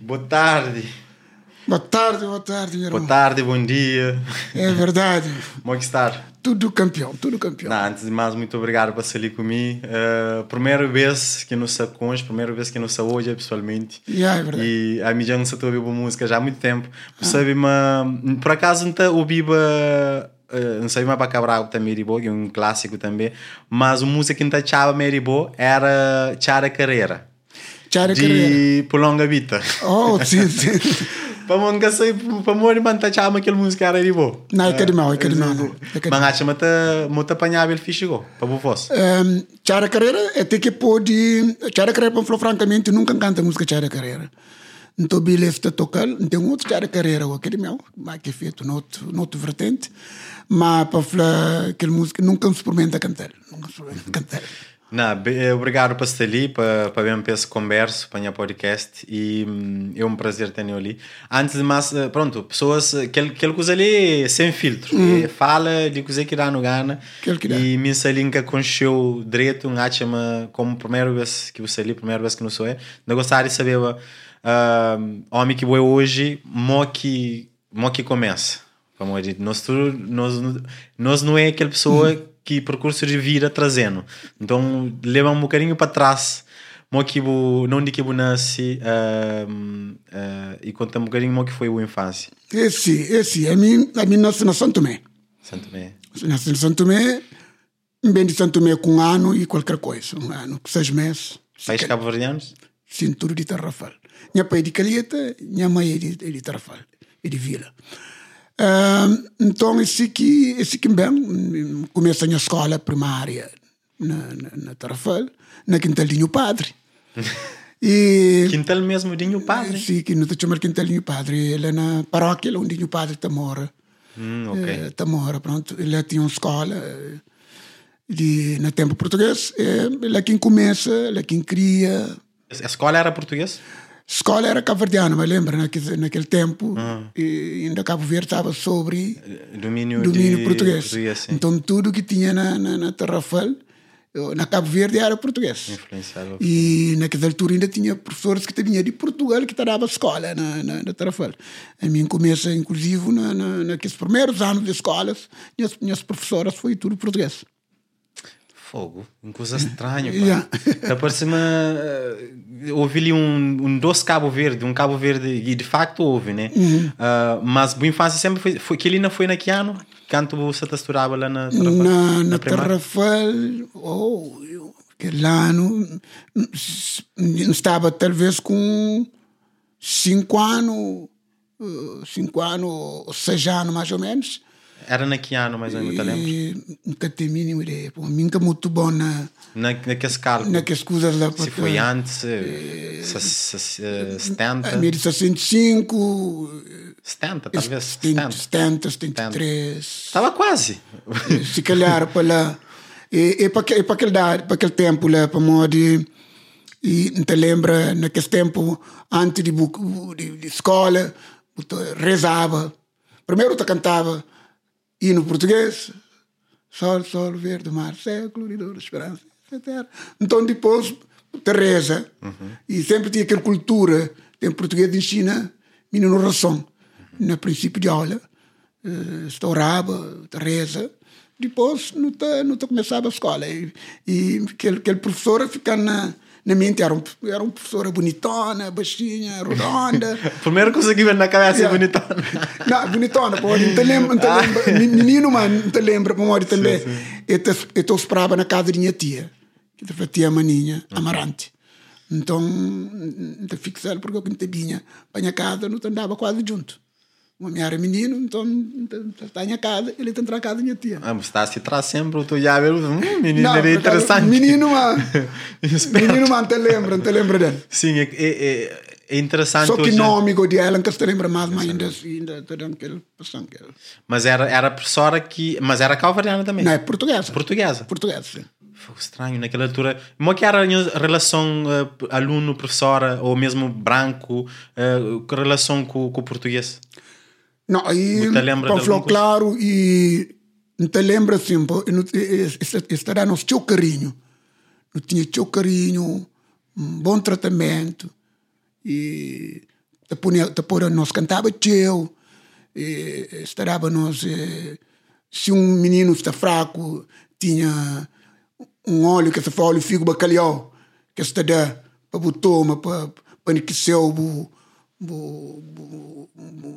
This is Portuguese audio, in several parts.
Boa tarde. Boa tarde, boa tarde, meu irmão. Boa tarde, bom dia. É verdade. Como é que está? Tudo campeão, tudo campeão. Não, antes de mais, muito obrigado por ali comigo. Uh, primeira vez que nos conheço, primeira vez que nos hoje, pessoalmente. Yeah, é verdade. E a mim já não a ouvir música já há muito tempo. Ah. Sabe, mas, por acaso não ouvi Uh, não sei mais para Cabral também Meribo, que é um clássico também, mas a música que não chava Meribo era Chara Carreira. Chara de Carreira. Por Longa Vita. Oh, sim, sim. para nunca sei para morrer manta chama aquele música era de boa não é que de mal é que de mal mas acha mata mata apanhava ele fixe go para o fosse um, Chara Carreira é ter que pode Chara Carreira para falar francamente nunca canta música Chara Carreira então bile está tocar um outro Chara Carreira o aquele meu mas que feito no outro no outro vertente mas para falar aquele música nunca experimenta cantar nunca experimenta cantar não, eh, obrigado por estar ali, para, para ver essa conversa, para o podcast e hum, é um prazer ter ali. Antes de mais, eh, pronto, pessoas, aquele, aquele coisa ali sem filtro, uhum. fala de coisa que dá no Gana e me salinka com o direito, um achama como primeira vez que você ali, primeira vez que não sou eu, não gostaria de saber, uh, homem que vou hoje, mo que, mo que começa. Vamos dizer, nós, nós, nós não é aquela pessoa uhum que percurso de vida trazendo. Então, leva um bocadinho para trás, mo que não de que nasce uh, uh, e conta um bocadinho mo que foi a infância. Esse, esse, a mim, a mim nasce na Santo Tomé. Santo Tomé. Nasce na Santo Tomé, bem de Santo Tomé com um ano e qualquer coisa, um ano, seis meses. País cabo-verdianos? Sim, tudo de Tarrafal. Minha pai é de Calheta, minha mãe é de, é de Tarrafal, é de Vila. Uh, então, esse aqui, esse aqui bem, começa a escola primária na, na, na Tarrafal, na Quintalinho Padre. E, Quintal mesmo, Dinho Padre? Sim, que não te chama Quintalinho Padre. Ele é na paróquia onde Dinho Padre está mora. Hum, ok. Está mora, pronto. Ele tinha uma escola de, na tempo português. Ele é quem começa, ele é quem cria. A escola era português? Escola era cabo-verdiana, mas lembra, naquele, naquele tempo, uhum. e ainda Cabo Verde estava sobre domínio, domínio português. português então tudo que tinha na, na, na Tarrafal, na Cabo Verde era português. Influenciado. E naquela altura ainda tinha professores que vinham de Portugal que davam escola na, na, na Tarrafal. A mim começa, inclusive, na, na, naqueles primeiros anos de escolas, minhas, minhas professoras foi tudo português. Fogo, uma coisa estranha. Yeah. Por cima, uh, houve ali um, um doce Cabo Verde, um Cabo Verde, e de facto houve, né? Uhum. Uh, mas a infância sempre foi, foi. Que ele não foi naquele ano? Canto você testurava lá na Tarrafal? Na, na, Tarrafal, oh, aquele ano, estava talvez com cinco anos, cinco anos, seis anos mais ou menos. Era na que ano, mais ou menos, lembro? Nunca tenho mínima ideia. Pô, nunca muito bom na... Na, naqueles cálculos? Naquelas coisas lá. Se foi antes, é, 70? A minha 65... 70, talvez. 70, 70 73. Estava quase. Se calhar, para lá. E, e para, e para, aquele, para aquele tempo, lá, para modo e não te lembra, naquele tempo, antes de, de, de escola, rezava. Primeiro tu cantava e no português, sol, sol, verde, mar, céu, coloridor, esperança, etc. Então depois, Teresa, uhum. e sempre tinha aquela cultura, tem português de China, menino oração. Uhum. No princípio de aula, uh, estourava, Teresa, depois não, te, não começava a escola. E, e aquele, aquele professor fica na na mente era, um, era uma professora bonitona, baixinha, redonda. Primeiro coisa que vem na cabeça yeah. bonitona. Não, bonitona, pô, não te lembra, não te lembra. Ah. Menino, mano, não te para morrer também. Eu te esperava na casa da minha tia, que foi a tia Maninha, uhum. Amarante. Então, te fixava porque eu não te vinha para a minha casa, não te andava quase junto uma minha era menino, então está em casa, ele na casa da minha tia. Ah, mas está a se traz sempre, tu já viu, hum, menino não, era interessante. Menino, mano, menino, mano, te lembra, te lembra dele. Sim, é, é, é interessante. Só que hoje... nome de ela, que te lembra mais, mas ainda, ainda te lembra aquele Mas era, era professora que, mas era calvariana também? Não, é portuguesa. Portuguesa? Portuguesa, sim. Foi estranho naquela altura. Como é que era a relação uh, aluno-professora, ou mesmo branco, uh, relação com, com o português? Não, aí falou claro e não te lembra assim, estará no seu carinho. Não tinha seu carinho, um bom tratamento e depois nós cantava teu, estarava nós, se um menino está fraco, tinha um óleo que se fala óleo figo bacalhau, que está dá para o toma, para para enriquecer o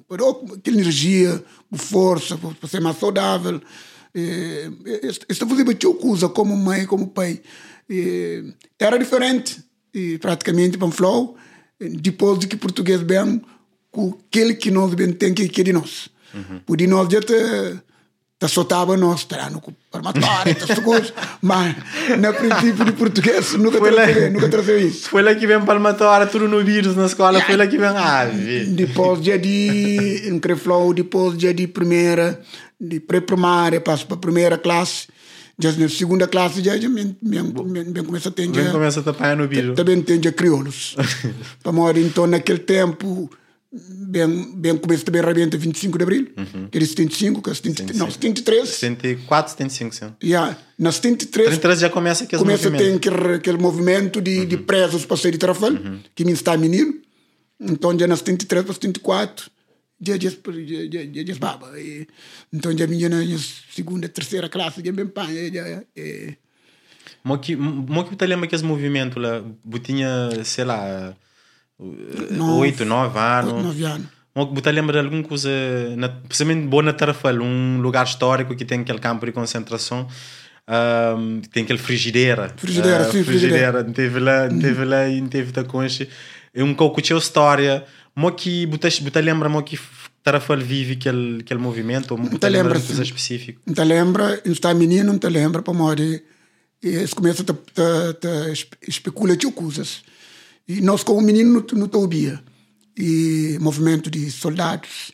para aquela energia, a força, para ser mais saudável. Esta fazia tinha coisa como mãe, como pai. Era diferente, praticamente, para o flow, depois de que português bem, com aquele que nós bem tem que é de nós. Uhum. Por nós já te ta soltava nós, está no palmatório, essas coisas, mas no princípio de português nunca trazeu, nunca trazeu isso. Foi lá que vem palmatória, tudo no vírus na escola, foi lá que vem ave. Depois dia de, em Creflow, depois dia de primeira, de pré-primária, passo para a primeira classe, já na segunda classe já já bem, bem, bem começa a ter já começa a tapar no vírus também tem já crioulos para então naquele tempo bem, bem começo também rebenta 25 de abril, uhum. que é 75, que é 70, sim, não, 73. 74, 75, sim. Yeah. Na 73, 73 já começa aquele começa movimento. Começa aquele, aquele movimento de, uhum. de presos para sair de Trafal, uhum. que me está menino. Então já na 73 para 74, já já já já baba. Então já minha na segunda, terceira classe, já bem pá, já é. Mo que, mo que te lembra que esse movimento lá, tinha, sei lá, oito, nove anos. Nove anos. Você lembra de alguma coisa, na, principalmente boa na Tarrafal, um lugar histórico que tem aquele campo de concentração, um, tem aquele frigideira. Frigideira, uh, sim, frigideira. Teve lá, teve lá e teve da concha. É um pouco de história. Mo que você lembra mo que Tarrafal vive aquele, aquele movimento? Ou você lembra de coisa específica? Não te lembra, não está menino, não te lembra, para morrer. E esse começa a especular de coisas. E nós, como menino, no, no Toubia, e movimento de soldados,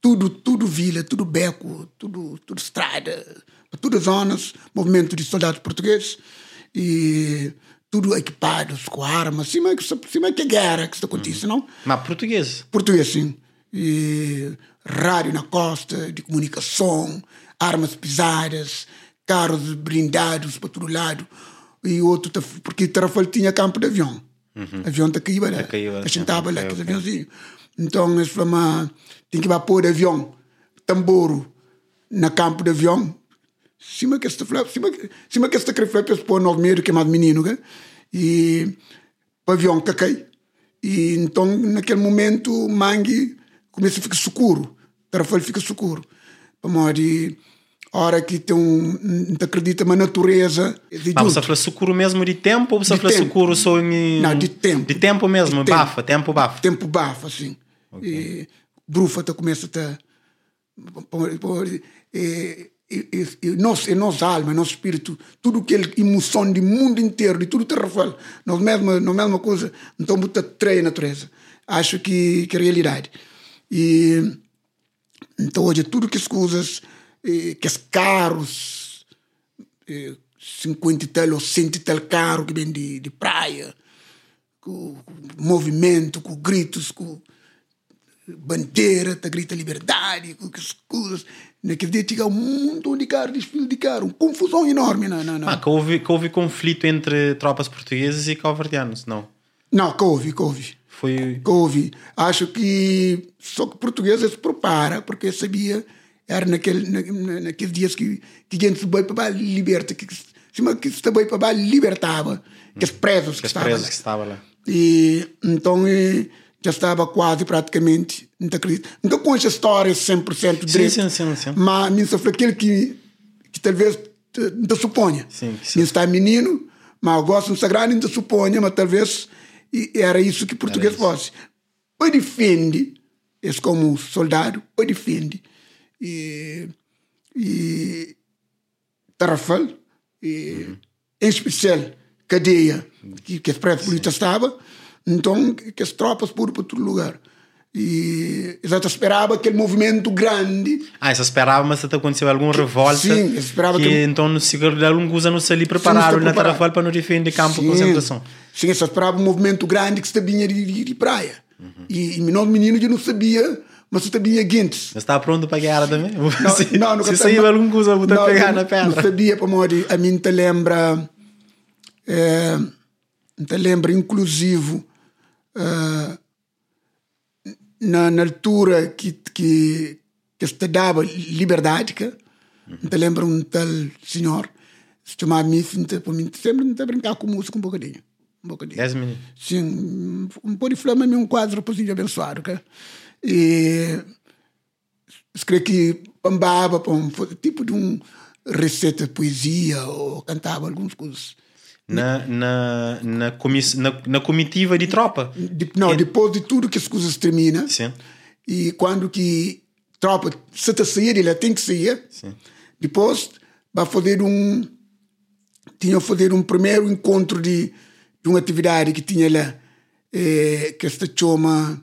tudo, tudo vila, tudo beco, tudo, tudo estrada, todas zonas, movimento de soldados portugueses, e tudo equipados com armas, cima, cima que é guerra que está acontecendo, não? Mas português? Português, sim. E rádio na costa, de comunicação, armas pesadas, carros blindados para todo lado e outro, porque Tarrafal tinha campo de avião. Uhum. Avião da Caíba, né? A gente estava lá, aqueles aviãozinhos. Então, eles falaram, tem que pôr avião, tamboro, na campo de avião. Cima que esta flap, cima, cima que esta creflap, eles pôr nove meses, que é mais menino, né? E o avião que cai. E então, naquele momento, Mangue começa a ficar escuro. Tarrafal fica escuro. Para modo hora que tem um, acredita na natureza. Ah, você fala sucuro mesmo de tempo ou você fala sucuro só em. Não, de tempo. De tempo mesmo, de bafa, tempo, tempo bafa. Tempo bafa, sim. Okay. E brufa tá começa a. E, e, e, e nós, e nossa alma, nosso espírito, tudo aquele emoção do mundo inteiro, de tudo Rafael, nós mesma, na mesma coisa, então muita treia a natureza. Acho que, que é realidade. E então hoje tudo que as coisas eh, que os carros, eh, 50 e tal ou 100 e tal carro que vem de, de praia, com, com movimento, com gritos, com bandeira, tá grita liberdade, com as coisas. Naquele dia tinha um montão de carros, desfile de carro, uma confusão enorme. Não, não, não. Ah, que houve, que houve conflito entre tropas portuguesas e calverdianos, não? Não, que houve, que houve. Foi... Que houve. Acho que só que portugueses se prepara, porque sabia era naquele, na, naqueles dias que, que a gente se foi para liberta, que, que se foi para libertava, que os presos que, que estavam lá. Que estavam lá. E então já estava quase praticamente, não acredito. Nunca com essa história 100% direito. Sim, sim, sim, sim. Mas me foi aquele que, que talvez não suponha. Sim, sim. está menino, mas gosto do sagrado, não suponha, mas talvez era isso que português fosse. Ou defende, esse como soldado, ou defende e, e Tarrafal, e, uhum. em especial cadeia que, que a Expresso Polícia estava, então que as tropas foram para todo lugar. E exato, esperava aquele movimento grande. Ah, isso esperava, mas até aconteceu alguma revolta. Sim, esperava que. que então, se alguns anos ali prepararam na Tarrafal para não defender campo sim, de concentração. Sim, eu esperava um movimento grande que se vinha de, de, de praia. Uhum. E, e meninos já não sabia mas você sabia guintes. Mas está pronto para guerra também? Não, se, não, nunca se saiu alguma coisa, vou não, pegar na pedra. Não sabia, para morrer. A mim te lembra, é, te lembra inclusive, é, na, na altura que, que, que se dava liberdade, que, uhum. te lembra um tal senhor, se chamava Miffin, por mim, sempre me brincar com música um bocadinho. Um bocadinho. 10 minutos. Sim, um pôr de flama um quadro para abençoado. Que, e escrevi que pambava para um tipo de um receita de poesia ou cantava algumas coisas. Na, na, na, comiss, na, na comitiva de tropa? De, não, é. depois de tudo que as coisas terminam. Sim. E quando que tropa se está sair, ele tem que sair. Sim. Depois vai fazer um tinha fazer um primeiro encontro de, de uma atividade que tinha lá eh, que se chama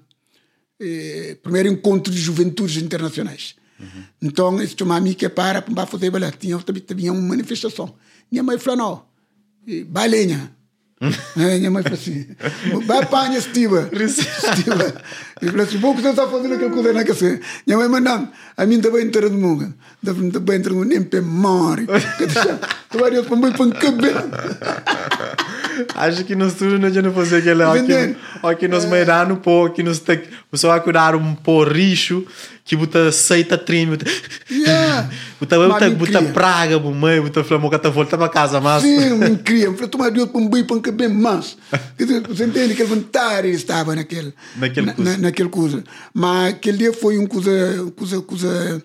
eh, primeiro encontro de juventudes internacionais uhum. então esse a mim que é para para fazer lá tinha tinha uma manifestação minha mãe falou não balenha é, minha mãe falou assim: vai apanha, estiva. estiva. E falou assim: bom, que você está fazendo aquela coisa, não é que assim? Minha mãe mandando, a mim também entra no mundo. Também entra no mundo, nem pé morre. Tu vai para para um cabelo. Acho que no estúdio não fazer aquele aqui, aqui nos meirano, pô, aqui nos o só vai cuidar um porricho que buta aceita treme, buta yeah. buta buta, buta praga, mãe, buta flamo que tá volta para casa, mas sim, me cria, para tomar Deus para um boi para um cabelo mas você entende que ele vontade estava naquele naquele na, na, naquele coisa, mas aquele dia foi um coisa coisa coisa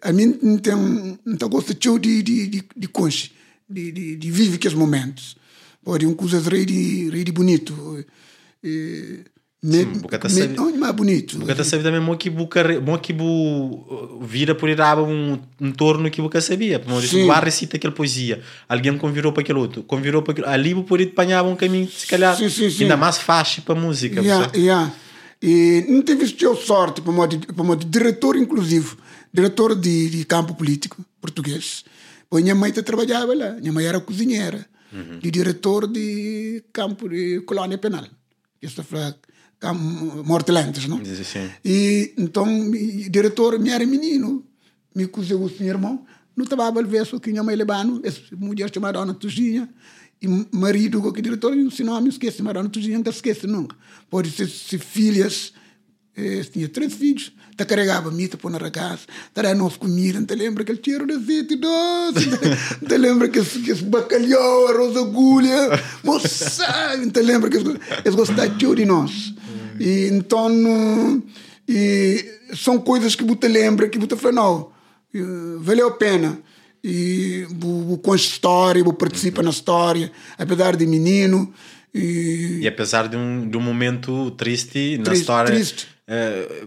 a mim não tem não gosto de de de de conche de de, de vive aqueles momentos pode um coisa rei de rei de bonito e, me, Sim, me, sabe, não, mais bonito. Bocata sabe também mo que bu mo que bu vira por iraba um entorno que buca sabia, disse, bar recita aquela poesia, alguém convirou para aquele outro, convirou para aquele, ali bu por ir apanhar um caminho se calhar sim, sim, sim. ainda mais fácil para música. Yeah, yeah. E não tive sorte para modo para modo diretor inclusive, diretor de, de campo político português. Pois minha mãe trabalhava lá, minha mãe era cozinheira, uhum. de diretor de campo de colônia penal. Esta foi mortelantes, não? Sim. E então, o diretor me era menino, me cozeu o seu irmão, não estava a ver só que minha mãe lebano, essa mulher chamada Ana Tuzinha, e marido que o diretor me ensinou a me esquecer, mas Ana Tuzinha nunca esquece nunca. Pode ser, ser filhas, eh, tinha três filhos, te carregava mita para na casa, te dava nós comida, te lembra aquele cheiro de azeite doce, te, te lembra que esse, esse bacalhau, arroz agulha, moça, te lembra que eles gostavam de nós. E então e são coisas que você lembra, que você fala, não, valeu a pena. E com a história, você participa na história, apesar de menino. E, e apesar de um, de um momento triste na triste, história. Triste. É,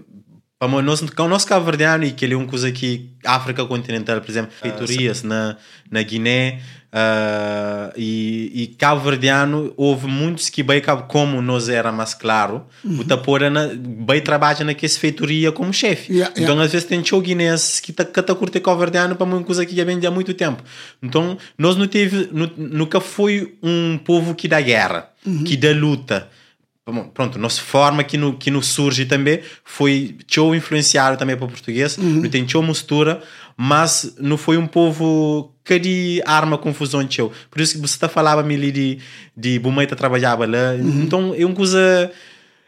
para o nosso, o nosso cabo-verdiano e que ele é um coisa aqui, África continental, por exemplo, feitorias uh, na, na Guiné, Uh, e, e Cabo Verdeano houve muitos que bem como nós era mais claro uhum. o Tapora bem trabalha naquela feitoria como chefe yeah, então yeah. às vezes tem show guinense que está tá curte Cabo Verdeano para uma coisa que já vem há muito tempo então nós não teve nunca foi um povo que dá guerra uhum. que dá luta pronto, nossa forma que no, que nos surge também foi show influenciado também para o português, uhum. não tem show mistura, mas não foi um povo que de arma confusão show. Por isso que você está falava ali de, de Bumeita trabalhava lá, uhum. então é uma coisa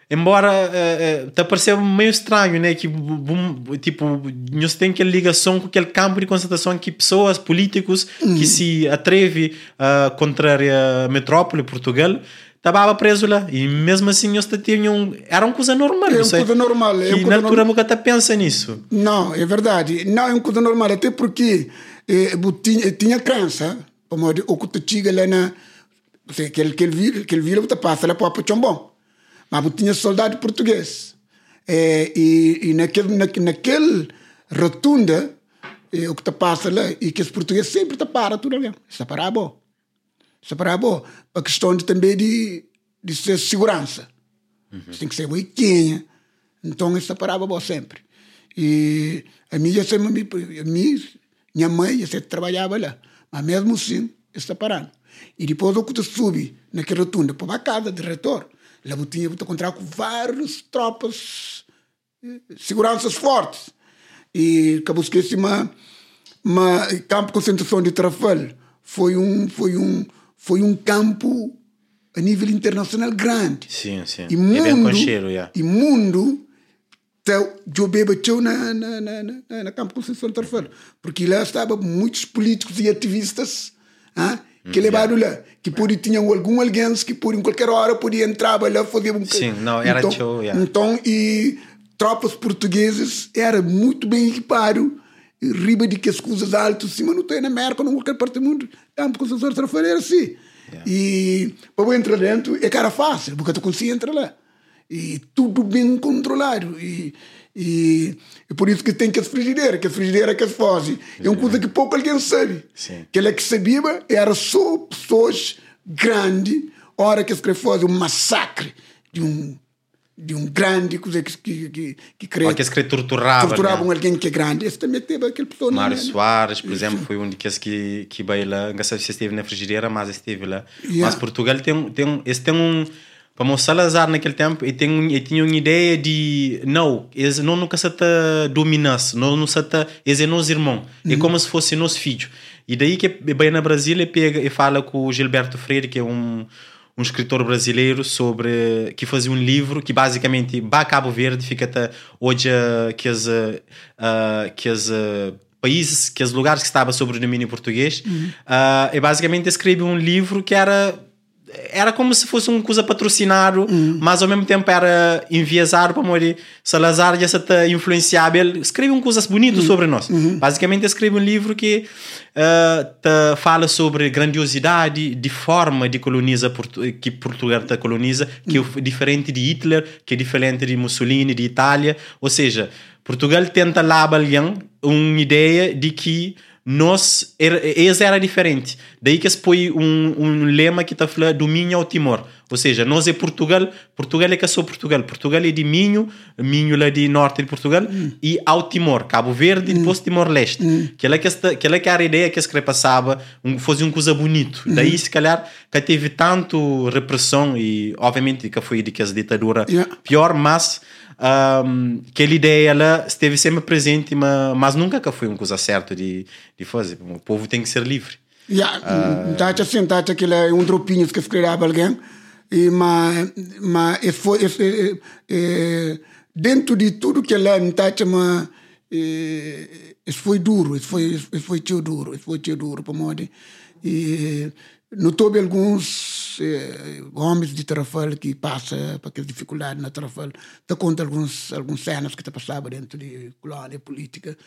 embora uh, uh, te pareceu meio estranho, né? Que tipo, nós tem aquela ligação com aquele campo de concentração que pessoas, políticos uhum. que se atreve a uh, contra a metrópole Portugal estava preso lá. E mesmo assim eles tinham. Era uma coisa normal. É uma coisa normal. É e na altura nunca até pensa nisso. Não, é verdade. Não é uma coisa normal. Até porque eh, tinha, tinha crença. Como o que tu chega lá na. Aquele que ele vira, que ele vira, você passa lá para o Chombom. Mas tinha soldado português. Eh, e, e naquele, naquele, naquele rotunda, eh, o que tu passa lá, e que os portugueses sempre te param tudo ali. Está parado separado a questão de, também de, de ser segurança. Uhum. Tem que ser boiquinha. Então, isso separava sempre. E a minha, a minha, minha mãe sempre trabalhava lá. Mas mesmo assim, está parando. E depois eu subi naquela rotunda para a casa do reitor, lá eu tinha que encontrar com várias tropas, eh, seguranças fortes. E acabou esqueci uma, uma campo de concentração de Trafalgar foi um foi um foi um campo a nível internacional grande. Sim, sim. E mundo, é com cheiro, yeah. e mundo Então, eu bebo teu na, na, na, na, na Campo Conceição Tarfalo. Porque lá estavam muitos políticos e ativistas ah, que levaram lá. Que por tinham algum alguém que por em qualquer hora podia entrar lá fazer um... Sim, não, era então, teu, yeah. Então, e tropas portuguesas era muito bem equipado riba de que as coisas altas cima não tem na América, não qualquer parte do mundo. Campo Conceição Tarfalo era assim. Yeah. E para entrar dentro é cara fácil, porque tu conseguia entrar lá. E tudo bem controlado. E, e é por isso que tem que as frigideiras, que as frigideiras que as fazem. É uma coisa que pouco alguém sabe. Sim. Que ela que sabia era só pessoas grandes, hora que as fazem um massacre de um de um grande que que que, que cria, Aqueles que torturavam. torturavam né? alguém que é grande. Esse também teve aquele pessoa Mário né? Soares, por exemplo, foi um daqueles que, que lá. Não sei se esteve na frigideira, mas esteve lá. Yeah. Mas Portugal tem, tem, esse tem um. Como o Salazar naquele tempo, ele, tem, ele tinha uma ideia de. Não, eles não nunca se dominasse, não, não se. Eles é nossos irmãos. É como se fosse nosso filho. E daí que bem na Brasília pega e fala com o Gilberto Freire, que é um, um escritor brasileiro sobre que fazia um livro que basicamente vai a Cabo Verde fica até hoje eh, que as eh, que as eh, países que os lugares que estava sobre o domínio português. Eh, e basicamente escreve um livro que era era como se fosse uma coisa patrocinado, mas ao mesmo tempo era enviesado para morrer. Salazar já se te influenciava. Ele escreve um coisas bonitas sobre nós. Basicamente, escreve um livro que te fala sobre grandiosidade de forma de coloniza Portu que Portugal te coloniza, que é diferente de Hitler, que é diferente de Mussolini, de Itália. Ou seja, Portugal tenta lá uma ideia de que nós era, eles era diferente. Daí que se põe um, um lema que está falando do Minho ao Timor. Ou seja, nós é Portugal Portugal é que é só Portugal. Portugal é de Minho Minho lá de norte de Portugal e ao Timor Cabo Verde e depois Timor-Leste que ela que esta, que ela que era a ideia que se passava um, fazia uma coisa bonito. Daí se calhar que teve tanto repressão e obviamente que foi de que as ditadura Yeah. pior mas um, aquela ideia ela esteve sempre presente mas, mas nunca que foi uma coisa certa de, de fazer. O povo tem que ser livre. Ja, tá assim, tá aquele é um dropinho que escreveu alguém, e mas mas foi é, é, dentro de tudo que ela tá mas é, esse foi duro, esse foi esse foi tio duro, esse foi tio duro para modo e notou alguns eh, homens de Tarrafal que passam para aquela dificuldade na Tarrafal, te conta alguns alguns cenas que te passavam dentro de colônia política.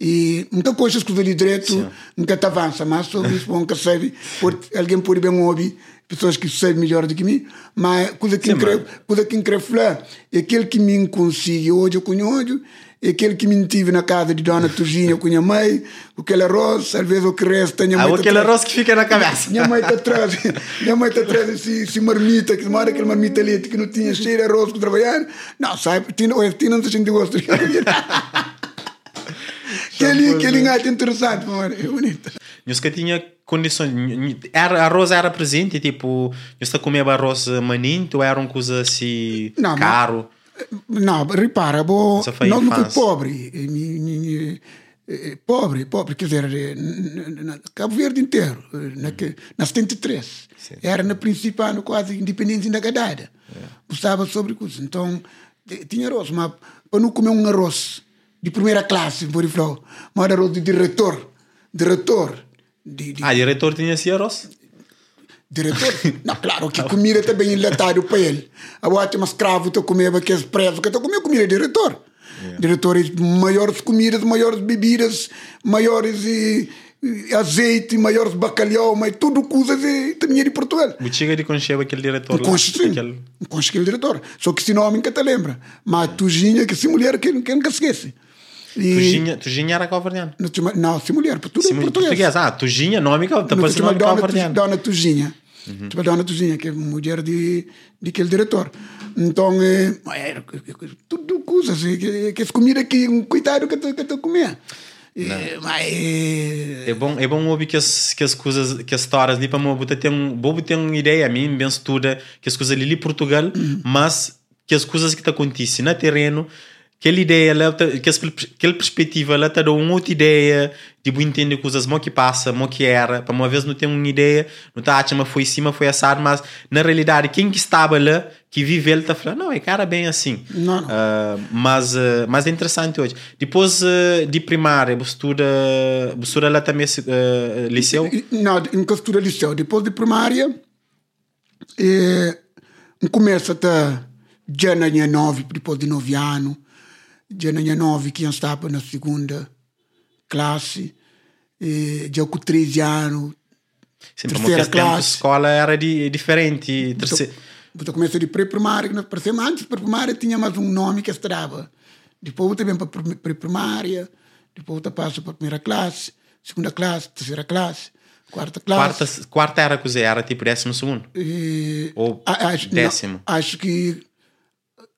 E muita coisas que ali direito nunca te avança, mas sobre isso nunca sabe, pode, alguém pode bem ouvir pessoas que sabem melhor do que mim, mas coisa que Sim, incrível, coisa que incrível falar, é aquele que me consiga hoje eu conheço, é aquele que me tive na casa de Dona Turginha com minha mãe, aquele arroz, às vezes o que resta, minha ah, mãe tá aquele arroz que fica na cabeça minha mãe está atrás, minha mãe está atrás esse, esse marmita, que mora aquele marmita ali que não tinha cheiro de arroz para trabalhar. Não, sabe, tinha, olha, tinha não se gosto. aquele, aquele engate interessante, mano, é bonito. Que tinha condições era, arroz era presente tipo nós comia arroz maninho ou era uma coisa assim Não, mas- caro Não, repara, nós não infância. pobre. Pobre, pobre, quer dizer, na- Cabo Verde inteiro, eh, na, que- na 73. Era na principal, quase independência da Gadada. Gostava sobre coisas. Então, tinha arroz, mas para não comer um arroz de primeira classe, por exemplo, mas era arroz de diretor. Diretor. De, de, ah diretor tinha esse arroz Diretor? Não, claro que comida também enlatado para ele. Agora tem umas escravo que comia aqueles presos que eu comia comida diretor. Diretores, maiores comidas, maiores bebidas, maiores e, e azeite, maiores bacalhau, mas tudo coisas e também de Portugal. Botiga de concheva aquele diretor Conche, aquele... Conche aquele diretor. Só que esse nome nunca te lembra. Mas Tuginha, que se mulher que, que nunca esquece. E, Tujinha, Tujinha era calvardiano não, não, se mulher, tudo Sim, português. português ah Tujinha nome que tá Não, parecendo nome Dona, calvardiano Dona Tuzinha. Tinha Dona Tuzinha, que é mulher de, de aquele diretor. Então, é, era tudo coisas eh, que, que as comidas que um coitado que eu eu comia. É, mas é, É bom, é bom ouvir que as, que as coisas, que as histórias ali para Bobo tem um, Bobo tem uma ideia a mim, bem estuda, que as coisas ali em Portugal, mas que as coisas que te acontecem no terreno aquela ideia, lá, aquela perspectiva, ela te dá uma outra ideia, tipo, entender coisas mo que passa, mo que era, para uma vez não tem uma ideia, não está a foi cima, foi assado, mas na realidade, quem que estava lá, que vive ele, está falando, não, é cara bem assim. Não, não. Uh, mas, uh, mas é interessante hoje. Depois uh, de primária, você estuda, você estuda lá também liceu? Não, em que estuda liceu. Depois de primária, eh, começa até já na nove, depois de nove anos, já na nove que eu estava na segunda classe, e já com 13 anos, Sim, terceira classe. a escola era de, diferente. Terceira... Então, começou de pré-primária, que parecia antes de pré-primária tinha mais um nome que estava. Depois também para pré-primária, depois eu passo para primeira classe, segunda classe, terceira classe, quarta classe. Quarta, quarta era coisa, era tipo décimo segundo? E, Ou acho, décimo? Não, acho que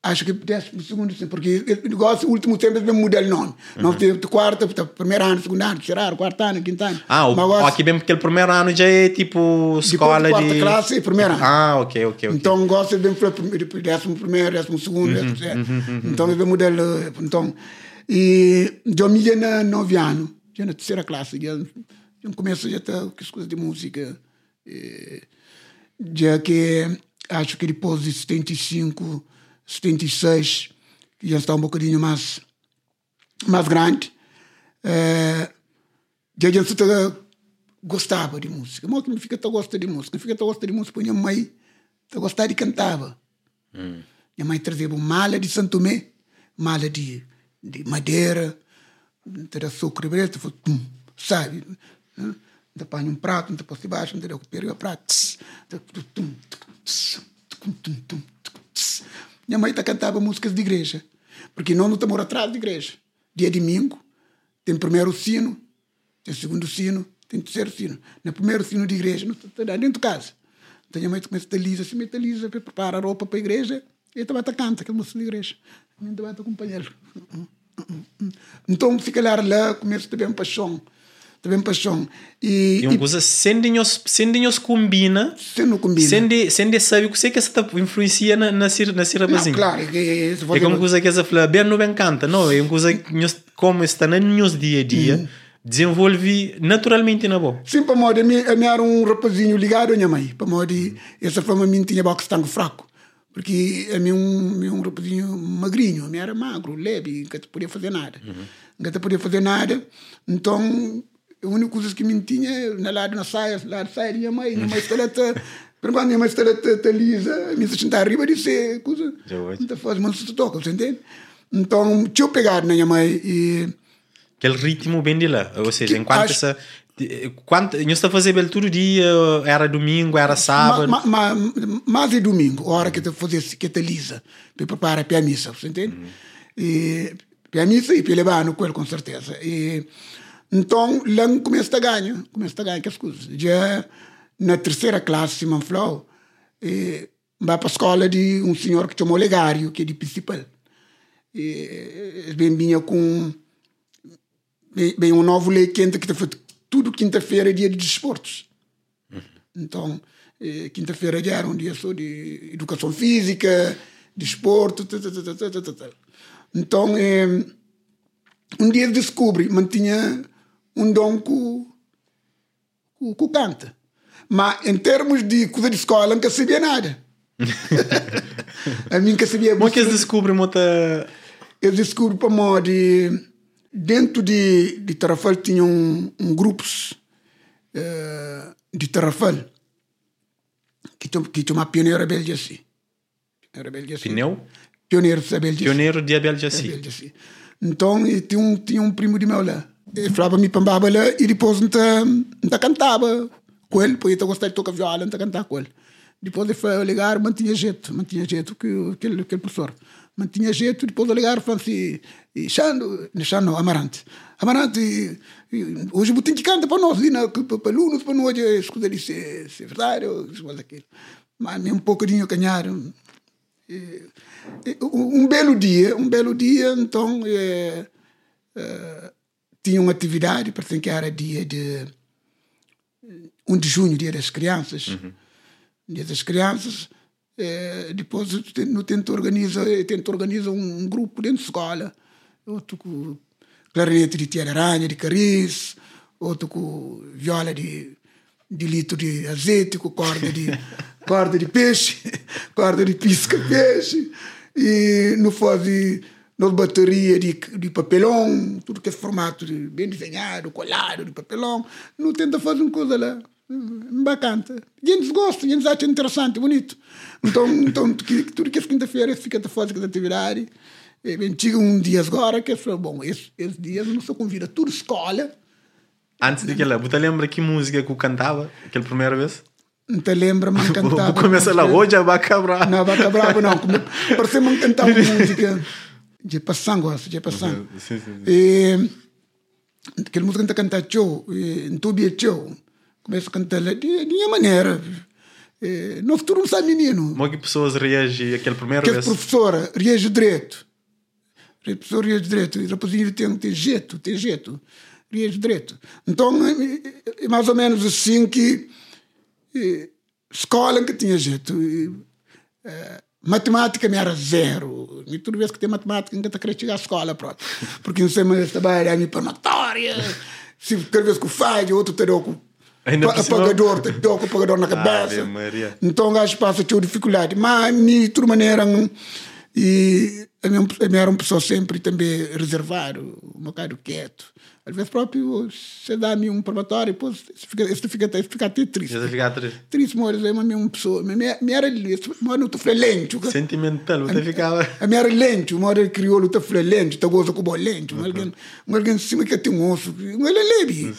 acho que décimo segundo, sim, porque o negócio, o último tempo, eles muda o nome. Uhum. Não teve quarto, primeiro ano, segundo ano, terceiro quarto ano, quinto ano. Ah, o, agora, aqui mesmo, porque o primeiro ano já é tipo escola de... quarta classe e primeiro ano. Ah, ok, ok, ok. Então, gosto de décimo primeiro, décimo segundo, uhum, décimo terceiro. Uhum, uhum, então, eles mudar então... E eu me na nove anos, já na terceira classe, já, já começo já ter as coisas de música. E, já que acho que depois de 75 76, que já está um bocadinho mais, mais grande, é, já a gente gostava de música. Mas fica tão gosta de música, fica tão gosta de música, minha mãe gostava de cantava. Hum. Minha mãe trazia uma mala de Santo Tomé, mala de, de madeira, ter açúcar preto, sabe? Então, põe um prato, então, por baixo, então, pega o prato. Minha mãe tá cantava músicas de igreja, porque nós não estamos atrás de igreja. Dia domingo, tem primeiro sino, tem segundo sino, tem terceiro sino. No primeiro sino de igreja, não está dentro de casa. Então minha mãe começa a lisa, se mete a lisa, prepara a roupa para a igreja, e também canta aquela música de igreja. A minha também acompanhar. Então fica lá, lá começa a ter uma paixão também paixão. E, e uma coisa, sendo nos combina, sendo combina, sendo sabe o que que está influencia na na na sira não, claro, é, é, é como coisa que essa fala bem não bem canta, não, é uma coisa que como está na nos dia a dia. Uhum. Desenvolve naturalmente na boa. Sim, para modo, eu era um rapazinho ligado à minha mãe. Para modo, essa forma, mim tinha boxe tango fraco. Porque a mim um, um rapazinho magrinho, a era magro, leve, nunca podia fazer nada. Uhum. Nunca podia fazer nada. Então, a única coisa que me tinha na lado na saia, lá saia minha mãe, minha mãe esteleta, quando minha mãe esteleta lisa, me sentar arriba de ser coisa, não faz, mas se toca, você entende? Então, tinha pegado na minha mãe e aquele ritmo bem de lá, ou seja, enquanto acho, essa está a fazer bem todo dia, era domingo, era sábado. Mas ma, ma, mas é domingo, a hora que eu fazer que te lisa, para preparar para a missa, você entende? Uhum. E para a missa e para levar no com certeza. E então, lá começa a ganhar, começa a ganhar que as coisas. Já na terceira classe, se me falou, e vai para a escola de um senhor que chamou Legário, que é de principal. E bem vinha com bem, um novo lei quente que foi tudo quinta-feira dia de desportos. Então, quinta-feira já era um dia só de educação física, desporto, então, é, um dia descobre, mantinha um dom que, que, canta. Mas em termos de coisa de escola, nunca sabia nada. a mim nunca sabia Como é que eles descobrem muita... Eles descobrem para modo de... Dentro de, de Tarrafal tinham um, um grupos uh, de Tarrafal que, que chama Pioneiro Abel Jaci. Pneu? Pioneiro de Abel Jaci. Pioneiro de Abel Jaci. Então, tinha um, tinha um primo de meu lá e falava me pambava lá e depois não cantava com ele, porque eu gostava de tocar viola, não cantar com ele. Depois ele foi ligar, mantinha jeito, mantinha jeito que aquele, aquele professor. Mantinha jeito, depois ele ligar, assim, e Xando, Xando, Amarante. Amarante, hoje o Butim canta para nós, para alunos, para nós, escuta ali se, é verdade, ou isso, aquilo. Mas um pouquinho canharam. Um belo dia, um belo dia, então, é, é, tinha uma atividade, parece que era dia de 1 de junho, dia das crianças. Uhum. Dia das crianças. É, depois no tento organiza, tento organiza um, um, grupo dentro da escola. Eu toco clarinete de Tia Aranha, de Cariz, outro com viola de, de litro de azeite, com corda de, corda de peixe, corda de pisca-peixe. E no faz nas baterias de, de papelão, tudo que é formato de, bem desenhado, colado de papelão. Não tenta fazer uma coisa lá bacana. Gente gosta, gente acha interessante, bonito. Então, então tudo que é quinta-feira fica a fazer essa atividade. E chega um dia agora que eu bom, esses, esses dias eu não sou convida tudo escola. Antes de que ela, você lembra que música que eu cantava aquela primeira vez? Não te lembra, mas cantava. Começa lá, hoje é Baca Brava. Não, Baca Brava não. Parece-me cantar música Sim, sim, sim. E aquela música que canta show, em tubi show. Começa a cantar de, minha maneira. E, no futuro não sabe menino. Como é que pessoas reagem aquela primeira que vez? professora reage direito. A professora reage direito. E depois tem, tem jeito, tem jeito. Reage direito. Então, é mais ou menos assim que escola que tinha jeito. E, é, matemática me era zero. E toda vez que tem matemática, ainda está querendo chegar à escola, pronto. Porque não sei mais trabalhar minha palmatória. Se cada vez que faz, outro te deu com apagador, te deu com apagador na cabeça. então, o gajo passa a dificuldade. Mas, de toda maneira, e a minha, a minha era uma pessoa sempre também reservado, um bocado quieto. Às vezes próprio, você dá-me um probatório, depois você fica, você fica, você fica até triste. Você fica triste. Triste, mas eu uma pessoa, me, era mas não estou lento. Sentimental, você ficava... A minha era lento, uma hora crioulo estou lento, estou gozo com lento, mas alguém, alguém cima que tem um osso, ele é leve.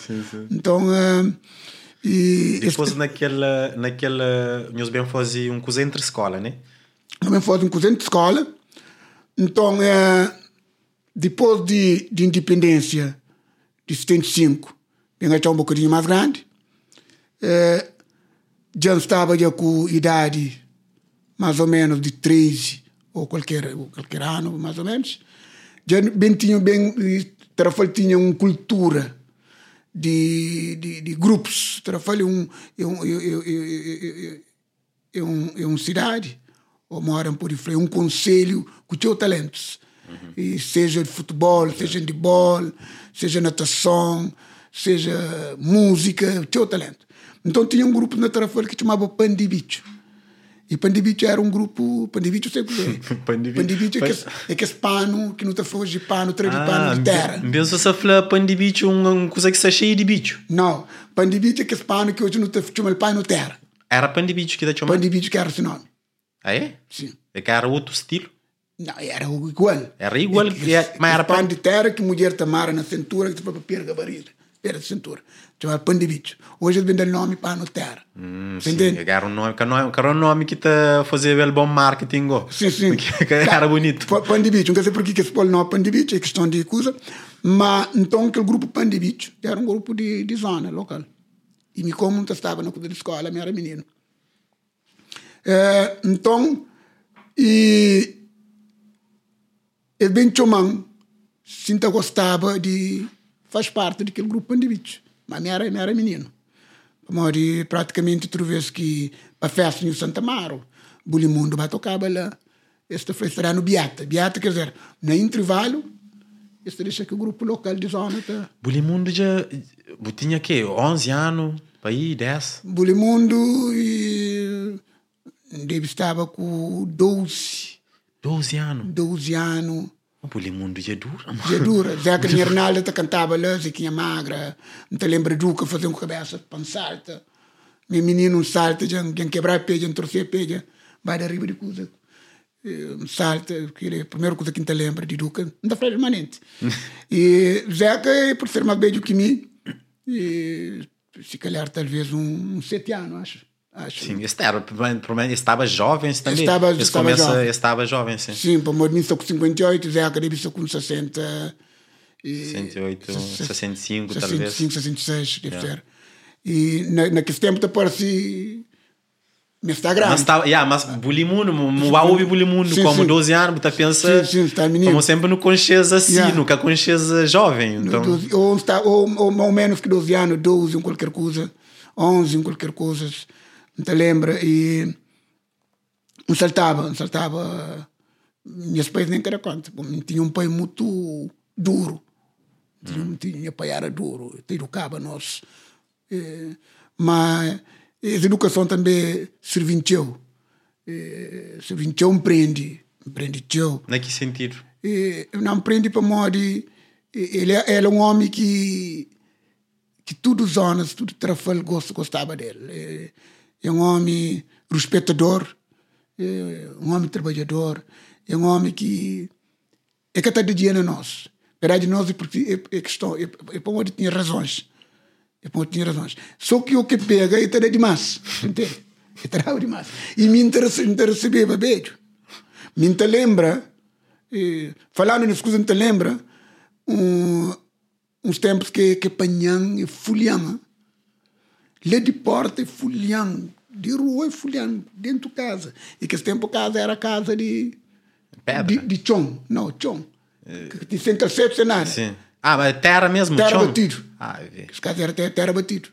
Então... Uh, e depois este... naquela, naquela, nós bem fazia um cozinho entre escola, né? Também fazia um cozinho entre escola. Então, é, depois de, de independência, de 75, vinha já um bocadinho mais grande. É, já estava já com idade mais ou menos de 13 ou qualquer, ou qualquer ano, mais ou menos. Já bem tinha bem, Trafalho tinha uma cultura de, de, de grupos. Trafalho é um, é um, é, é, um, é uma cidade, ou moram por aí, um conselho com seus talentos. Uhum. E seja de futebol, seja de bola, seja natação, seja música, tinha o talento. Então tinha um grupo na Tarrafal que chamava Pandibicho. E Pandibicho era um grupo. Pandibicho sei o que Pandibicho é que, é que esse pano que não está foge de pano, três de ah, pano de terra. Mesmo se falar Pandibicho, uma coisa que está cheia de bicho. Não, Pandibicho é que esse pano que hoje não está chama pano terra. Era Pandibicho que está chamando? Pandibicho que era esse nome. Ah, é? Sim. É que era outro estilo? Não, era igual. Era igual, é, mas era pano de terra que mulher tamara na cintura, que para perga barriga. Era de cintura. Chamava pano de bicho. Hoje eles vendem nome pano de terra. Hum, sim, entende? Era um nome, que era um nome que está fazia bom marketing. Go. Sim, sim. Que era bonito. Pano de bicho. Não sei por que se pôr o nome pano de bicho, é questão de coisa. Mas então aquele grupo pano de bicho era um grupo de, de zona local. E me como não estava na coisa de escola, eu era menino. É, então, e ele bem chomão, sinta gostava de faz parte daquele grupo Pandibicho. Mas não era, não era menino. Mori praticamente outra vez que a festa em Santa Amaro, Bulimundo vai tocar lá. Este foi estará no Beata. Beata quer dizer, no intervalo, este deixa que o grupo local de zona tá. Bulimundo já tinha que 11 anos, aí 10. Bulimundo e deve estava com 12. 12 anos. 12 anos. O Polimundo já é dura, mano. Já é dura. Zé que Arnaldo te cantava lá, Ziquinha magra. Não te lembra do que fazer um cabeça para salta. Meu menino um salta, já quebrar a peja, torcer a peja, vai da riba de coisa. Um salta, que a primeira coisa que não te lembra de Duca. Não está permanente. e Zeca, por ser mais beijo que mim, e se calhar talvez um, um sete anos, acho. Acho. Sim, estava, provavelmente estava jovem também. Estava, estava começa, jovem. Estava jovem, sim. Sim, para o estou com 58, Zé Academia estou com 60. E, 68, 65, 65 talvez. 65, 66, deve yeah. ser. E na, naquele tempo te parece no Instagram. Mas, tá, yeah, mas bulimundo, o ouve bulimundo, como sim. 12 anos, você pensa sim, sim, está menino. como sempre no consciência assim, yeah. nunca consciência jovem. Então... 12, ou, está, ou, ou, ou menos que 12 anos, 12 em qualquer coisa, 11 em qualquer coisa te lembra? E um saltava, um saltava. Minhas pais nem queria conta. Tinha um pai muito duro. Tinha, hum. tinha pai era duro, educava nós. É, mas a educação também serviu. É, serviu empreende. Empreende. Na que sentido? É, não empreende para modo. Ele, ele é um homem que que todos os homens, tudo trafal gostava dele. É, é um homem respeitador, é um homem trabalhador, é um homem que é que está de dia nós. Verdade, nós é, é questão, é, é para onde tinha razões. É para onde tinha razões. Só que o que pega é ter demais. Entende? É ter demais. E me interessa, interessa bem, beijo. Me lembra, eh, falando nisso, me lembra, um, uns tempos que, que panhang e fulhama. Lê de porta e fulhang. De rua e fulhang. Dentro de casa. E que esse tempo casa era casa de... Pedra? De, de chão. Não, chão. É... Que sem cassete, sem nada. Sim. Ah, mas terra mesmo? Terra chão? batido. Ah, vi. Esse caso era terra, terra batido.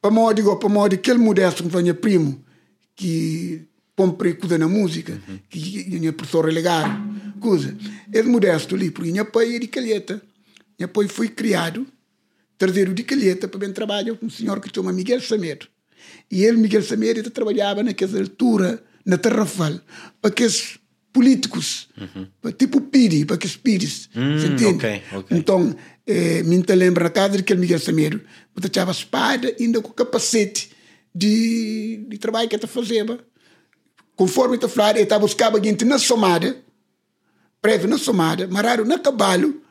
Para modo, digo, para modo, aquele modesto que foi primo, que comprei coisa na música, uhum. que tinha professor relegado, coisa. Esse modesto ali, porque tinha pai de calheta. Depois fui criado, terceiro de calheta, para bem trabalho com um senhor que chama Miguel Samedo. E ele, Miguel Samedo, trabalhava naquela altura, na Terrafal, para aqueles políticos, uhum. para, tipo Piri, para aqueles Piris. Hum, entende? Okay, okay. Então, eh, me lembra na casa daquele Miguel Samedo, porque tinha espada ainda com capacete de, de trabalho que ele fazia. Conforme ele falava, ele estava buscando gente na somada, preso na somada, marado na cavalo,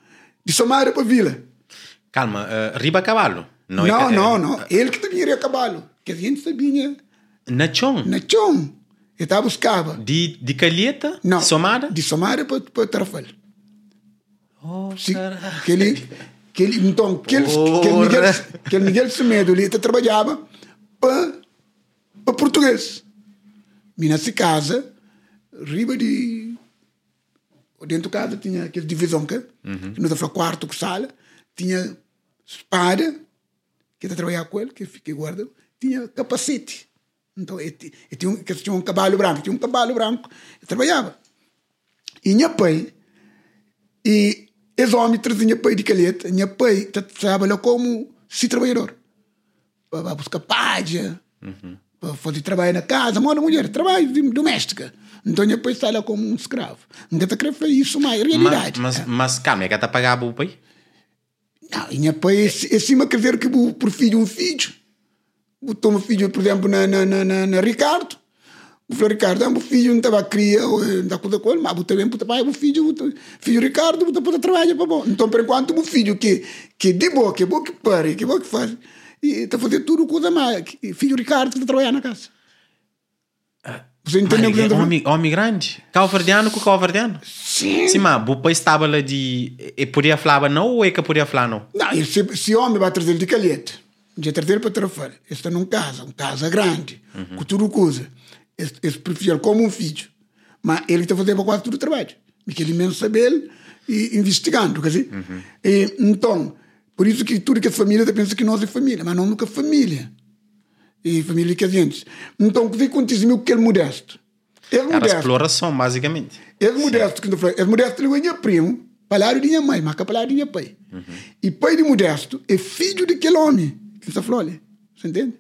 de Somália para Vila. Calma, uh, riba cavalo? Não, não, é, não, não. Ele que ir a cavalo. Que a gente sabia. Na chão? Na chão. Ele estava buscava. De, de calheta? Não. Somada? De Somada para, para Tarrafal. Oh, Sim, que ele, que ele, então, que ele, que ele Miguel, que ele Miguel Semedo ali trabalhava para, para português. E nessa casa, riba de dentro de casa tinha aquela divisão que, uhum. que nos quarto com sala, tinha espada, que está trabalhar com ele, que fiquei guarda, tinha capacete. Então, ele, tinha, um, tinha um cavalo branco, tinha um cavalo branco, trabalhava. E minha pai, e esse homem trazia pai de calheta, minha pai trabalhava como se trabalhador, para buscar págia, uhum. para fazer trabalho na casa, mora mulher, trabalho doméstica. Então depois sai lá como um escravo. Não está querer fazer isso mais, é realidade. Mas, mas, mas calma, é que está pagar o pai? Não, e depois, é cima quer dizer que por filho um filho. Botou um filho, por exemplo, na, na, na, na Ricardo. O filho Ricardo, é um filho não estava a cria, da coisa com ele, mas botou bem, botou pai, o filho, botou, filho Ricardo, botou para trabalhar para bom. Então, por enquanto, o filho que, que de boa, que boa que pare, que boa que faz, e está fazendo tudo coisa mais. Filho Ricardo está trabalhar na casa. Ah. Você entendeu o que eu homem, homem grande? Calvardiano com calvardiano? Sim. Sim, mas o país estava lá de. E podia falar não ou é que podia falar não? Não, se, se homem vai trazer de calhete, de trazer para trafar, está num casa, uma casa grande, uhum. com tudo coisa. Esse prefere como um filho. Mas ele está fazendo quase tudo o trabalho. Porque ele mesmo sabe ele e investigando, quer dizer. Uhum. E, então, por isso que tudo que é família, pensa que nós é família, mas não nunca família e família casentes. Então, o que acontece que é modesto? Modesto. Era exploração, basicamente. É modesto, que é modesto, ele é minha primo, palavra de minha mãe, mas palavra de minha pai. Uhum. E pai de modesto é filho daquele homem que está falando. Você entende?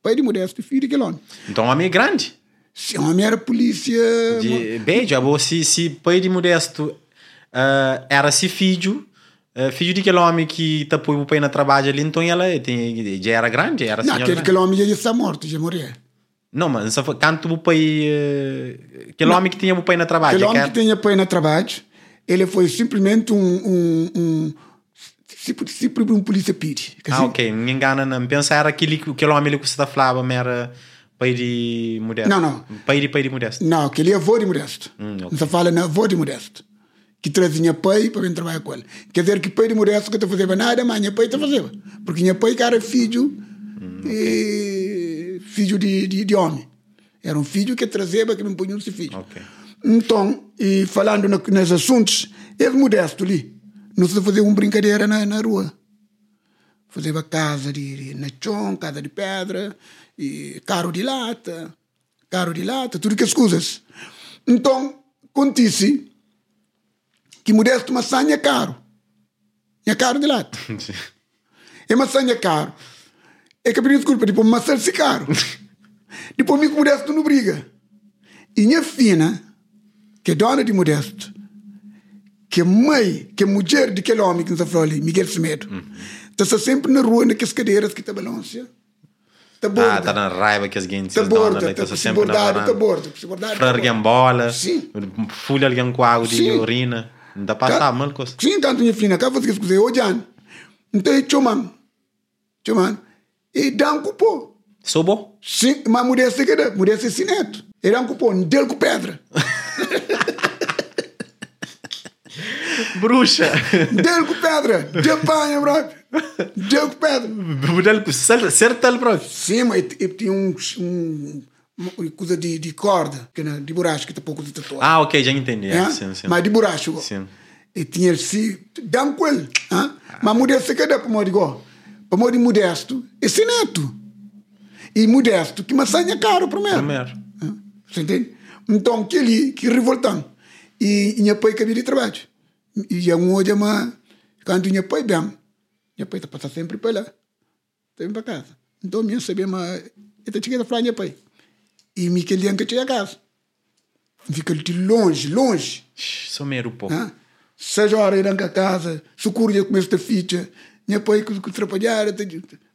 Pai de modesto é filho daquele homem. Então, o homem é grande. Se o homem era polícia. De, bem, já, se, se pai de modesto uh, era se filho Uh, filho daquele homem que põe o pai na trabalho ali, então ela tem, já era grande, era Não, aquele, aquele homem já está morto, já morreu. Não, mas canto o pai. Uh, aquele não, homem que tinha o pai na trabalho. Aquele homem que, tinha o pai na trabalho, ele foi simplesmente um. um, um sempre um polícia pide. Ah, ok, me engana, não. Pensa era aquele, aquele homem que você está falando, era pai de modesto. Não, não. Pai de pai de modesto. Não, aquele é avô de modesto. Hum, okay. Você fala na avô de modesto que trazia pai para vir trabalhar com ele. Quer dizer que pai de Moreira que não fazia nada, mas minha pai fazendo. Porque minha pai era filho, hum, okay. e, filho de, de, de, homem. Era um filho que trazia que não punha esse filho. Okay. Então, e falando no, nesses assuntos, ele modesto ali. Não se fazia uma brincadeira na, na rua. Fazia casa de, de casa de pedra, e carro de lata, caro de lata, tudo que as coisas. Então, acontece que modesto maçã é caro. É caro de lata. É maçã é caro. É que pedir desculpa, depois maçã se caro. depois me modesto não briga. E minha fina, que é dona de modesto, que é mãe, que é mulher daquele homem que nos falou ali, Miguel Semedo, está sempre na rua, naquelas cadeiras que está balança. Tá borda. Ah, tá na raiva que as gente Tá dona, borda, né? tá Tá se sempre na bordado, tá varanda. borda, bordado. Fra alguém bola, Sim. folha alguém com água de urina. Pra estar mal coisa. Sim, tanto minha filha, cá você escuta, ô Jan, então é choman, choman, e dá um cupom. Sou bom? Sim, mas mulher se quer, mulher se sineto. E dá um cupom, dele com pedra. Bruxa! Dele com pedra, de apanha, bro. Dele com pedra. Modelo com ele próprio. Sim, mas e- e tinha um, um, coisa de, de corda, que na, de borracha, que tá pouco de tatuagem. Ah, ok, já entendi. É? É, sim, sim. Mas de borracha. Sim. E tinha se dá com ele. ah? Mas modesto que dá para modo igual. Para modo modesto, esse neto. E modesto, que maçã é caro primeiro. Primeiro. Ah, Você entende? Então, que ali, que revoltando. E minha pai cabia de trabalho. E um hoje, mas quando minha pai bem, minha pai está passando sempre para lá. Sempre para casa. Então, minha sabia, mas eu tinha que falar minha pai. E me queria que tinha casa. Fica de longe, longe. Mero pô. Ah, Seja hora ir a casa, socorro já começo a ficha, minha pai que que trabalhar,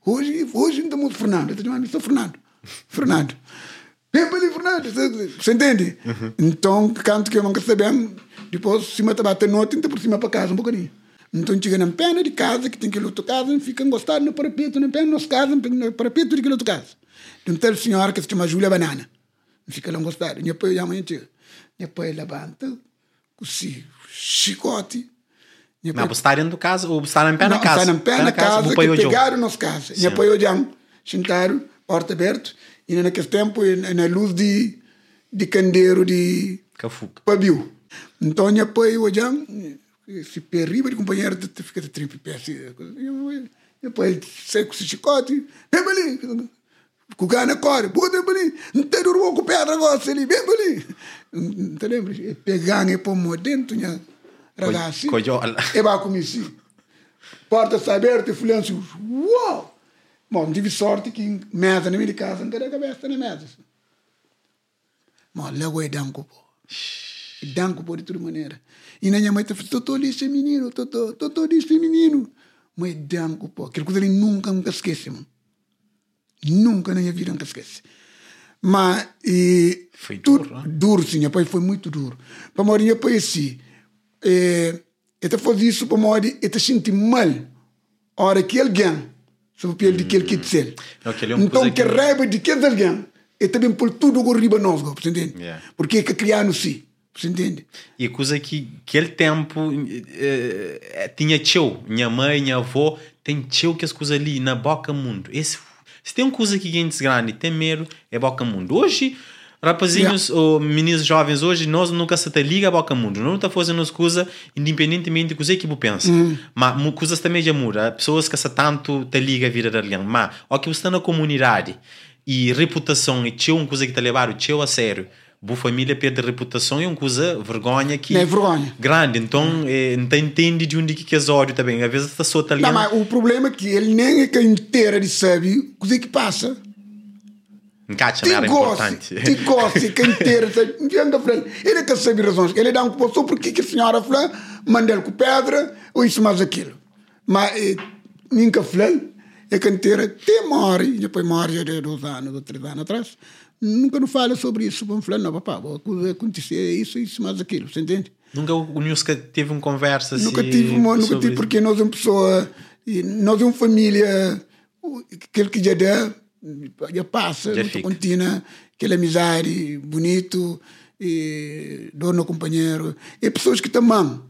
hoje, hoje não estamos Fernando, eu sou Fernando, Fernando. Vem para ali, Fernando, você- entende? Então, canto que eu nunca sabemos, depois, cima está batendo nota, então por cima para casa um bocadinho. Então, chega na pena de casa, que tem que ir outra casa, fica encostado no parapeito, na pena, nas casas, no parapeito de outra casa. De um tal senhora que se chama Júlia Banana. Fica lá encostado. Minha pai, amanhã chega. Minha pai levanta, com esse chicote. Minha Não, está dentro do casa ou está em pé na não, casa? Está na pé na casa, vou que pegaram nas casas. E apoio já, sentaram, porta aberta, e naquele tempo, e na luz de, de candeeiro de Cafuca. pavio. Então, eu apoio já, se perriba de companheiro, fica de trimpe pé, assim. E apoio, sai com esse chicote, vem ali. Gana corre, bota para ali. Não tem duro com pedra agora, ali, vem para ali. Não te lembra? Pegar e pôr dentro, né? Ragazzi. Coiola. E vai comigo assim. Porta aberta e assim, uau! Bom, tive sorte que mesa na minha casa, não tem a cabeça na mesa. Mas logo é danco, pô. Danco, pô, de toda maneira. E na minha mãe Totó, disse menino, Totó, Totó, disse menino. Mas danco, pô. Aquela coisa ali nunca, nunca esquece, mano. Nunca na minha vida nunca esquece. Mas, e... Foi tudo- duro, né? Duro, sim, pai foi muito duro. Para morir, pai, assim, é, ele faz isso para morir, ele sente mal. A hora que alguém, sobre pele de que dizer. Não, que ele é Então, que que- raiva de aquele alguém, ele também por tudo o riba nós, você entende? Yeah. Porque é que criar si, você entende? E coisa que aquele tempo eh, eh, tinha tio, minha mãe, minha avó, tem tio que as coisas ali na boca mundo. Esse, se tem uma coisa que gente grande tem medo, é boca mundo. Hoje, rapazinhos ou meninos jovens, hoje nós nunca se te liga a boca mundo. Não está fazendo as coisas independentemente do que você pensa. Mas mu- coisas também já mudam. Pessoas que se tanto te liga a vida de alguém. Mas, ó que você está na comunidade e reputação e tio uma coisa que te levar o tio a sério. Boa família perde reputação é uma coisa vergonha que Não é vergonha. grande. Então, eh, não entende de onde que é ódio também. Às vezes está só Não, italiano. mas o problema é que ele nem é que inteira de sabe o que é que passa. Encaixa, não era importante. ti gosta, que inteira, sabe? Não frente. Ele quer saber razões. Ele dá um cupo porque que a senhora falou, manda ele com pedra, ou isso mais aquilo. Mas, eh, nunca falei, é que inteira, tem morre, depois morre já de dois anos ou três anos atrás, nunca não fala sobre isso. Vamos falar, não, papá, vai acontecer isso, isso, mais aquilo, você entende? Nunca o Nusca teve uma conversa assim. Nunca tive, uma, nunca tive, porque nós somos pessoa, e nós somos família, o- aquele que já dá, já passa, Já contínua, aquela amizade, bonito, e dono companheiro, e pessoas que te amam.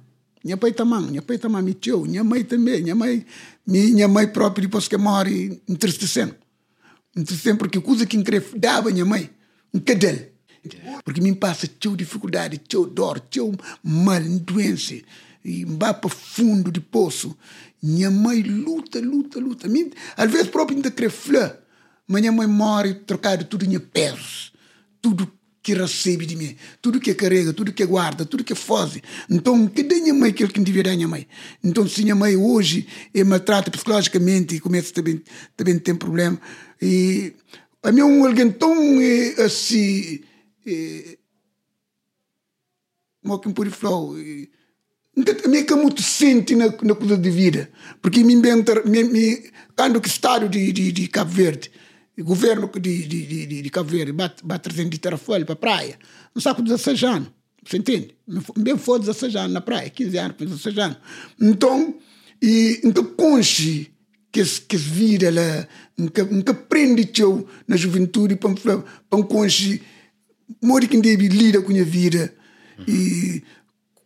Minha pai também, minha pai também me tio, minha mãe também, minha mãe, minha mãe própria depois que morre, entristecendo. Entristecendo porque coisa que incrível dava minha mãe, um cadelo. Porque me passa teu dificuldade, teu dor, teu mal, doença, e vai para fundo de poço. Minha mãe luta, luta, luta. Mim, às vezes próprio ainda flor, mas minha mãe morre trocado tudo em pesos. tudo que recebe de mim, tudo que carrega, tudo que guarda, tudo que faz. Então, que dê minha mãe aquilo que devia dar minha mãe. Então, se minha mãe hoje é maltrata psicologicamente e começa também, também tem problema, e a alguém tão é, assim, é, como que pode falar, a minha que muito sente na, na coisa de vida, porque me inventa, me, me, quando que estado de, de, de Cabo Verde, governo de, de, de, de Cabo Verde bate, bate 300 de terrafolha para a praia, um saco de 16 anos. Você entende? Bem foi 16 anos na praia, 15 anos, 16 anos. Então, e então conche que que vida ela nunca nunca aprende teu na juventude para para conche mori que deve lida com a vida e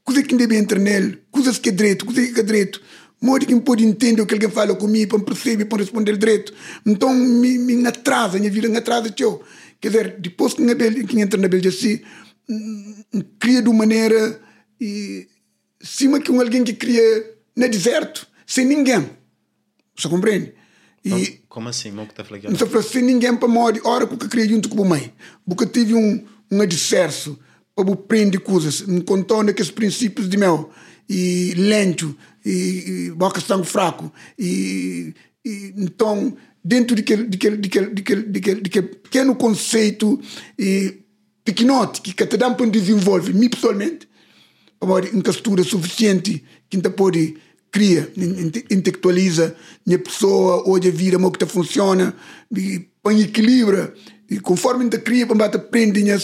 coisa que deve entrar nele coisas que é direito coisas que é direito modo que pode entender o que alguém fala comigo, para perceber, para responder direito. Então, me, me atrasa, minha vida me atrasa, tio. Quer dizer, depois que, que entra na Bélgica, assim, cria de uma maneira, e, cima que um alguém que cria no deserto, sem ninguém. Você compreende? E, Como assim? Como que está falando? Não está sem ninguém para morrer, hora que eu cria junto com a mãe. Porque tive um, um adverso para aprender coisas, me contou naqueles princípios de meu e lento e, e boca sangue fraco e, e, então dentro daquele, daquele, daquele, daquele, daquele, daquele pequeno conceito e pequenote que cada um desenvolve me pessoalmente uma castura suficiente que ainda pode cria intelectualiza minha pessoa hoje a vida como que funciona e põe equilibra e conforme ainda cria para aprender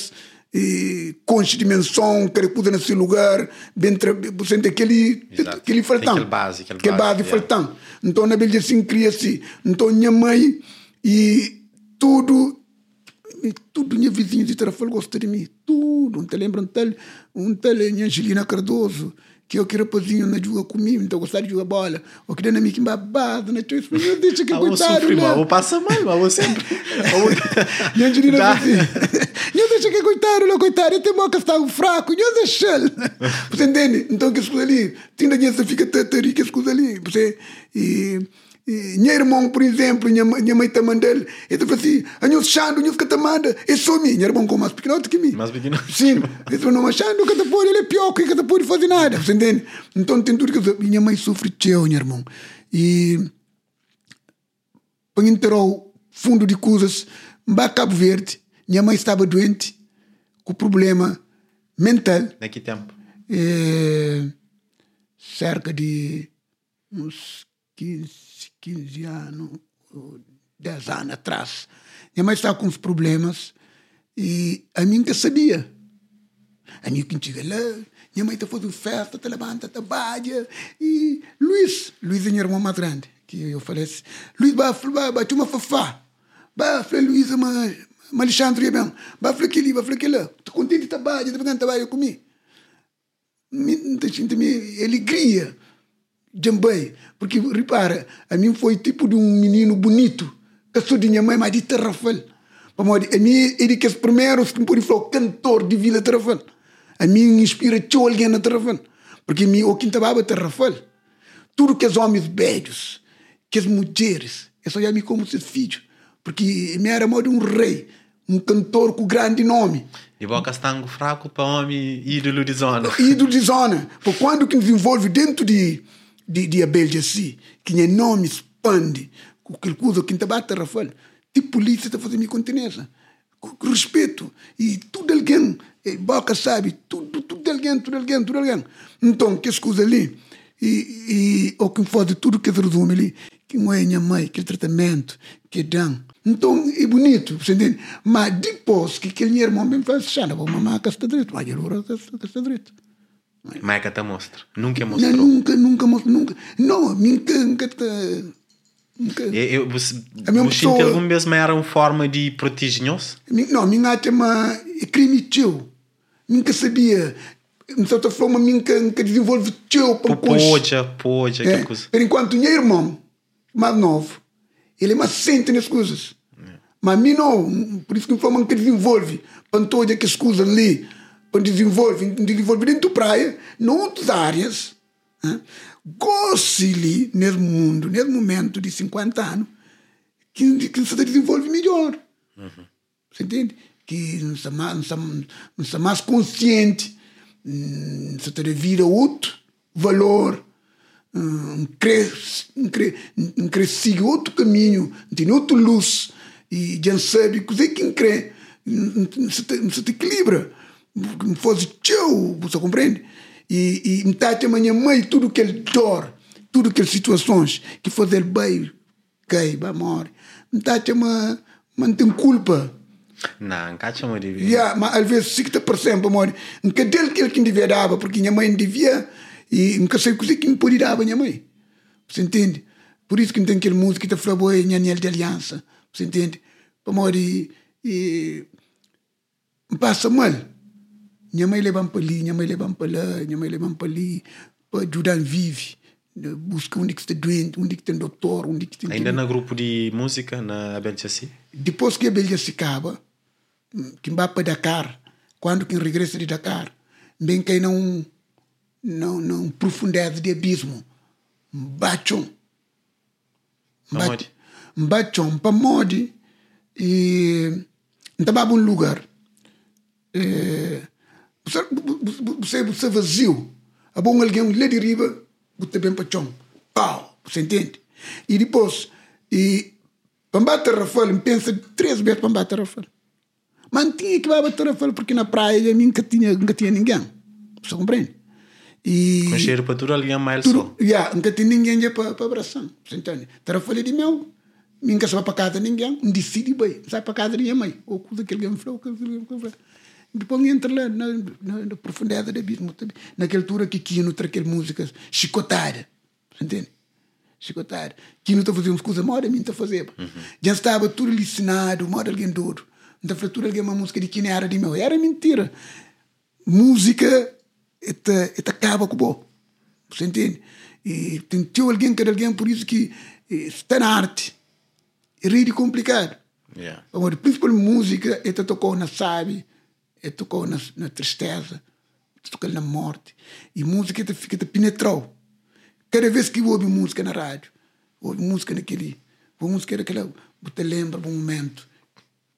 e conche dimensão, que coisa nesse lugar, dentro de aquele, aquele faltão. Aquele base, aquele, base, base faltão. Então, na Bíblia assim, cria-se. Então, minha mãe e tudo, tudo, minha vizinha de Tarafal gosta de mim. Tudo. Não te lembra um tal, um tal, minha Angelina Cardoso, que eu queria rapazinho na jogar comigo, então gostava de jogar bola. Ou queria na minha que babado, né? Então, eu deixa que coitado, né? Eu passo mal, mas eu sempre... Minha Angelina assim... Eu deixa que coitado, não coitado, eu tenho uma questão fraco, eu deixo Você entende? Então, que as coisas ali, tinha dinheiro, fica tatari, que as coisas ali, você... E, e, minha irmã, por exemplo, minha, minha mãe também dele, ele falou assim: a minha chando, a minha tamada, é só mim. Minha irmã com mais pequeno que mim. Mais pequeno? Sim. Ele falou: não, achando que pode, ele é pior, que pode fazer nada. Você entende? Então tem tudo que minha mãe sofre teu, minha irmã. E. Para enterrar fundo de coisas, em Cabo Verde, minha mãe estava doente, com problema mental. Que tempo? É, cerca de uns 15 15 anos, 10 anos atrás. Minha mãe estava com uns problemas e a mim que sabia. A mim que chega lá, minha mãe está fazendo festa, está levanta, está baia. E Luiz, Luiz é minha irmã mais grande, que eu falei assim, Luiz, vai, uma fafá. Vai, falei, Luiz, mas Alexandre, vai, falei, aquele, vai, falei, aquele. Estou contente de trabalhar, de trabalhar comigo. Me, me, me, alegria Jambei. Porque, repara, a mim foi tipo de um menino bonito, que sou de minha mãe, mas de Terrafel. A mim, ele que é o primeiro que me falou cantor de Vila Terrafel. A mim inspira alguém na Terrafel. Porque a mim, o quinta baba Terrafel. Tudo que os homens beijos, que as mulheres, é só me como seus filhos. Porque me era de um rei, um cantor com grande nome. E boca estango fraco para homem ídolo de zona. ídolo de zona. Por quando que desenvolve dentro de de, de abelha assim, que é nome expande, com aquele coisa que bate Rafael, tipo polícia está fazendo continência. Com respeito. E tudo alguém, boca sabe, tudo, tudo alguém, tudo alguém, tudo alguém. Então, que coisas ali, e, e o que faz tudo que se resume ali, que não é minha mãe, aquele tratamento que dão. Então, é bonito, você entende? Mas depois que aquele irmão me faz, não vou mamar a está direito, mas ele está direito. Maica te mostra. Nunca mostrou. Não, nunca, nunca mostrou. Nunca. Não, nunca, nunca te... Nunca. Eu, você, a minha pessoa, alguma vez era uma forma de proteger-nos? Não, minha arte é crime teu. Nunca sabia. De certa forma, nunca, nunca desenvolve teu para Podia, podia, é. coisa. Por enquanto, meu irmão, mais novo, ele é mais sente nas coisas. É. Mas a mim não. Por isso que forma que desenvolve. Para todas aquelas coisas ali para desenvolver, desenvolver dentro da praia, noutras áreas, né? goste-lhe nesse mundo, nesse momento de 50 anos, que, que se desenvolve melhor. Uhum. Você entende? que não está mais, não está, não está mais consciente, hum, se vida outro valor, um, cresce, um, cresce, um cresce outro caminho, tem outra luz, e já sabe que quem crê, se te, se te equilibra, faz tchau, você compreende? E, e metade amanhã mãe, tudo que ele dor, tudo aquelas situações que fazer bem, cai, vai morrer. Metade uma, não tem culpa. Não, cacha mo devia. Yeah, mas às vezes 60% amor. Nunca dele que ele devia dar, porque minha mãe devia e nunca sei coisa que me podia dar minha mãe. Você entende? Por isso que tem aquele música que está boa em anel de aliança. Você entende? Amor, e, e passa mal. Minha mãe leva para ali, minha mãe leva para lá, minha mãe leva para ali, para ajudar a viver busca onde que está doente, onde que tem doutor, onde que tem... Ainda no grupo de música, na Abeljaci? Depois que a Abeljaci acaba, que vai para Dakar, quando que regressa de Dakar, bem que não não não profundidade de abismo, bachon. Bachon, para modi. E estava um lugar é, você, você, você vazio, a bom alguém lá de riba bota bem para chão. Pau! Você entende? E depois, e para bater Rafael, pensa três vezes para bater Rafael. Mas tinha que bater Rafael porque na praia nunca tinha, nunca tinha ninguém. Você compreende? E, Com cheiro para tudo alguém mais só. Yeah, nunca tinha ninguém para, para abraçar. Você entende? Rafael de meu. Nunca se vai para casa de ninguém. Decide bem. Sai para casa de minha mãe. Ou coisa que alguém falou. Depois entra lá na, na, na profundidade do abismo. Naquela altura que Kino tra aquela música chicotada. Entende? Chicotada. Kino está fazendo umas coisas, mora mim está fazendo. Uhum. Já estava tudo licenado, mora alguém duro. Então falei, tudo alguém uma música de Kino era de meu. Era mentira. Música, eta acaba com o bom. Você entende? E tem alguém que alguém, por isso que está na arte. É really complicado. Yeah. Principalmente música, esta tocou na sabe tocou na, na tristeza, tocou na morte. E música te, fica te penetrou. Cada vez que ouve música na rádio, ouve música naquele, ouve música naquela, você lembra um momento.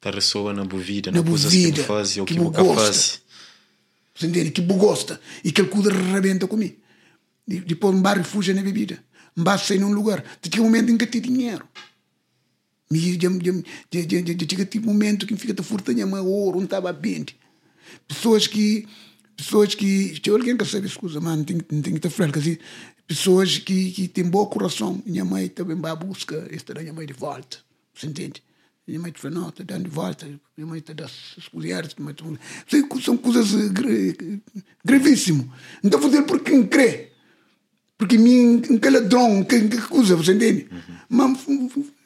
Tá ressoa na boa vida, na coisas que faz ou que, que nunca faz. Entende? Que gosta. E que ele cuida rebenta comigo. Depois um bar refugia na bebida. Um bar sai num lugar. Tem um momento em que tem dinheiro. E chega tipo momento que fica te furtanha, mas ouro, não estava bem pessoas que pessoas que se alguém que sabe escusa mano tem tem que ter franca assim pessoas que que têm bom coração. Minha mãe também vai buscar esta minha mãe de volta você entende? Minha mãe te fala não está dando de volta minha mãe está das colheres são coisas gravíssimas então fazer por quem crê. Porque mim que ladrão que coisa você entende? Uhum. mas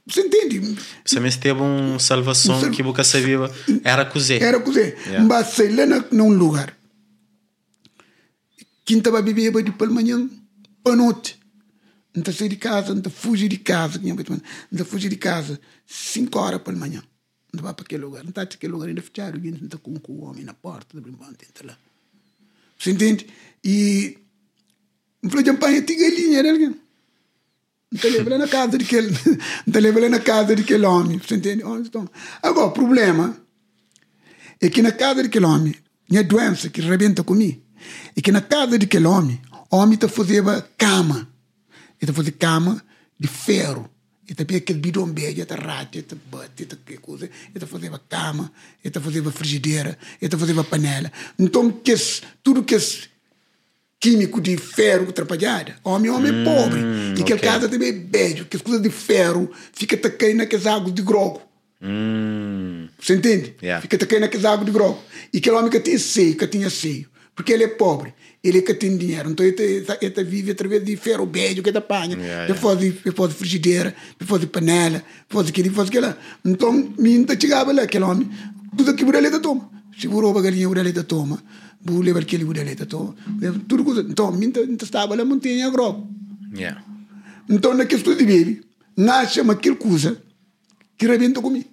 você entende? Você teve uma salvação um que você sabia era cozer. Era cozer. Yeah. Mas sei lá num lugar. Quem estava bebendo de pela manhã, para noite. Não sair de casa, não fugir de casa. Não fugir de casa. Cinco horas pela manhã. Não vai para aquele lugar. Não está naquele lugar ainda fechado. Não está com o homem na porta. Entra lá. Você entende? E. Não falou de champanhe, tem galinha, era alguém. Então leva na casa daquele, então leva na casa daquele homem, você entende? Então, agora, o problema é que na casa daquele homem, minha doença que rebenta comigo, é que na casa daquele homem, o homem está fazendo cama, ele está fazendo cama de ferro, ele está aquele bidão bege, ele está rato, está bate, ele está coisa, ele está fazendo cama, ele está fazendo frigideira, ele está fazendo panela. Então, que tudo que químico de ferro trabalhar. Homem, homem hum, pobre. E que okay. casa também é beijo, que as coisas de ferro fica caindo naquelas águas de grogo. Hum. Você entende? Yeah. Fica caindo naquelas águas de grogo. E aquele homem que tinha seio, que tinha seio. Porque ele é pobre. Ele é que tem dinheiro. Então ele, ele vive através de ferro beijo que ele apanha. Yeah, ele, faz, ele faz frigideira, ele faz panela, faz aquilo, faz aquilo. Então, minha chegava lá, aquele homem. Tudo aquilo ele toma. Segurou a galinha, ele toma bu levar aquele bu dele to. Então minta minta estava lá montanha agro yeah. Então na questão de baby nasce uma aquele coisa que rebenta comigo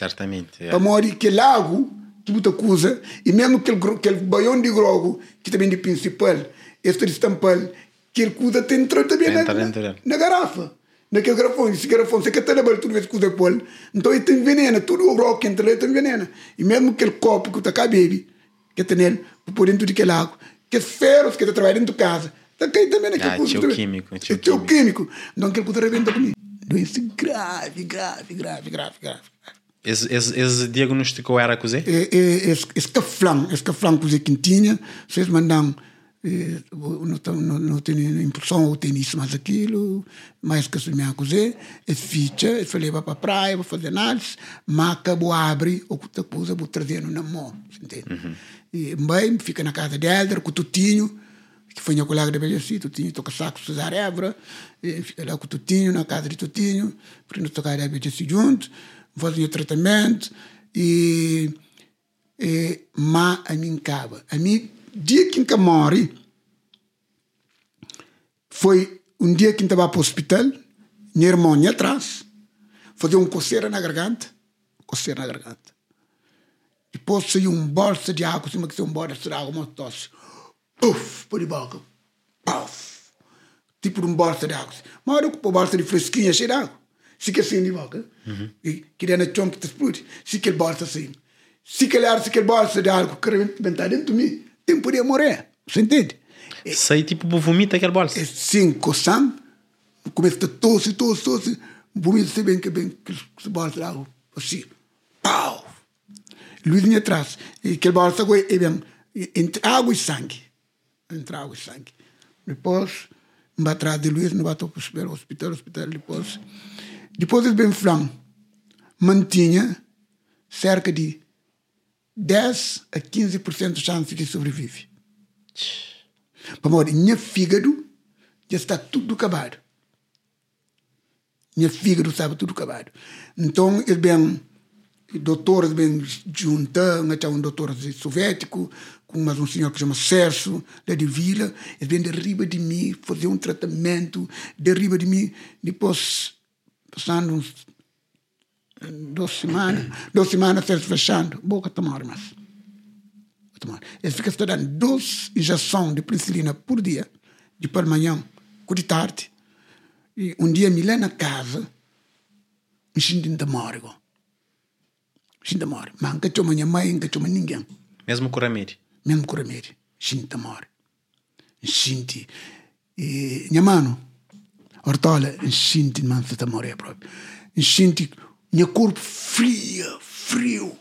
certamente yeah. para morrer que lago tudo coisa e mesmo aquele aquele baião de grogo que também de principal este estampal que ele coisa tem entrado também na, na, na, garrafa naquele grafone, esse grafone, você quer trabalhar tudo vezes com o então ele tem veneno, tudo o rock entre ele tem veneno. E mesmo aquele copo que está cá, baby, que tem por dentro daquele água, que ferros que está trabalhando dentro de casa, está caindo também naquele Ah, coisa. tio químico, tio tio químico. Então aquele coisa rebenta comigo. Doença grave, grave, grave, grave, grave. Esse, esse, esse diagnosticou era cozer? É, é, esse, esse caflão, esse caflão que você tinha, vocês mandam, eh, não, não, não tem impressão ou tem isso, mas aquilo, mais que se me cozer, é ficha, eu falei, vai para a praia, vou fazer análise, maca, vou abrir, ou que coisa, vou trazer na mão, entende? E bem, fica na casa de Helder, com o Tutinho, que foi minha colega de Belheci, Tutinho toca saco Cesar e fica lá com o Tutinho, na casa de Tutinho, para nós tocar a Belheci juntos, fazia o tratamento, e, e a mim cava. A mim, dia que eu morri, foi um dia que eu estava para o hospital, minha irmã ia atrás, fazia um coceira na garganta, coceira na garganta. Depois saiu um bolsa de água, cima que saiu um bolsa de água, uma tosse. Puf, por boca. Puf. Tipo um bolsa de água. Mas eu com bolsa de fresquinha, cheia de água. Se que assim de boca. E queria na chão que te explode. Se que bolsa assim. Se que ar, se que bolsa de água, que rebentar dentro de mim, tem podia morrer. Você entende? Sei tipo vomita aquele bolso. Assim, coçando, começa a tosse, tosse, tosse, vomita se bem que bem, que de água, assim, pau! Luiz vinha atrás, e aquele bolsa agora é bem, entre água e sangue, entre água e sangue. Depois, vai atrás de Luiz, não vai para o hospital, hospital, depois. Depois ele bem flan, mantinha cerca de 10 a 15% de chance de sobreviver. Para morrer, meu fígado já está tudo acabado. Meu fígado estava tudo acabado. Então, ele bem, doutores bem juntando, tinha um doutor soviético, com mais um senhor que chama Sérgio, lá de Vila, ele vem derriba de mim, fazer um tratamento, derriba de mim, depois, passando uns duas semanas, duas semanas, Sérgio fechando, boca tomar mais tomar. Ele fica estudando duas injeções de penicilina por dia, de pela manhã, de tarde. E um dia me lá na casa, me sinto de. Me sinto de morte. Mas nunca chama minha mãe, nunca chama ninguém. Mesmo com Ramiri. Mesmo com remédio. Sinto de morte. Sinto. E minha mano, Hortola, sinto de mansa de morrer próprio. Sinto meu corpo frio, frio.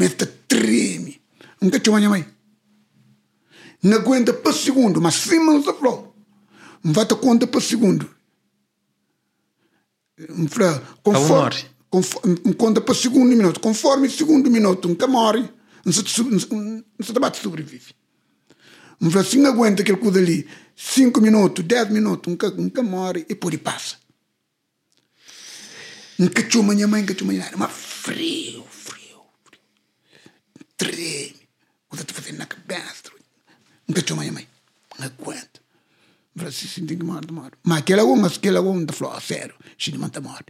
A treme. Nunca tinha minha mãe. Não aguenta para segundo, mas sim, não se falou. Não vai ter conta para segundo. Conforme, conforme, conta para segundo minuto. Conforme segundo minuto, nunca morre. Não se, não se, debate sobrevive. Não aguenta aquele coisa ali, cinco minutos, dez minutos, nunca, nunca morre e por aí passa. Tinha minha mãe, minha mãe. Mas frio, frio, frio. Treme. O que estou fazendo na cabeça? Tinha minha mãe. Não aguento. Sim, tem que morrer, morre. Mas aquela uma, mas aquela uma, da falou, sério, sim, manta morre.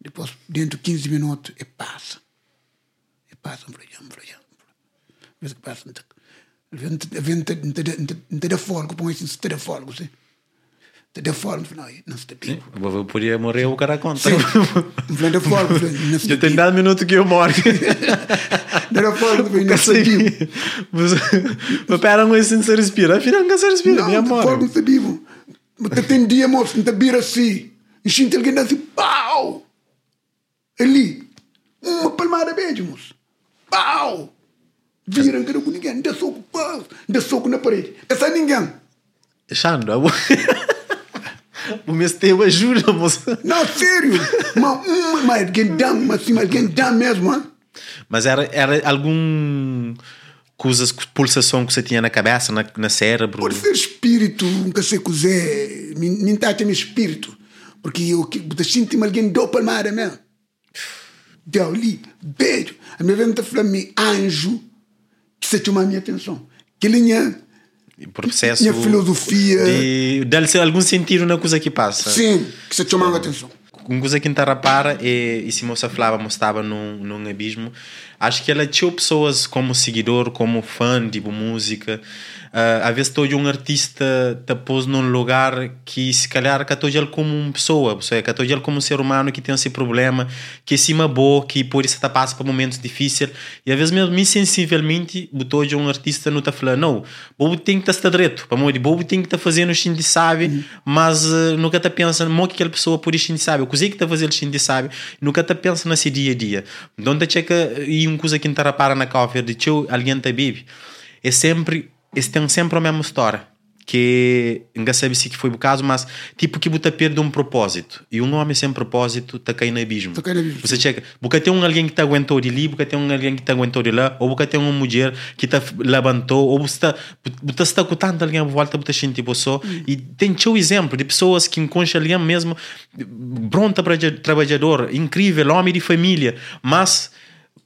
Depois, dentro de 15 minutos, e passa. E passa, um falei, um falei, um falei. que passa, não te dá folga, põe assim, se te dá folga, sim. Dá folga, não, não se dá eu poderia morrer o cara conta. Não falei, não se Eu te tenho dado minuto que eu morro. Dá folga, não Nunca se te Mas pera, não assim se respira. Afinal, nunca se respira. Minha Não, morre. folga, não se vivo. Mas tem dia, moço, não te vira assim. E sinto alguém assim, pau! Ali. Uma palmada beijo, moço. Pau! Vira, não quero com ninguém. Dá soco, pau! Soco na parede. Essa é ninguém. Xando, o meu teu ajuda, moço. Não, sério. Mas uma, mas alguém dá, mas assim, mas mesmo, hein? Mas era, era algum coisa, pulsação que você tinha na cabeça, na, na cérebro? Pode ser espírito, nunca sei cozer. Me tacha meu espírito. Porque eu que eu sinto alguém deu palmada mesmo. Deu ali, beijo. A minha vez me falou anjo que se chama a minha atenção. Que linha, processo minha filosofia. de dar-lhe algum sentido na coisa que passa. Sim, que se chama a atenção. Uma coisa que não para e, e se moça falava, estava num, num abismo, acho que ela tinha pessoas como seguidor, como fã, tipo música. Uh, às vezes todo um artista te pôs num lugar que se calhar catou ele como uma pessoa, seja, catou ele como um ser humano que tem esse problema, que é cima boa, que por isso está passa por momentos difíceis. E às vezes mesmo insensivelmente, botou de um artista não está falando, não, bobo tem que estar direito, para morrer, bobo tem que estar fazendo o xinti sabe, uhum. mas uh, nunca está pensando, mo que aquela pessoa por isso sabe, o que que está fazendo o sabe, nunca está pensando nesse dia a dia. Então, checa e uma coisa que não para na causa de teu, alguém está bebe, é sempre eles têm sempre a mesma história. Que nunca sabe se que foi o caso, mas tipo que você perde um propósito. E um homem sem propósito está caindo no abismo. Tá caindo no abismo. Você chega, porque tem um alguém que te aguentou de ali, porque tem um alguém que te aguentou de lá, ou porque tem uma mulher que te levantou, ou você está, você está com tanto alguém à volta, você sente tipo só. Hum. E tem teu exemplo de pessoas que encontram ali mesmo, pronta para trabalhador, incrível, homem de família, mas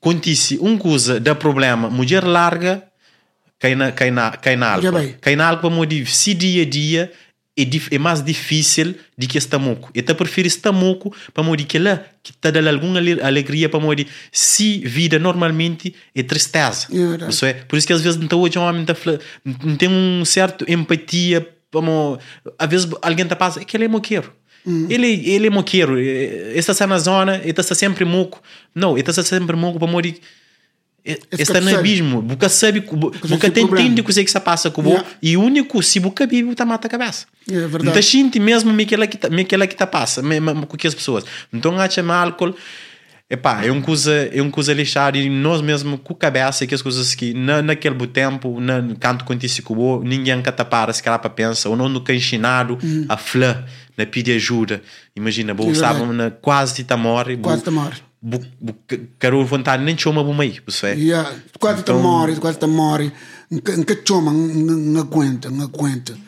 acontece um coisa da problema, mulher larga cai na, cai na, cai na algo. Cai na algo para se dia a dia é, é mais difícil do que este moco. Eu prefiro este moco para morrer que lá que te dá alguma alegria para morrer. Se vida normalmente é tristeza. É isso é. Por isso que às vezes não hoje um homem não tem um certo empatia como às vezes alguém te passa que ele é moqueiro. Hum. Ele, ele é moqueiro. Está na zona, está sempre moco. Não, está sempre moco para morrer está no abismo. Buca sabe, buca tem o que que se passa com o yeah. e o único se buca vive está mata a cabeça. É verdade. Então sente mesmo me que que tá, passa, com as pessoas. Então acha álcool Epá, é uma coisa, é uma coisa lixar e nós mesmo com a cabeça que as coisas que na, naquele tempo, na, quando acontece com o ninguém que para se calhar para pensar, ou não no ensinado hum. a flã, na pedir ajuda. Imagina, bo, estava na quase tá morre. Quase tá morre quero vontade nem chama bu mai, você yeah, quase então... morre, quase te morre, nunca chama, não aguenta, não aguenta,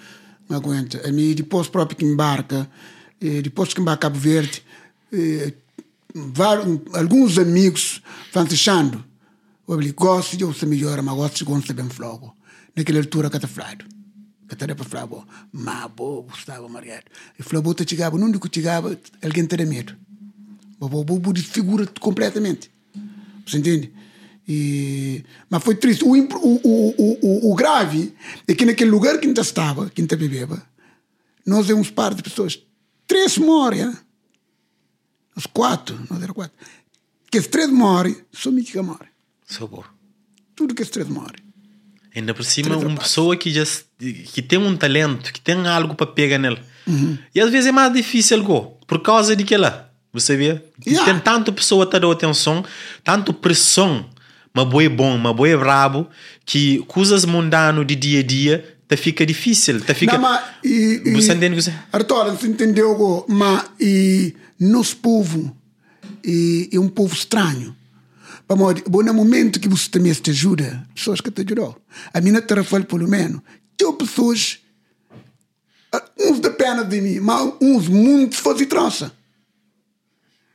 não aguenta. A mim depois próprio que embarca, depois que embarca Cabo Verde, vários, alguns amigos vão se achando, eu gosto de você melhor, mas gosto de você bem flogo. Naquela altura que está falado. Para mas bo, Gustavo Mariano. E falou, você chegava, não digo que chegava, alguém teria medo. O Bobo desfigura completamente. Você entende? E, mas foi triste. O, o, o, o, grave é que naquele lugar que a gente estava, que a gente bebeva, nós éramos par de pessoas. Três morrem. Os quatro, nós éramos quatro. Que os três morrem, só me que morre. Sabor. Tudo que os três morrem. Ainda por cima, uma pessoa que, já, que tem um talento, que tem algo para pegar nele. Uhum. E às vezes é mais difícil algo, por causa de que lá. Você vê? Yeah. Tem tanto pessoa que dá atenção, tanto pressão, mas boi bom, mas boi brabo, que coisas mundanas de dia a dia te fica difícil. Te fica... Não, mas, e, você entende? Você... Arthur, você entendeu? Mas e, nosso povo e, é um povo estranho. Vamos, bom, no momento que você também te ajuda, pessoas que te ajudou. A minha tarefa, pelo menos, tem pessoas, uns dependem de mim, mas uns muito fazem trança.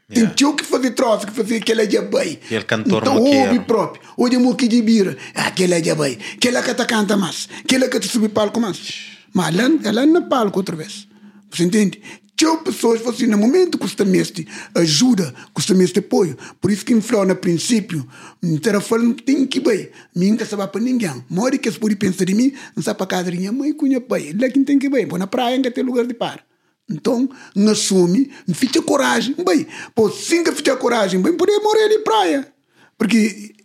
Yeah. Tem que fazer troço, que fazer aquele é de bem. Aquele cantor Então ouve próprio. Hoje é que de bira. Aquele é de bem. Aquele é que te canta mais. Aquele é que te subir palco mais. Mas ela, ela não palco outra vez. Você entende? Tinha pessoas assim, no momento que você mestre ajuda, que você mestre apoio. Por isso que em flor, no princípio, não terá falando tem que bem. Mim não sabe para ninguém. Mori que se pode pensar de mim, não sabe para casa minha mãe, cunha bem. Ele é quem tem que bem. Vou na praia, não tem lugar de par. Então, não assume, fica coragem. Bem, pô, sim que fica coragem, bem, poder morrer de praia. Porque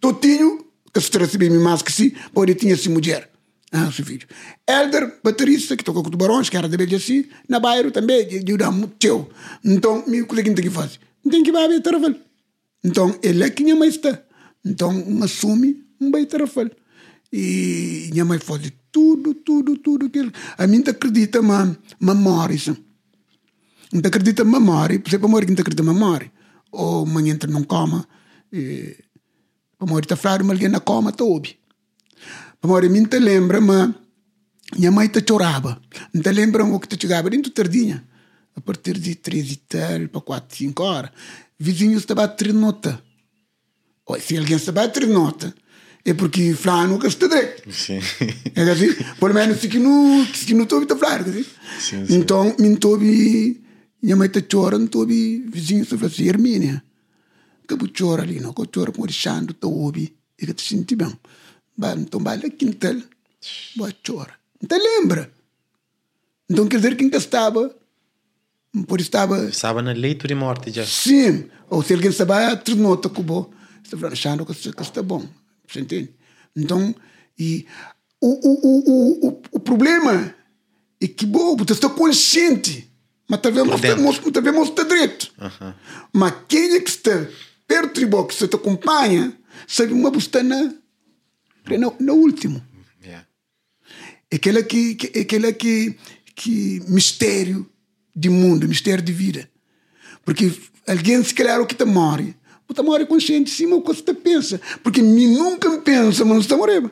Totinho, que se recebi mais que sim, pode tinha sim mulher. Ah, filho. Elder, baterista, que tocou com tubarões, que era Belha assim, na bairro também, de muito teu. Então, me coisa que tem que fazer? Tem que vai trabalho. Então, ele é que minha mãe está. Então, assume, um trabalho. E minha mãe faz tudo, tudo, tudo aquilo. A mim acredita ma memória. Não acredita memória. Por exemplo, amor que não acredita memória. Ou mãe entra num coma. E, amor está falando, mas alguém na coma está ouve. Amor, a mim te lembra, mas minha mãe te chorava. Não te lembra o que te chegava dentro tardinha. A partir de três e tal, para quatro, cinco horas. Vizinhos estava a trinota. Ou se alguém estava a trinota, é porque Flá nunca está direito. Sim. É assim? Pelo menos se que não se que não estou a falar, assim? Sim, sim. Então, me estou minha mãe está chorando, estou vizinho, estou assim, Hermínia. que bu chora ali, não, que chora com o chando, tá ouvi, e que te senti bem. Ba, então, vai lá quintal, boa chora. Então, lembra? Então, quer dizer que ainda estava, por estava... Estava na leito de morte já. Sim, ou se alguém estava a ternota com o estava achando que, está bom, você entende? Então, e o, o, o, o, o problema é que, bom, você está consciente, mas talvez não está direito. Mas quem é que está perto de você, que você te acompanha, sabe uma bustana no, no último. Yeah. Aquela que, que, aquela que, que mistério de mundo, mistério de vida. Porque alguém se calhar o que te morre, você morre consciente de cima o que você pensa. Porque mim nunca me pensa, mas não está morrendo.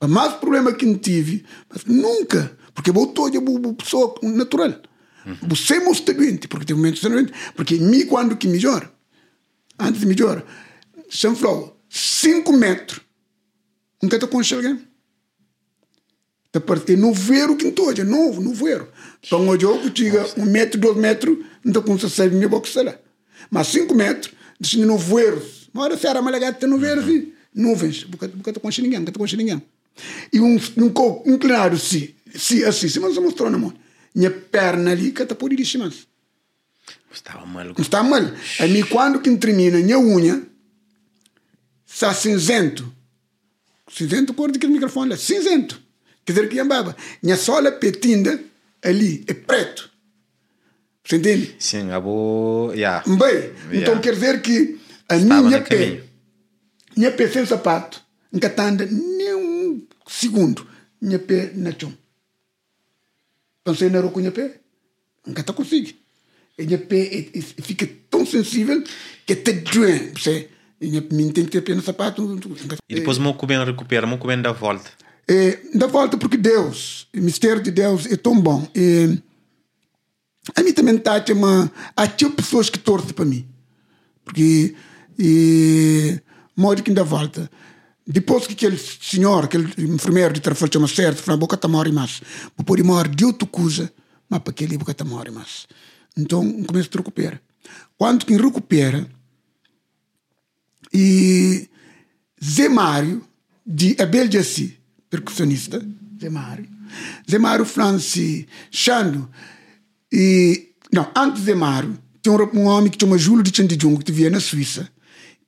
O mais problema que eu tive, mas nunca, porque eu estou uma pessoa natural. Uhum. Você é doente, porque tem momentos doente. Porque mim, quando que melhora, antes de melhora, São falou, 5 metros, nunca te conhece alguém. Da parte no ver que estou, é novo, no ver. Então, hoje eu diga um metro, dois metros, não minha boca, sei lá. Mas 5 metros, deixa no ver. Uma hora se era malagata no ver, assim, nuvens, nunca te conhece ninguém, nunca te conhece ninguém. E um, um inclinado, sim, sim, assim, sim, mas mostrou na mão. Minha perna ali, que está por ir de Estava mal. Estava mal. A mim, quando que termina, minha unha, está cinzento. Cinzento, cor daquele microfone lá, cinzento. Quer dizer que baba. Minha sola petinda ali é preto. Você entende? Sim, a boa. Yeah. Bem, yeah. então quer dizer que a Estava minha pé, minha pé sem sapato, nunca está nem um segundo, minha pé na chão. Pensei na com minha pé, nunca está consigo. E minha pé é, é, fica tão sensível que até doer. Você mim tem que ter pé no sapato. E depois o cubem recupera, o cubem dá volta. É, dá volta porque Deus, o mistério de Deus é tão bom. E, a mim também está uma há tipo pessoas que torcem para mim porque e modo que ainda volta depois que aquele senhor aquele enfermeiro de Trafalgar chama certo falou boca tá morre mais por pode morrer de outra coisa mas para aquele boca tá morre mais então começa a recuperar quando quem recupera e Zé Mário de Abel Jassi percussionista Zé Mário Zé Mário Franci Chando e, não, antes de Mário, tinha um, homem que chama Júlio de Chandijung, que vivia na Suíça,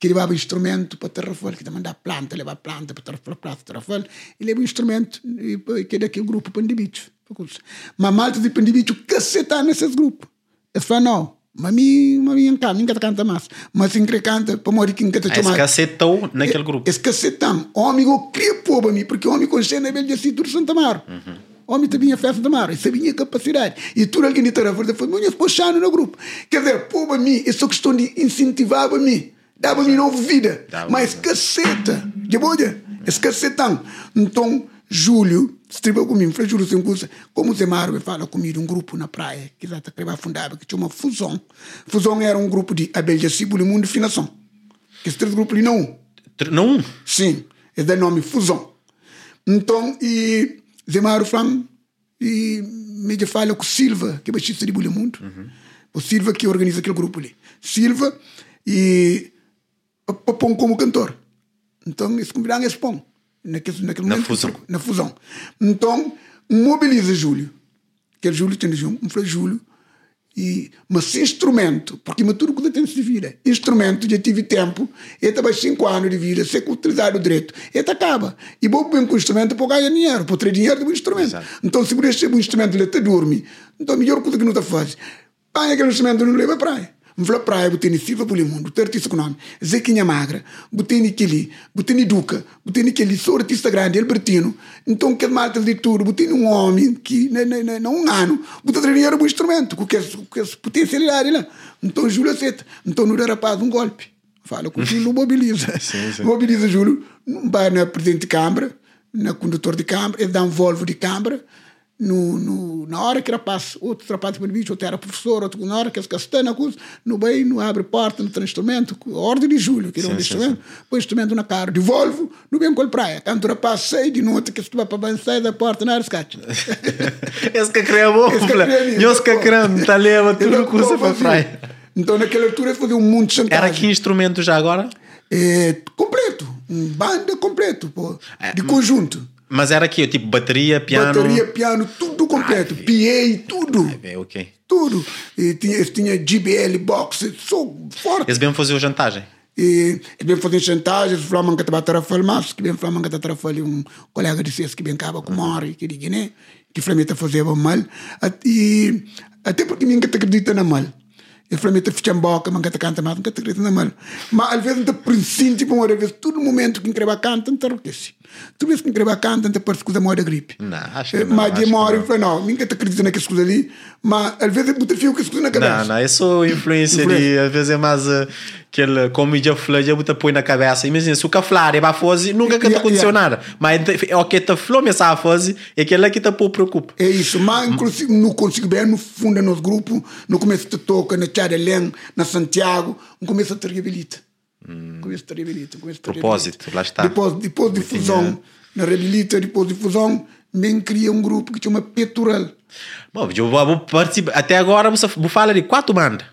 que levava instrumento para Terrafel, que mandava planta, levava planta para Terrafel, planta Terrafel, e levava instrumento, que é daquele grupo Pandibicho. Mas malta de Pandibicho cacetar nesses grupos. Eles falam, não, mas mim canta, nunca canta mais. Mas se canta, para morrer que nunca te chamar. Esse cacetou naquele grupo. Esse cacetão. Homem, eu queria pôr para mim, porque o homem com cena é bem de assim, tudo Santa Mara. Uhum homem também a festa de mar, isso sabia capacidade. E tudo alguém estava a foi muito puxando no grupo. Quer dizer, pô, para mim, essa questão de incentivar para mim, dava-me nova vida. Mas caceta, de boa, esse cacetão. Então, Júlio, estriba comigo, falei, Júlio, sem coisa, como o Zé Mário fala comigo, um grupo na praia, que já está fundava, que tinha uma fusão. Fusão era um grupo de Abel Jacibo e Mundo Finação. Que esse três grupos ali não. Não? Sim, é da nome Fusão. Então, e Zemaro Flam e me fala com Silva, que é baixista de Bulha Mundo. Uhum. O Silva que organiza aquele grupo ali. Silva e Papão como cantor. Então, esse convidado é Spon. Naquele, naquele na momento, fusão. Na fusão. Então, mobiliza Júlio. Que é Júlio tem um, um Júlio e, mas instrumento, porque me tudo que tem de vida. Instrumento, já tive tempo, e estava 5 anos de vida, se utilizar o direito, e acaba. E vou bem com o instrumento para ganhar dinheiro, para ter dinheiro do instrumento. Exato. Então, se você tem um instrumento, ele está dorme. Então, a melhor coisa que não está fazendo, põe aquele instrumento não leva a praia. Mvla praia, botini Silva Polimundo, ter artista com nome, Zequinha Magra, botini Kili, botini Duca, botini Kili, sou artista grande, Albertino. Então, que malta de tudo, botini um homem que, não um ano, botou dinheiro um instrumento, com que essa potencialidade lá. Então, Júlio aceita. Então, não dá rapaz um golpe. Fala com o Júlio, mobiliza. sim, sim. Mobiliza Júlio, vai na presidente de Câmara, na condutor de Câmara, ele dá um volvo de Câmara, no, no, na hora que rapaz, outro rapaz para bicho, outro era professor, outro na hora que as castanhas, no bem, no abre porta, no instrumento, ordem de julho, que era um instrumento, põe instrumento na cara, devolvo, no bem com a praia. Tanto rapaz sai de noite que se tu vai para bem, sai da porta, na rescate. Esse que cria bom, esse que cria, tá leva tudo curso para praia. Então, naquela altura, eles faziam um monte de chantagem. Era que instrumento já agora? É, completo. Um banda completo, pô. De conjunto. Mas era aqui, tipo bateria, piano. Bateria, piano, tudo completo. PA, tudo. É, ok. Tudo. E tinha, eles tinham GBL, box, sou forte. Eles bem faziam jantagem. E eles bem faziam chantagem, eles falavam que estava tarafal, mas que bem falavam que estava tarafal um colega de vocês que bem acaba com mori, que diga, né? Que flameta fazia mal. E até porque ninguém acredita na mal. E flameta fica em boca, mas que canta mais, não acredita na mal. Mas às vezes não presente, tipo, uma vez, todo momento que escreva canta, não enlouquece. Tu vês que escreva canta, não parece coisa morre da gripe. Não, acho que não. Mas de que mori, não. foi não, ninguém acredita naquelas coisas ali, mas às vezes eu fio que as coisas na cabeça. Não, não, só influência de, às vezes é mais uh, aquele, já falou, já botar põe na cabeça. Imagina, se o que falar é para fazer, nunca que está acontecendo nada. Mas é o que está falando, mas a fazer, é aquele que está por preocupa. É isso, mas inclusive não consigo ver no fundo nos grupos, no começo de toca, na Tcharelém, na Santiago, no começo te reabilita. No começo te reabilita. começo te Propósito, lá está. Depois, depois de fusão, na reabilita, depois de fusão, nem cria um grupo que chama Petural. Bom, eu vou, participar. Até agora você vou falar de quatro bandas.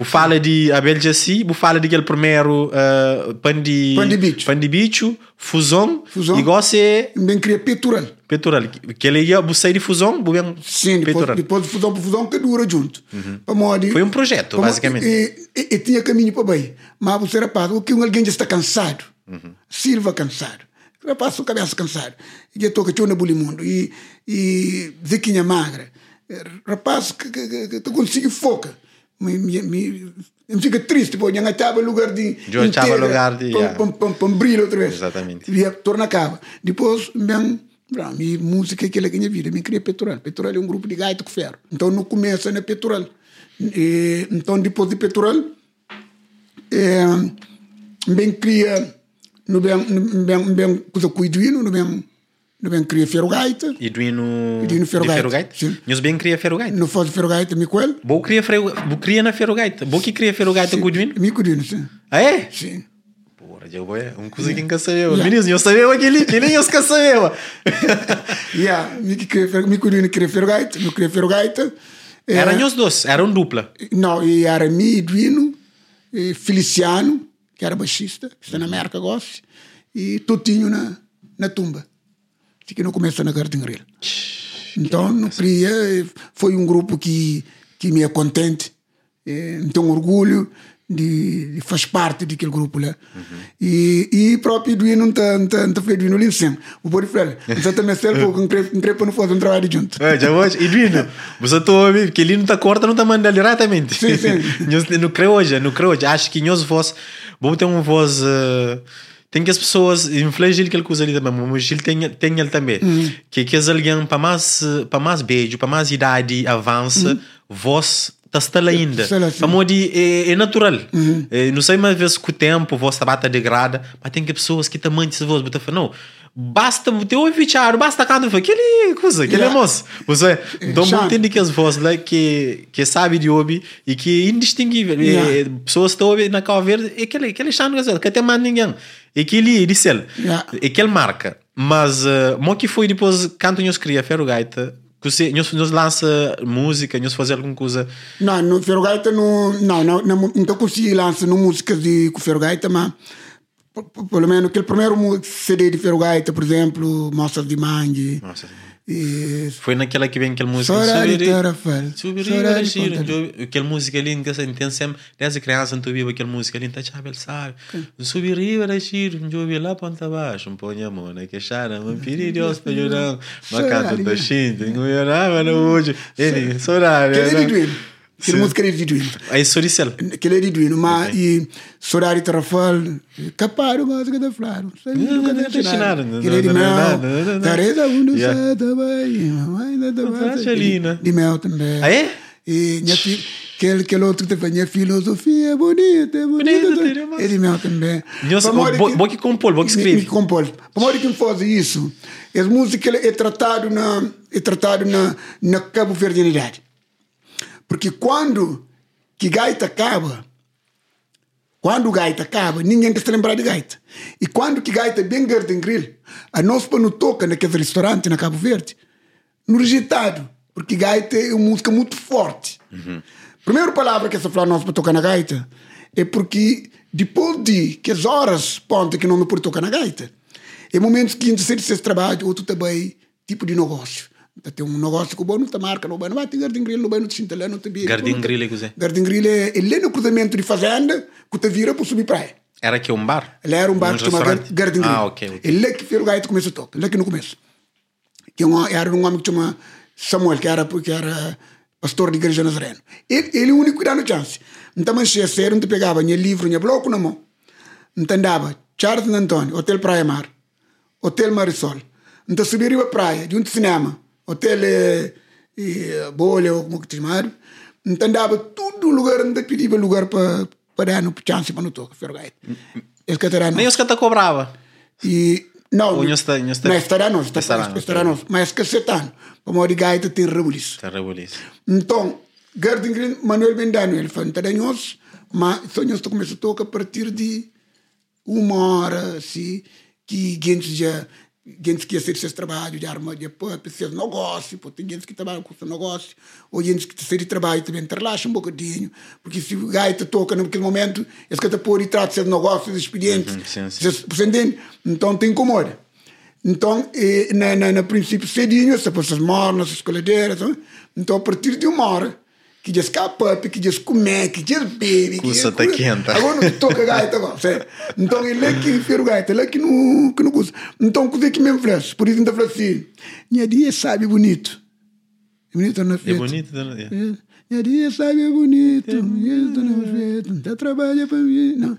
Vou falar de Abel Jaci, vou falar daquele primeiro uh, Pandi, Pandi Bicho. Pandi Bicho, Fusão, Fusão. e você Nem cria Petural. Petural. Que ele ia vou sair de Fusão, ver Sim, depois, Petural. depois de fusão para fusão, que dura junto. Para modo, Foi um projeto, basicamente. E, e, e tinha caminho para bem. Mas você, rapaz, o que um alguém já está cansado. Uhum. Silva cansado. Rapaz, o cabeça cansado. E já toca na bulimundo. E, e Zequinha magra. Eh, Rapaz, que, que, que, que tu consegue foca. Me, me, me, me fica triste, pô. Já estava lugar de. Já estava lugar de, yeah. Para para brilhar outra vez. Exatamente. E torna acaba. Depois, bem, minha música é aquela que minha vida, me queria Petrol. Petrol é um grupo de gaita com ferro. Então não começa na Petrol. E, então depois de Petrol, é, bem cria, não bem, bem, bem coisa com o Iduino, não bem, não bem cria ferro gaita. Iduino, Iduino Ferro de Gaita, Ferrogaita? sim. Nós bem queria Ferrogaita. Não faz ferro gaita, me coel. Vou queria, ferro, queria na Ferrogaita. Vou que queria Ferrogaita com o Iduino. Me cuidando, sim. Ah, é? Sim. Porra, eu vou é um coisa que nunca sabia. Meninos, eu sabia aquele que nem eu que sabia. Yeah, me queria ferro, me cuidando, queria ferro gaita, me queria. É, Eram os dois, eram dupla. Não, e era Edwino, e Feliciano, que era baixista, que está na América Gosse, e Totinho na, na tumba. Fiquei no começo na Garden Grill. Então, não queria, foi um grupo que, que me é contente, eh, me tenho orgulho de, de faz parte daquele grupo lá. E, e próprio Edwino não está não tá, não tá feito Edwino ali sempre. O Bori Frele, você também serve não creio para não fazer um trabalho junto. É, já hoje, Iduino, você está ouvindo, porque ele não está corta, não está mandando diretamente. Sim, sim. Não creio hoje, não creio hoje. Acho que nós voz, vamos ter uma voz. Uh, tem que as pessoas infligem aquele coisa ali também, mas ele tem, tem ele também. Que que as alguém para mais, para mais beijo, para mais idade avança, voz está lá ainda. Para de é, é natural. É, não sei mais vezes com o tempo, voz está bata degrada, mas tem que pessoas que também se voz, botar não. Basta ter ouvir charo, basta cantar, aquele coisa, aquele Yeah. moço. Você, então, Charo. entende que as vozes lá que, que sabe de ouvir e que é indistinguível. Yeah. E, pessoas estão ouvindo na Cabo Verde, é aquele, aquele chano que até mais ninguém. É aquele disse ele. Yeah. É aquele marca. Mas, uh, mo que foi depois, quando nós cria Ferro Gaita, que nós, nós lança música, nós fazer alguma coisa. Não, no Ferro Gaita não, não, não, não, não consegui lançar no músicas de com Ferro Gaita, mas pelo menos aquele primeiro CD de Ferro Gaita, por exemplo, Mostras de Mangue. Nossa. E Foi naquela que vem aquela música. Sorar e. Subiri- Sorar e Giro, Aquela música ali que você tem sempre, desde criança, tu viu aquela música ali, tá chabel, sabe? Subir da giro, eu vi lá ponta abaixo, um põe a mão, né? Que chara, um piri Deus para ajudar, uma canta da xinta, não ia nada, não hoje. Ele, sorar, Aquele é é de Duino. Aí, Soricel. Aquele é de Duino, mas e Sorar e Tarafal, Caparo, da Flaro. Aquele não, é de não, não, Mel. Tareza Uno Yeah. também. Mamãe da Acha ali, né? De Mel também. Ah, é? E minha filha, aquele, aquele outro que tem minha filosofia é bonita, é bonita. Bonita. É de Mel também. Nós- Pra modo bo- bo que compor, bo que escreve. Que compor. Modo que faz isso, as músicas é tratado na, é tratado na, na cabo verdianidade. Porque quando que gaita acaba, quando gaita acaba, ninguém quer se lembrar de gaita. E quando que gaita é bem Garden Grill, a nós para não toca naquele restaurante na Cabo Verde, no rejeitado, porque gaita é uma música muito forte. Primeira palavra que essa falar nós para tocar na gaita é porque depois de que as horas ponte que não me por tocar na gaita, é momentos que você de trabalho ou tu também tipo de negócio. Tem um negócio que o bom não te marca, não vai ter Garden Grill, não vai te chintalhar, não te bia. Garden Grill é cos'è? Garden Grill é ele no cruzamento de fazenda que te vira para subir praia. Era que um bar? Ele era um bar que chama restaurante? Garden Grill. Ah, ok. Ele é que fez o gaito começo a tocar, ele é que no começo. Que era um homem que chama Samuel, que era, que era pastor de igreja nazareno. Ele, ele é o único que dá no chance. Então, mas se sério, não te pegava nem livro, nem bloco na mão. Então andava Charles Antônio, Hotel Praia Mar, Hotel Marisol. Então subia para a praia, de um cinema, Hotel eh, Bolha, ou como que te chamaram. Então andava tudo lugar onde pedia lugar para para dar no chance para não tocar, gaito. Esse que Nem os que te cobrava. e não, não está- não está- não estará está, Estará, nós, mas que setano, para modo de gaita tem rebuliço. Terrible isso. Então, Garden Green, Manuel Bendano, ele foi nós, mas só nós começamos a tocar a partir de uma hora, assim, que gente já, gente que ser seus trabalho, de arma, de seus negócio, tem gente que trabalha com seu negócio, ou gente que sai de trabalho também relaxa um bocadinho, porque se o gaita toca naquele momento, esse que está por e trata seus negócios, expedientes, Uhum, sim, sim. Vocês- você entende? Então tem incomoda. Então, eh, na, na, na princípio, cedinho, essa essas mornas, essas coladeiras. Então, a partir de uma hora, que já escapa, que já come, que que Cussa já- tá quente. Agora não toca gaita agora, sério. Então, ele é que fez o gaita, ele é que não, que não custa. Então, coisa que mesmo faz. Por isso, ainda fala assim: minha dia sabe bonito. É bonito, não é É bonito. né? Minha dia sabe é bonito. Isso não é feito. Não trabalha para mim. Não.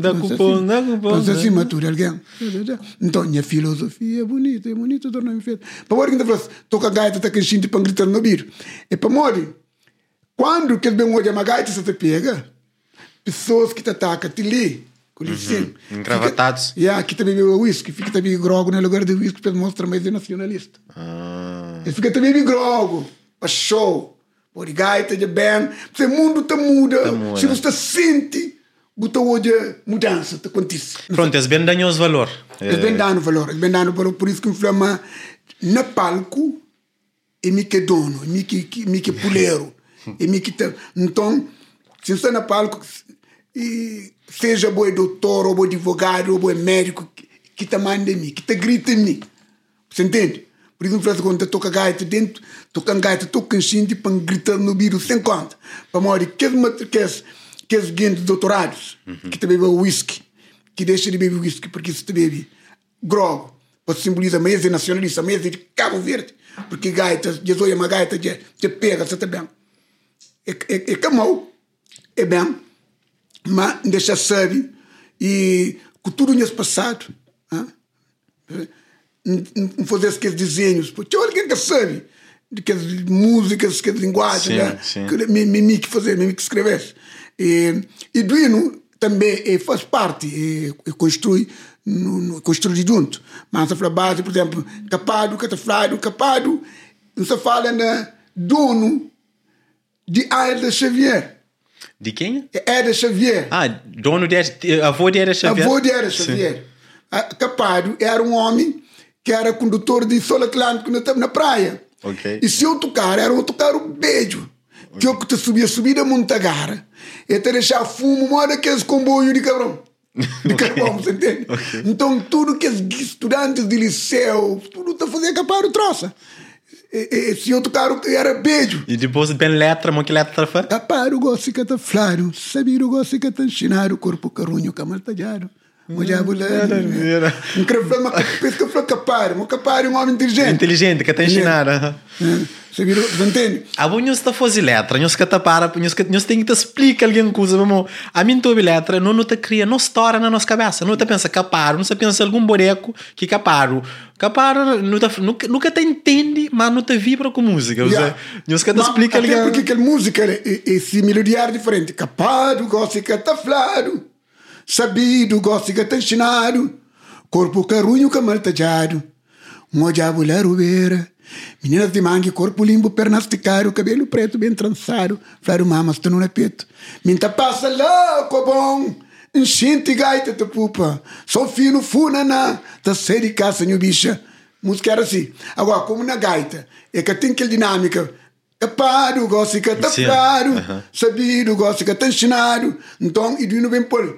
dá cupom, dá cupom, né? assim, matura alguém. Então, minha filosofia é bonita, é bonito, torna-me feito. Para morrer que ainda fala, toca gaita, tá crescendo para gritar no biro. E para morrer, quando que ele bem olha uma gaita, você te pega, pessoas que te atacam, te lê, com licença. Engravatados. Fica- Yeah, que te bebe whisky, fica bebe grogo no lugar de whisky, para mostrar mais é nacionalista. Ah, Ele fica também grogo, para show, por gaita de bem. Se o mundo te muda, muda. se você sente, você olha mudança, te acontece. Pronto, eles bem dão os valor. Eles bem dando valor, eles bem dando valor, por isso que inflama na palco e me que dono, e me que, me que puleiro, e me que te... Então, se você está na palco, e seja bom doutor, ou bom advogado, ou bom médico, que, que te manda em mim, que te grita em mim. Você entende? Por isso, França, quando toca gaita dentro, toca gaita, toca em cinto, para gritar no bico sem conta. Para morrer, que é que é é gente doutorados, que te bebe whisky, que deixa de beber whisky, porque se te bebe grogo, para simbolizar a mesa nacionalista, a mesa de Cabo Verde, porque gaita, Jesus é uma gaita, de, de pega, você também. É, é, é camão, é bem, mas deixa sabe, e com tudo nesse passado, não fazer aqueles desenhos, pô, tinha alguém que sabe, de que as músicas, que as linguagens, Sim, né? sim. que fazer, me que escrevesse. E, e do hino também eh, faz parte, e, e construi, no, no, construi junto. Mas a base, por exemplo, capado, cataflado, capado, não se fala na dono de Aida Xavier. De quem? É Aida Xavier. Ah, dono de avô de Era Xavier. Avô de Era Sim. Xavier. A- Capado era um homem que era condutor de Sol Atlântico na, na praia. Ok. E se outro cara era outro cara um beijo. Que eu que te subia, subia da Montagara. E te deixar fumo, mora aqueles comboio de cabrão. De carvão, você entende? Então, tudo que os estudantes de liceu, tudo tá fazendo caparo troça. E, e, esse outro cara era beijo. E depois bem letra, mo que letra fa? Caparo gosta que tá flaro, sabido gosta que tá enchinar, corpo carunho, camal maravilha. Um que eu falo caparo, mas caparo é um homem inteligente. Inteligente, que tem ensinar. É, Sabido, você entende? A bom nós está fazer letra, nós que tá para, nós que nós tem que te explicar alguma coisa, mesmo. A mim tobe letra, não não te cria, não estoura na nossa cabeça, não te pensa caparo, não se pensa algum boneco que caparo. Caparo, não nunca, nunca te entende, mas não te vibra com música, Yeah. nós que te Mas explica até alguma porque aquela música é, é, esse melodiar diferente. Capado, gosta que tá flaro, sabido, que tá ensinado, corpo carunho, camal talhado. Mojabo larubeira. Meninas de mangue, corpo limpo, pernas de caro, cabelo preto bem trançado, flaro mamas, tu não é peto. Minta passa louco bom, enchente gaita te pupa, só fino funana, tá série caça, bicha. Música era assim. Agora, como na gaita, é que tem aquela dinâmica, Tapado, gosto que tá aham. Sabido, gosto que tá ensinado. Então, e não vem por.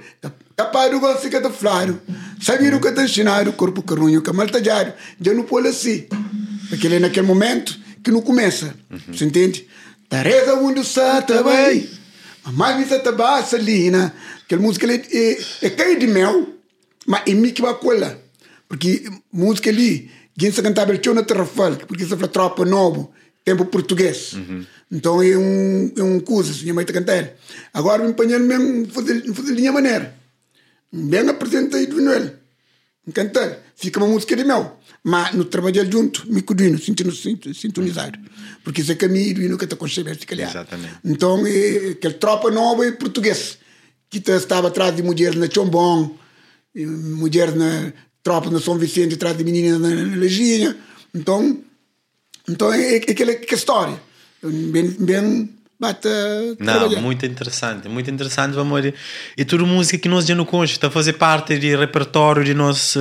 Tapado, gosto que tá claro. Sabido que tá ensinado. Corpo carunho, que mal talhado. Já não pode assim. Porque ele é naquele momento que não começa. Você entende? Tareza onde está, tá bem. Mamãe me está baixa ali, né? Aquela música ali é, é cair de mel, mas é mim que vai colar. Porque música ali, quem se cantava ele tinha na Terrafal, porque isso foi tropa novo, tempo português. Então é um, é um coisa, minha mãe está cantando. Agora me empenhando mesmo fazer, fazer linha maneira. Bem apresenta aí do Noel. Cantar. Fica uma música de mel. Mas no trabalhar junto, me cuidando, sentindo sintonizado. Porque isso é caminho e nunca está concebendo, se calhar. Exatamente. Então, é, aquela tropa nova é português. Que estava atrás de mulheres na Chombong, e mulheres na tropa na São Vicente, atrás de meninas na, na Leginha. Então, então é, é aquela que história. Bem, bem bate a Não, muito interessante, muito interessante, amor. E tudo música que nós já não conhecemos, está a fazer parte do repertório de nossa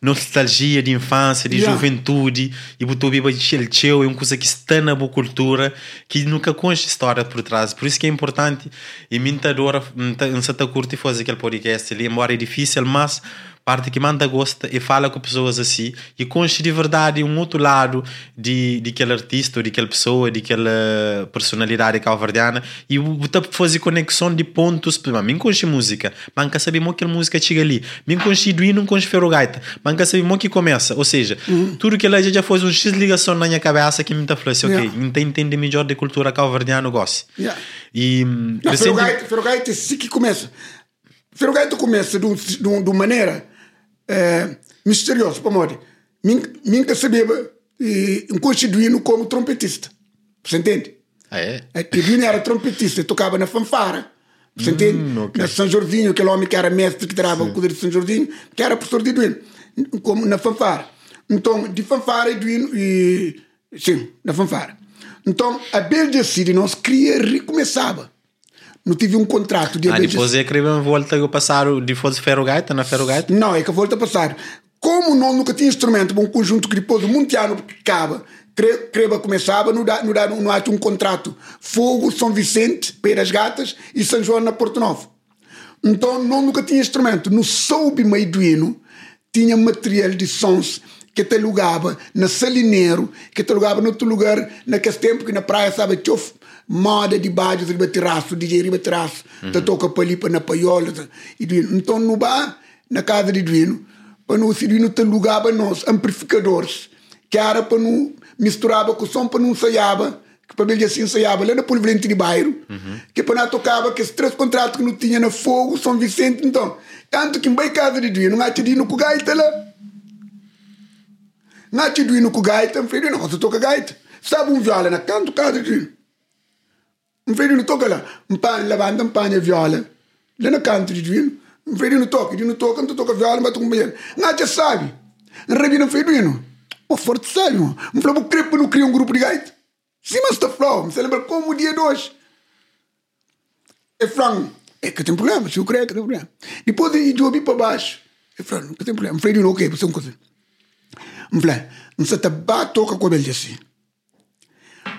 nostalgia de infância, de Yeah. juventude, e botou biba de chelcheu, é uma coisa que está na boa cultura, que nunca conhece história por trás. Por isso que é importante, e tá adora, não se curte fazer aquele podcast ali, embora é difícil, mas parte que manda gosta e fala com pessoas assim e conhece de verdade um outro lado de, de aquele artista ou de aquela pessoa, de aquela personalidade calvardiana e botar fazer conexão de pontos mas mim conhece música mas nunca sabe como que a música chega ali mim conhece do não conhece ferrogaita mas nunca sabe como que começa ou seja tudo que ela já faz um x ligação na minha cabeça que me tá falando assim, ok, Yeah. então entende melhor de cultura calvardiana gosto Yeah. e hum, Não, recente- Ferrogaita, Ferrogaita é assim que começa. Ferrogaita começa de, um- de, um- de uma maneira eh, misteriosa, para morrer. Mim que sabia e um constituído como trompetista. Você entende? ah, é? Edwino era trompetista, tocava na fanfara. Você entende? ok. Na São Jordinho, aquele homem que era mestre que tirava o poder de São Jordinho, que era professor de Edwino, como na fanfara. Então, de fanfara, Edwino, e. Sim, na fanfara. Então, a Belgia City, nós queria recomeçava. Não tive um contrato de Ah, depois é que eu volta eu passar de fosse ferrogaita na ferrogaita não, é que volta a passar. Como nós nunca tinha instrumento para um conjunto que depois mundiano acaba, cre- creba começava, não dá, não dá, não há um contrato. Fogo, São Vicente, Peiras Gatas e São João na Porto Novo. Então, nós nunca tinha instrumento. No soube Maiduino, tinha material de sons que te alugava na Salineiro, que te alugava noutro lugar, naquele tempo que na praia, sabe, tinha moda de baixo, riba terraço, DJ riba terraço, te toca para ali, para na paiola, e Duino. Então, no bar, na casa de Duino, para não se Duino te alugava nós, amplificadores, que era para não misturava com o som, para não ensaiava, que para ele assim ensaiava lá na Polivalente de Bairro, que para não tocava que esses três contratos que não tinha na Fogo, São Vicente, então, tanto que em bem casa de Duino, não há te Duino com gaita lá, não há te Duino com gaita, não, você toca gaita, sabe um viola na canto casa de Duino, um filho não toca lá, pano levanta um pano viola, lá na canto de Duino, um filho não toca, Duino toca, não toca viola, mas tu companheiro, não te sabe, um rabino filho Duino, pô, forte sabe, mano, um falou, crepo não cria um grupo de gaita, mas está flow, você lembra como o dia de hoje, é frango, é que tem problema, se eu creio que tem problema, depois de eu para baixo, é frango, que tem problema, filho não, ok, você coisa, não se tá toca com ele assim,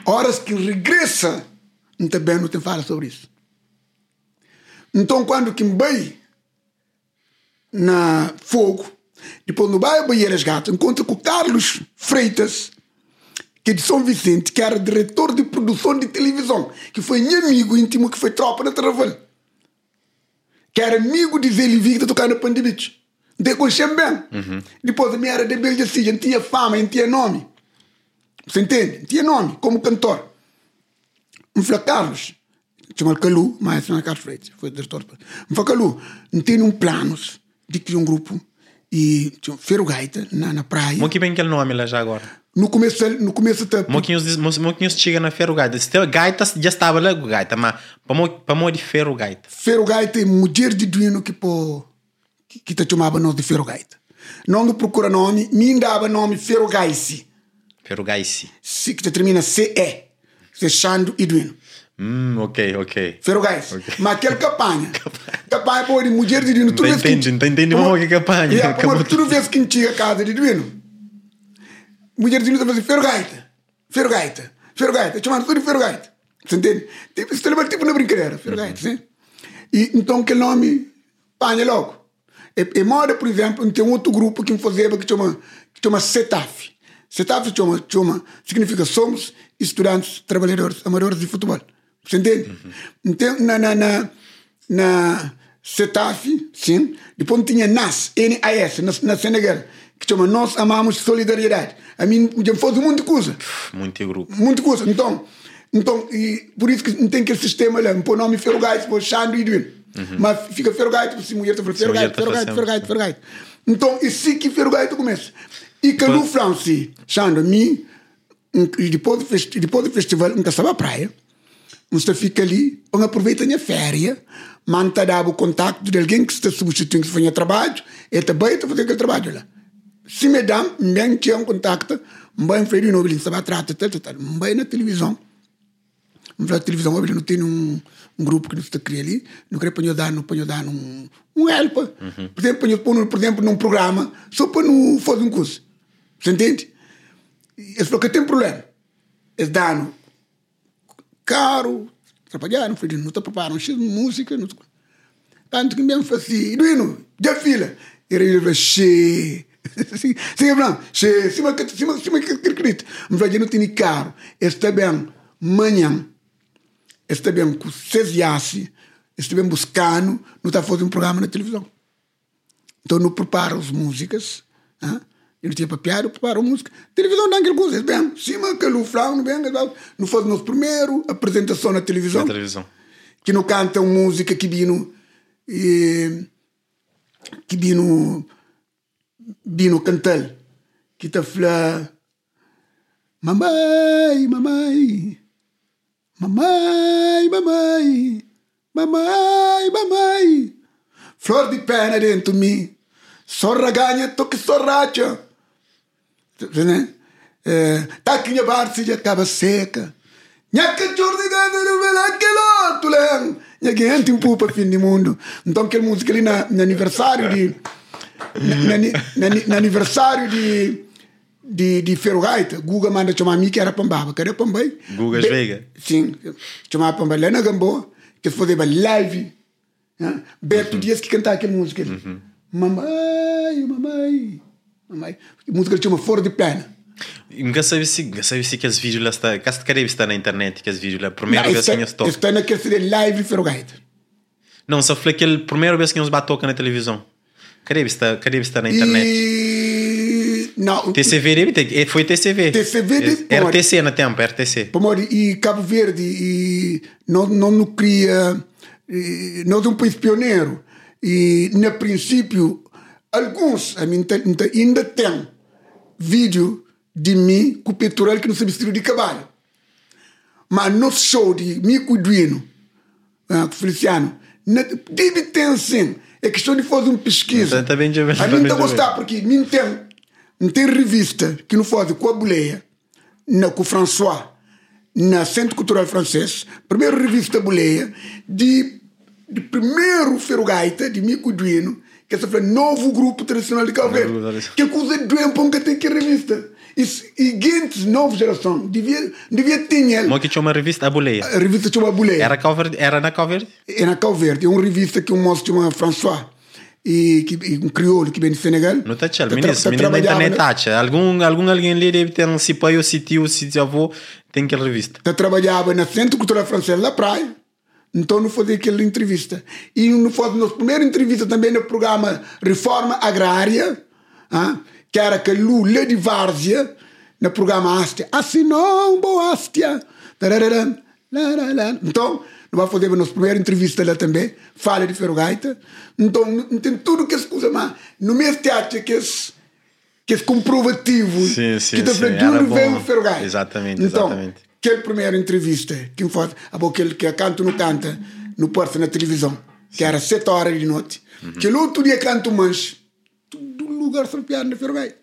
horas que regressa, não também não tem fala sobre isso. Então, quando que vai na fogo, depois no bairro Banheiras Gato, encontra com Carlos Freitas, que é de São Vicente, que era diretor de produção de televisão, que foi meu amigo íntimo, que foi tropa da Travel. Que era amigo de Zé Livi, que está tocando na Pandemite. De conhecer bem. Depois a minha era de Belgia, assim, tinha fama, não tinha nome. Você entende? Não tinha nome, como cantor. Um falou, Carlos, chama Calu, mas não é Carlos Freitas, foi diretor. Um falou, Calu, não tem um planos de criar um grupo e tinha um Ferrogaita na, na praia. Que bem aquele nome lá já agora. No começo, no começo tá, Moquinhos, moquinhos chega na ferrogaita. Se tem gaita, já estava lá gaita, mas para mo de ferrogaita. Ferrogaita é mulher de Duino que pô, que, que te chamava nós de Ferrogaita. Não me procura nome, me dava nome Ferrogaice, Ferrogaice. se que te termina CE, Seixando e Duino. Hum, ok, ok. Ferrogaice. Ok. Mas aquela campanha, campanha pô, de mulher de tu Não entendi, não entendi como que campanha. Yeah, como tu vês que chega a casa de Duino. Mulher de Duino tá fazendo Ferrogaita, Ferrogaita, Ferrogaita, chamado tudo de Ferrogaita. Você entende? Tipo, isso é tipo na brincadeira, Ferrogaita, sim? E então aquele nome panha logo. E, e moda, por exemplo, tem um outro grupo que me fazia que chama, que chama CETAF. CETAF chama, chama, significa Somos Estudantes Trabalhadores Amadores de Futebol. Você entende? Uhum. Então, na, na, na, na CETAF, sim. Depois tinha NAS, NAS, na, na Senegal, que chama Nós Amamos Solidariedade. A mim, já monte de coisa. Muito grupo. Muito coisa. Então, então e por isso que não tem aquele sistema lá, põe nome Ferrogais, põe Xandro e Duino. Uhum. Mas fica Ferrogais, se mulher está Ferrogais, Ferrogais, Ferrogais, Ferrogais. Então, e sim que Ferrogais começa. E que no França, Xandro, mim, depois do, depois do festival, nunca estava à praia, você fica ali, aproveita a minha férias, manta dava o contato de alguém que está substituindo, que foi trabalho, e também está fazendo aquele trabalho lá. Se me dá, me tinha um contato, me vai em frente de novo, ele estava atrás, vai na televisão, na televisão, ele não tem um, um grupo que não está criando ali, não queria para dar, não para dar um, um help, uhum. por exemplo, para por exemplo, num programa, só para não fazer um curso, você entende? Ele falou que tem problema, eles dão caro, trabalhar, não está preparando X música, não tanto que mesmo assim, Duino, já fila, ele falou, che, sim, não, che, cima que cima cima que acredito, mas falei, não tem caro, está bem, manhã, está bem com seis yassi, está bem buscando, não está fazendo um programa na televisão. Então não prepara as músicas, hein? Ele tinha papiado, preparou música. Televisão dá aquele coisa, bem, cima, que o Flávio, bem, não faz nosso primeiro apresentação na televisão. Na televisão. Que não canta uma música que vino, e, que vino, vino cantar. Que está falando, mamãe, mamãe, mamãe, mamãe, mamãe, mamãe, flor de pena dentro de mim, só raganha, toque só racha né? É, tá aqui a barça já acaba seca. Nha que chordi gana no vela que lá, tu lem. Nha que gente um pouco fim do mundo. Então aquele música ali na, na aniversário de na, na, na, aniversário de de, de Ferrogaita, Guga manda chamar mim que era Pambaba. Cadê Pambai? Guga Veiga. Sim, chamava Pambai lá na Gamboa, que fazia live. Né? Beto uhum. Dias que cantava aquela música. Uhum. Mamãe, mamãe. Mamãe. A música chama Fora de nunca sabia se aqueles vídeos lá está. Caso querer estar na internet, vídeos lá. Primeira vez que eu Está naquele live Ferrogaita. Não, só foi aquele primeira vez que eles batoca na televisão. Cadê está, cadê está na internet? E... Não. TCV foi TCV. TCV de... RTC na tempo, RTC. Pomori, e Cabo Verde e não não não cria nós um país pioneiro e no princípio alguns ainda têm vídeo de mim com o peitoral que não se vestiu de cavalo. Mas no show de Mico Duino, uh, com Feliciano, deve ter sim. É questão de fazer uma pesquisa. Então, também já a mim está gostar, porque não tem, não tem revista que não faz com a boleia, na, com o François, na Centro Cultural Francês, primeira revista boleia, de, de primeiro Ferrogaita, de Mico Duino, que essa foi novo grupo tradicional de Cabo Verde. Que coisa de doente que tem que revista. E, e gente, nova geração, devia, devia ter. Mas que tinha uma revista, a Boleia. A revista chama Boleia. Era, Verde, era na Cabo Verde? É na Cabo Verde. É uma revista que um moço chama François. E, que, e um crioulo que vem de Senegal. Não está tchau, menino, menino na internet tacha. Algum, algum alguém ali deve ter um cipai ou sítio, sítio avô, tem aquela revista. Tá trabalhava na Centro Cultural Francês da Praia. Então não fazia aquela entrevista. E não foi nossa primeira entrevista também no programa Reforma Agrária, ah, que era que Lula de Várzea, no programa Astia, assinou um boa Astia. Então, não vai fazer a nossa primeira entrevista lá também, fala de Ferrogaita. Então, não tem tudo que as coisas, mas no mesmo teatro que esse que esse comprovativo sim, sim, que está falando, vem o Ferrogaita. Exatamente, então, exatamente aquela primeira entrevista que faz, aquele que canto no canta, no porta na televisão, que era sete horas de noite, uhum. que outro dia canto manche, do lugar sorteado na Ferrogai.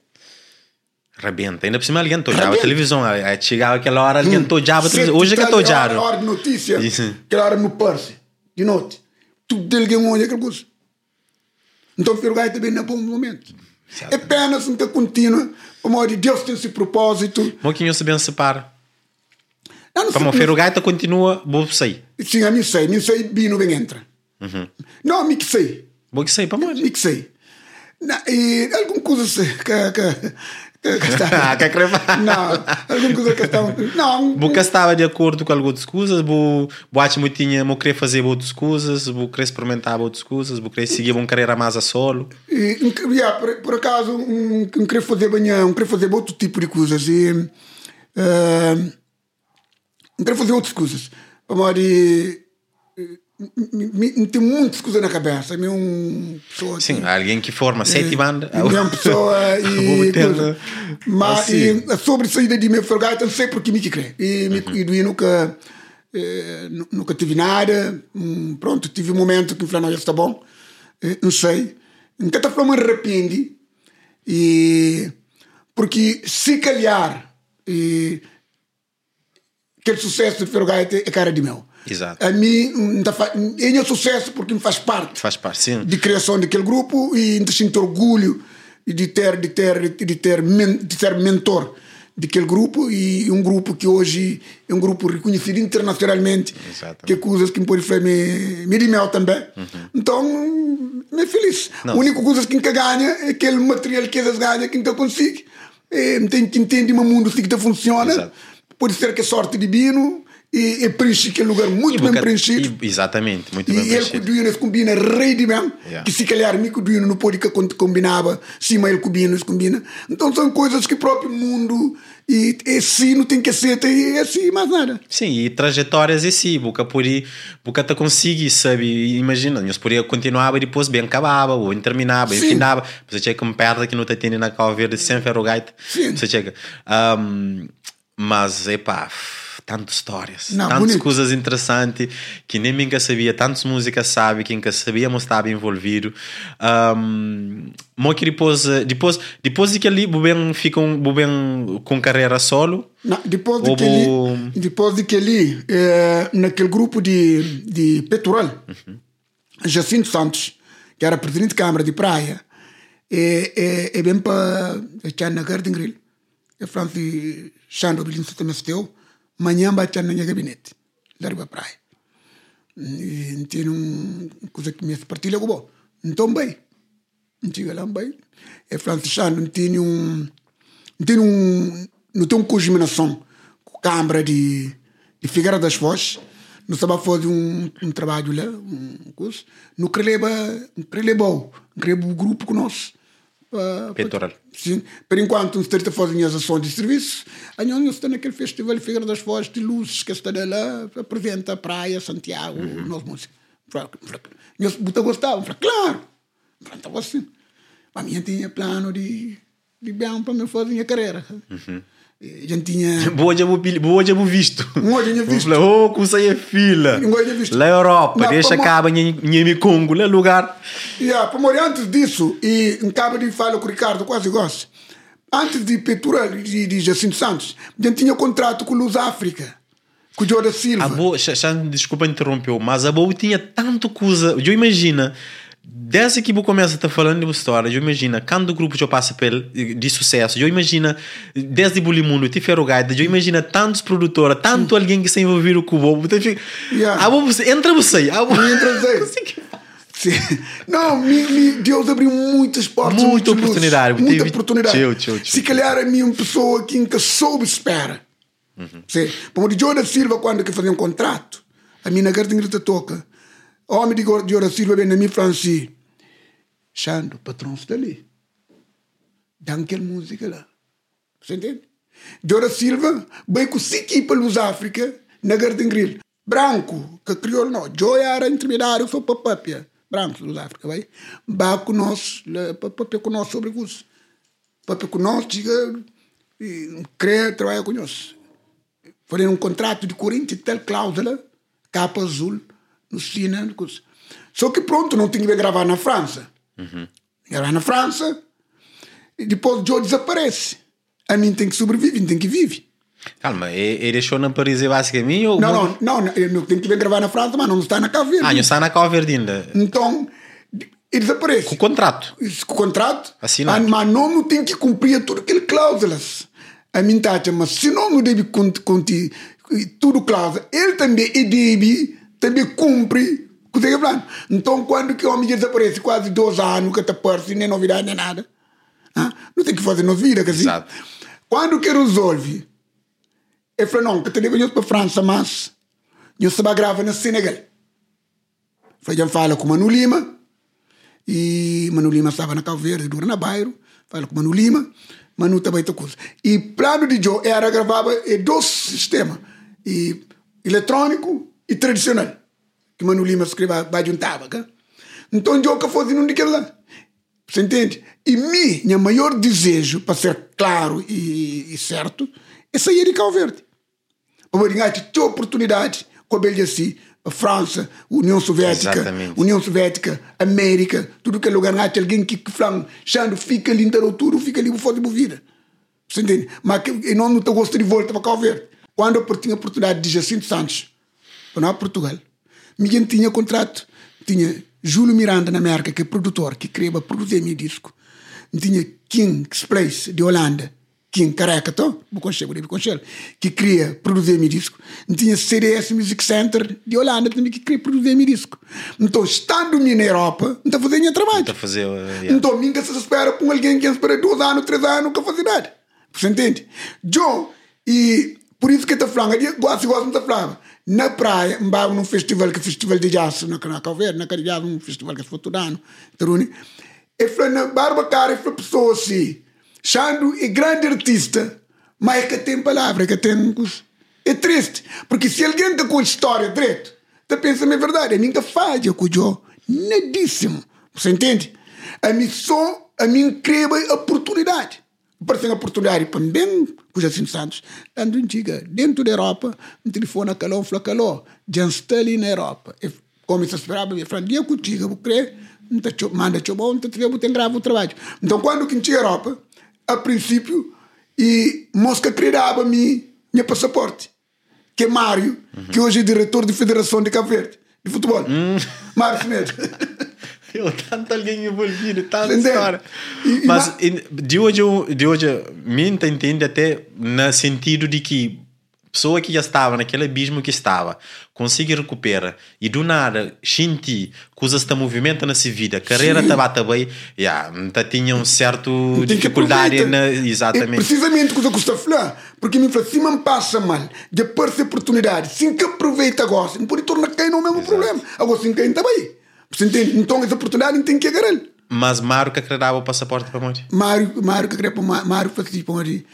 Rebenta. Ainda por cima alguém tojava a televisão. Chegava aquela hora, alguém tojava a televisão. Hoje é que tojaram. Aquela hora de notícia, aquela hora no parse, de noite. Tudo alguém olha aquela coisa. Então Ferrogai também não é bom momento. É apenas uma contínua, como de Deus tem esse propósito. Pouquinho se bem separa. Não, não Para o sei- Ferrogaita continua, vou sair. Sim, a mim sei, bino bem entra. Não, me que sei. Vou que sair para mais. Me que sei. Não, e alguma coisa que, que. Ah, que crema. Não, alguma coisa que está. Não, Boca estava de acordo com algumas coisas, vou acho que tinha, vou querer fazer outras coisas, vou querer experimentar outras coisas, vou querer seguir uma carreira mais a solo. E, yeah, por, por acaso, um, um querer fazer banhão, um querer fazer outro tipo de coisas. E, eh, um querer fazer outras coisas. Para de. Tem muitas coisas na cabeça. Me um pessoa Sim, alguém que forma sete bandas. E uma pessoa e coisa. Mas assim. e, sobre a saída de meu fergata, não sei porque me que crê. E, Uhum. e do nunca, eh, nu- nunca tive nada. Hum, pronto, tive um momento que falei, não, está bom. Eh, não sei. Nunca está falando, me arrepende. E, porque se calhar, e, aquele sucesso de Ferrogaita é cara de meu. Exato. A mim, hum, tá ele é sucesso porque me faz parte Faz parte, sim. de criação daquele grupo e de sinto orgulho de ter de ter de ter de ter mentor daquele grupo e um grupo que hoje é um grupo reconhecido internacionalmente Exatamente. que é coisas que pode fazer me me mel também então me feliz Não. a única coisa que nunca ganha é aquele material que eles ganham que nunca consigo é, tem que entender o mundo assim que funciona Exato. Pode ser que sorte de bino e, e preenche aquele lugar muito E bem boca- preenchido e- exatamente, muito e bem ele preenchido. com o Duino combina rei de bem, Yeah. que se calhar me com o Duino não pode que combinava, sim, mas ele combina, ele combina. Então são coisas que o próprio mundo, e assim, não tem que ser, e é assim, mais nada. Sim, e trajetórias em si, boca por aí, boca te consegue, sabe? E Imagina, nós podia continuar e depois bem acabava, ou terminava, Sim. finava. Você que me perda que não te tem na Verde sem ferrogaita. Sim. Você chega. Um, mas, epá, tantas histórias, Não, tantas bonito. coisas interessantes que nem nunca sabia, tantas músicas sabe, que nunca sabíamos estava envolvido. Um, mo que depois, depois, depois de que ali, o ficam o bem com carreira solo. Na, depois de que bo- ele, depois de que ele, eh, naquele grupo de, de petróleo, Jacinto Santos, que era presidente de Câmara de Praia, é, é, é bem para echar na Garden Grill. Francis se deu, manhã echar na minha gabinete, para a praia. E tem um coisa que me partilha com bom. Então, bem, não tinha lá bem. É Francis não tinha um tem um não tem uma coordenação com Câmara de, de Figueira das Foz não estava a fazer um, um trabalho lá um curso não creleba não crelebou o grupo nós pa- Peitoral. pa- sim. Por enquanto não está a fazer as ações de serviço a nós está naquele festival de Figueira das Foz de luzes que está lá apresenta a praia Santiago nós música nós buta gostava falei, claro! Falei, então assim a minha tinha plano de de bem para me fazer minha carreira. E Já tinha. Boa já boa já visto. Boa já visto. Falei, oh, como é fila. Boa já visto. Lá Europa, Não, deixa como- acaba em Congo, lá lugar. Yeah, para morrer antes disso, e acaba de falar com o Ricardo, quase gosto. Antes de Petrol, de, de Jacinto Santos, já tinha contrato com Luz África, com o Jorda Silva. A boa, desculpa interrompeu, mas a boa tinha tanto coisa. Eu imagina, desde que eu começo a estar falando de uma história, eu imagina, quando o grupo já passa de sucesso, eu imagina, desde Bulimundo, de Ferrogaida, eu imagina tantos produtores, tanto alguém que se envolvido com o bobo. Então, Yeah. Entra você, a boa. Entra você. Sim. Não, me, me- Deus abriu muitas portas. Muita luzes, oportunidade, Muita oportunidade. Tchau, tchau, tchau, Se calhar a minha pessoa que nunca soube espera. Sim. Como de Jorda Silva, quando que fazia um contrato, a minha garta grita toca. Homem de na minha Franci. Xando, patrão está ali. Dá aquela música lá. Você entende? Jorda Silva veio com cinco equipas Luz África na Garden Grill. Branco, que criou não. Joia era intermediário, foi para Papia. Branco, Luz África, vai. Com nós, Papia com nós sobre isso. Papia com nós, diga, crê, trabalha com nós. Foi um contrato de 40 e tal cláusula, capa azul, no coisa. Só que pronto, não tinha que gravar na França. Gravar na França, e depois o Joe desaparece. A mim tem que sobreviver, tem que viver. Calma, ele ele deixou na Paris basicamente ou. Não, não, não, não, eu não tenho que vir gravar na França, mas não está na Cabo Verde. Ah, não está na Cabo Verde ainda. Então, ele desaparece. Com o contrato. Com o contrato, Assinado. mas não, não tem que cumprir todas aquelas cláusulas. A mim tá, mas se não, não deve e tudo cláusula. Ele também é deve, também cumpre o você falando. Então, quando que o homem desaparece quase dois anos, que está perto, nem novidade, nem nada. Ah, não tem que fazer nos vida, que assim. Exato. Quando que resolve, ele falou, não, que te levamos para a França, mas eu estava grava no Senegal. Foi já fala com Manu Lima, e Manu Lima estava na Cabo Verde, dura na Bairro, fala com Manu Lima, Manu também tá coisa. E plano de Joe era gravava em dois sistemas, e eletrônico e tradicional, que Manu Lima escrevia, vai juntava, cá. Então Joe que fosse um daquele lá. Você entende? E mim, meu maior desejo, para ser claro e, e certo, é sair de Cabo Verde. Para ter oportunidade com a assim, a França, União Soviética, Exatamente. União Soviética, América, tudo que é lugar, há alguém que fala, chando, fica ali, inteiro tudo, fica ali, for de vida. Você entende? Mas que, eu não, não gosto de volta para Cabo Verde. Quando eu tinha a oportunidade de Jacinto Santos, para não Portugal, ninguém tinha contrato, tinha Júlio Miranda na América, que é produtor, que queria produzir meu disco. Tinha King Place, de Holanda, King Careca, que queria produzir meu disco. Tinha CDS Music Center de Holanda também, que queria produzir meu disco. Então, estando na Europa, não está fazendo meu trabalho. A fazer. uh, yeah. Então, ninguém se espera com alguém que espera dois anos, três anos, nunca fazer nada. Você entende? John, e por isso que eu falando, eu gosto, gosto de falar. Na praia, embora num festival, que festival de jazz, na na Calveira, na Carajás, um festival que é todo ano, Taruni. E falei, na barba cara, e falei, pessoa assim, Xando é grande artista, mas que tem palavra, que tem. É triste, porque se alguém está com história direito, está pensando, é verdade, ninguém faz, eu cujo, nadíssimo. Você entende? A mim só, a mim a oportunidade. Parece uma oportunidade para bem, cuja assim Santos, dando antiga, dentro da Europa, um telefone a calor, fala calor, já está ali na Europa. E, como se esperava, eu falei, dia contigo, eu creio, manda te bom, eu tenho grave o trabalho. Então, quando que tinha Europa, a princípio, e Mosca criava me meu passaporte, que é Mário, uhum. que hoje é diretor de Federação de Cabo Verde, de futebol. Uhum. Mário Sineto. Eu tanto alguém envolvido, tanta história. E, Mas e, de hoje, de hoje, me entende até no sentido de que pessoa que já estava naquele abismo que estava consegue recuperar e do nada sentir coisas estão movimento na sua vida, carreira estava bem, yeah, tá tinha um certo dificuldade na, exatamente. É precisamente o que eu estou a falar, porque me fala, se me passa mal, de perder oportunidade, sim que aproveita agora, não pode tornar quem não é o mesmo Exato. problema, agora sim quem está bem. Você entende? Então essa oportunidade tem que agarrar. Mas Mário que queria o passaporte para morrer? Mário, Mário que para Mário fazia para morrer.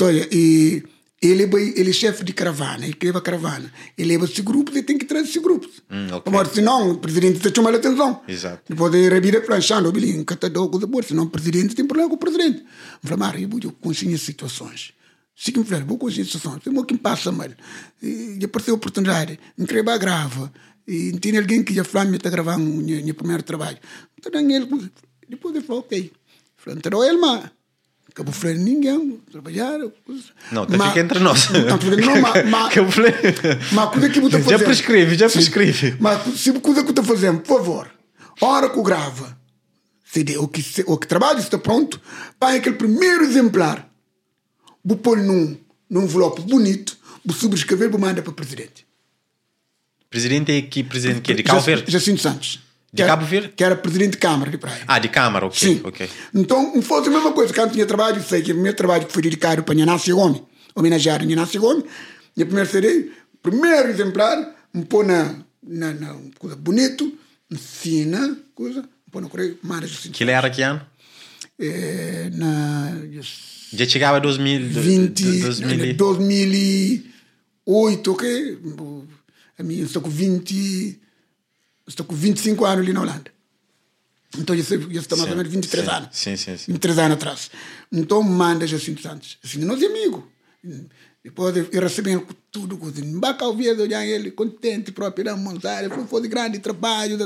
Olha, e ele, ele é chefe de caravana, ele leva caravana. Ele leva esses grupos e tem que trazer esses grupos. Hum, okay. Senão o presidente está chamando a atenção. Exato. Depois de revira planchando, ele encatador com o senão o presidente tem problema com o presidente. Falei, Mário, eu vou conseguir situações. Se que me vou conseguir situações. Tem que me passa mal. E apareceu a oportunidade. Me creba grava. E tinha alguém que já falou, me está gravando o meu primeiro trabalho. Então, ele, depois ele falou, ok. Falei, então ele, mas Cabo Freire ninguém trabalhar. Não, tem que entre nós. Não, não, mas, mas, Cabo Freire. mas coisa que você Já prescreve, já prescreve. Mas se coisa que você fazendo, por favor, hora que grava, CD, o que, o que trabalho está pronto, vai aquele primeiro exemplar, vou pôr num, num envelope bonito, vou subscrever, vou mandar para o presidente. Presidente é que presidente que é de Cabo Verde? Jacinto Santos. De Cabo Verde? Que era presidente de Câmara de Praia. Ah, de Câmara, ok. Sim. okay. Então, foi a mesma coisa. Quando tinha trabalho, sei que o meu trabalho foi dedicado para Nhanácia Gomes, homenagear Nhanácia Gomes. Minha primeira CD, primeiro exemplar, um pôr na, na, na coisa bonito, fina, coisa, um pôr na Coreia, mais assim. Que era que ano? É, na... Já chegava a 2000... 2000... 2008, ok? A minha estou com 20... Estou com 25 anos ali na Holanda. Então, eu, eu estou mais ou menos 23 sim, anos. Sim, sim, sim. 23 anos atrás. Então, manda Jacinto Santos. Assim, nós é amigo. Depois eu recebi tudo, não vai ouvir olhar ele contente, próprio, da montar, foi, foi de grande trabalho.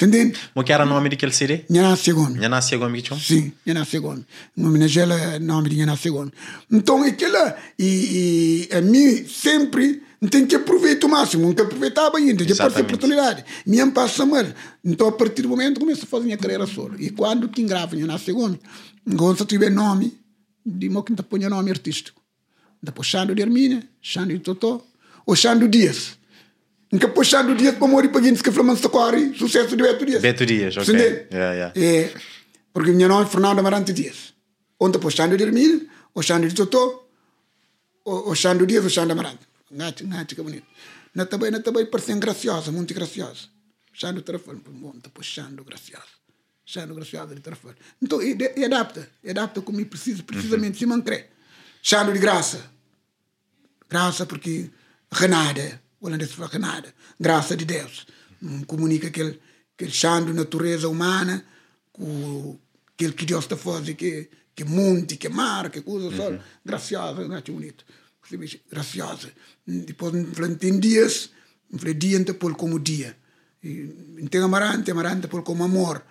Entende? O que era o nome daquele CD? Nhanácia Gomes. Nhanácia Gomes que tinha? Sim, Nhanácia Gomes. O nome dela é nome de Nhanácia Gomes. Então, aquela, e, e a mim sempre tem que aproveitar o máximo, nunca aproveitava ainda, já pode ter oportunidade. Minha passa mal. Então, a partir do momento, começo a fazer minha carreira solo. E quando que engrava, Nhanácia Gomes, quando tiver nome, de mo que põe nome artístico. Depois Xando de Hermínia, Xando de Totó, o Xando Dias. Nunca pôs Xando Dias para morrer para que Flamante Sacori, sucesso de Beto Dias. Beto Dias, ok. Entendeu? Yeah, yeah. É, porque minha nome é Fernando Amarante Dias. Onde pôs Xando de Hermílio, o Xando de Totó, o, o Xando Dias, o Xando Amarante. Ngate, ngate, que bonito. Na também, na também parece graciosa, muito graciosa. Xando Tarafal, onde pôs Xando graciosa. Xando graciosa de Tarafal. Então, e, e adapta, e adapta como precisa, precisamente, se mancré. Xando de graça. Graça porque renada, o holandês fala renada. Graça de Deus. Hum, Comunica aquele, aquele chão natureza humana com aquele que Deus está fazendo, que, que monte, que mar, que coisa só. Graciosa, não é bonito. Graciosa. Depois, falando, tem dias, falei, dia não pôr como dia. E Tem amarante, amarante pôr como amor.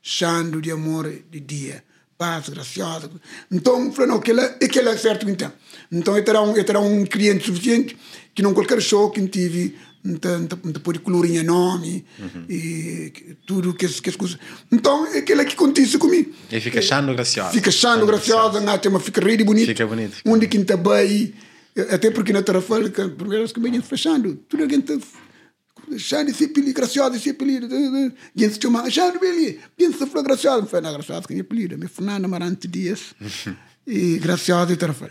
Chando de amor de dia paz, graciosa. Então, falei, não, aquele, aquele é certo então. Então, eu terá um, eu terá um cliente suficiente que não qualquer show que tive, então, então pôr colorinha nome e que- tudo que as coisas. Então, aquele é que acontece comigo. E fica chando graciosa. Fica chando, graciosa, mas fica rede bonito. Fica bonito, Onde que está bem. Até porque na que primeiro que me fechando, tudo alguém está Xande se apelido, graciosa se apelido. Gente se chama Xande Beli. Pensa foi graciosa. Foi na graciosa que me apelido. Me Fernando Amarante Dias. E graciosa e Tarafal.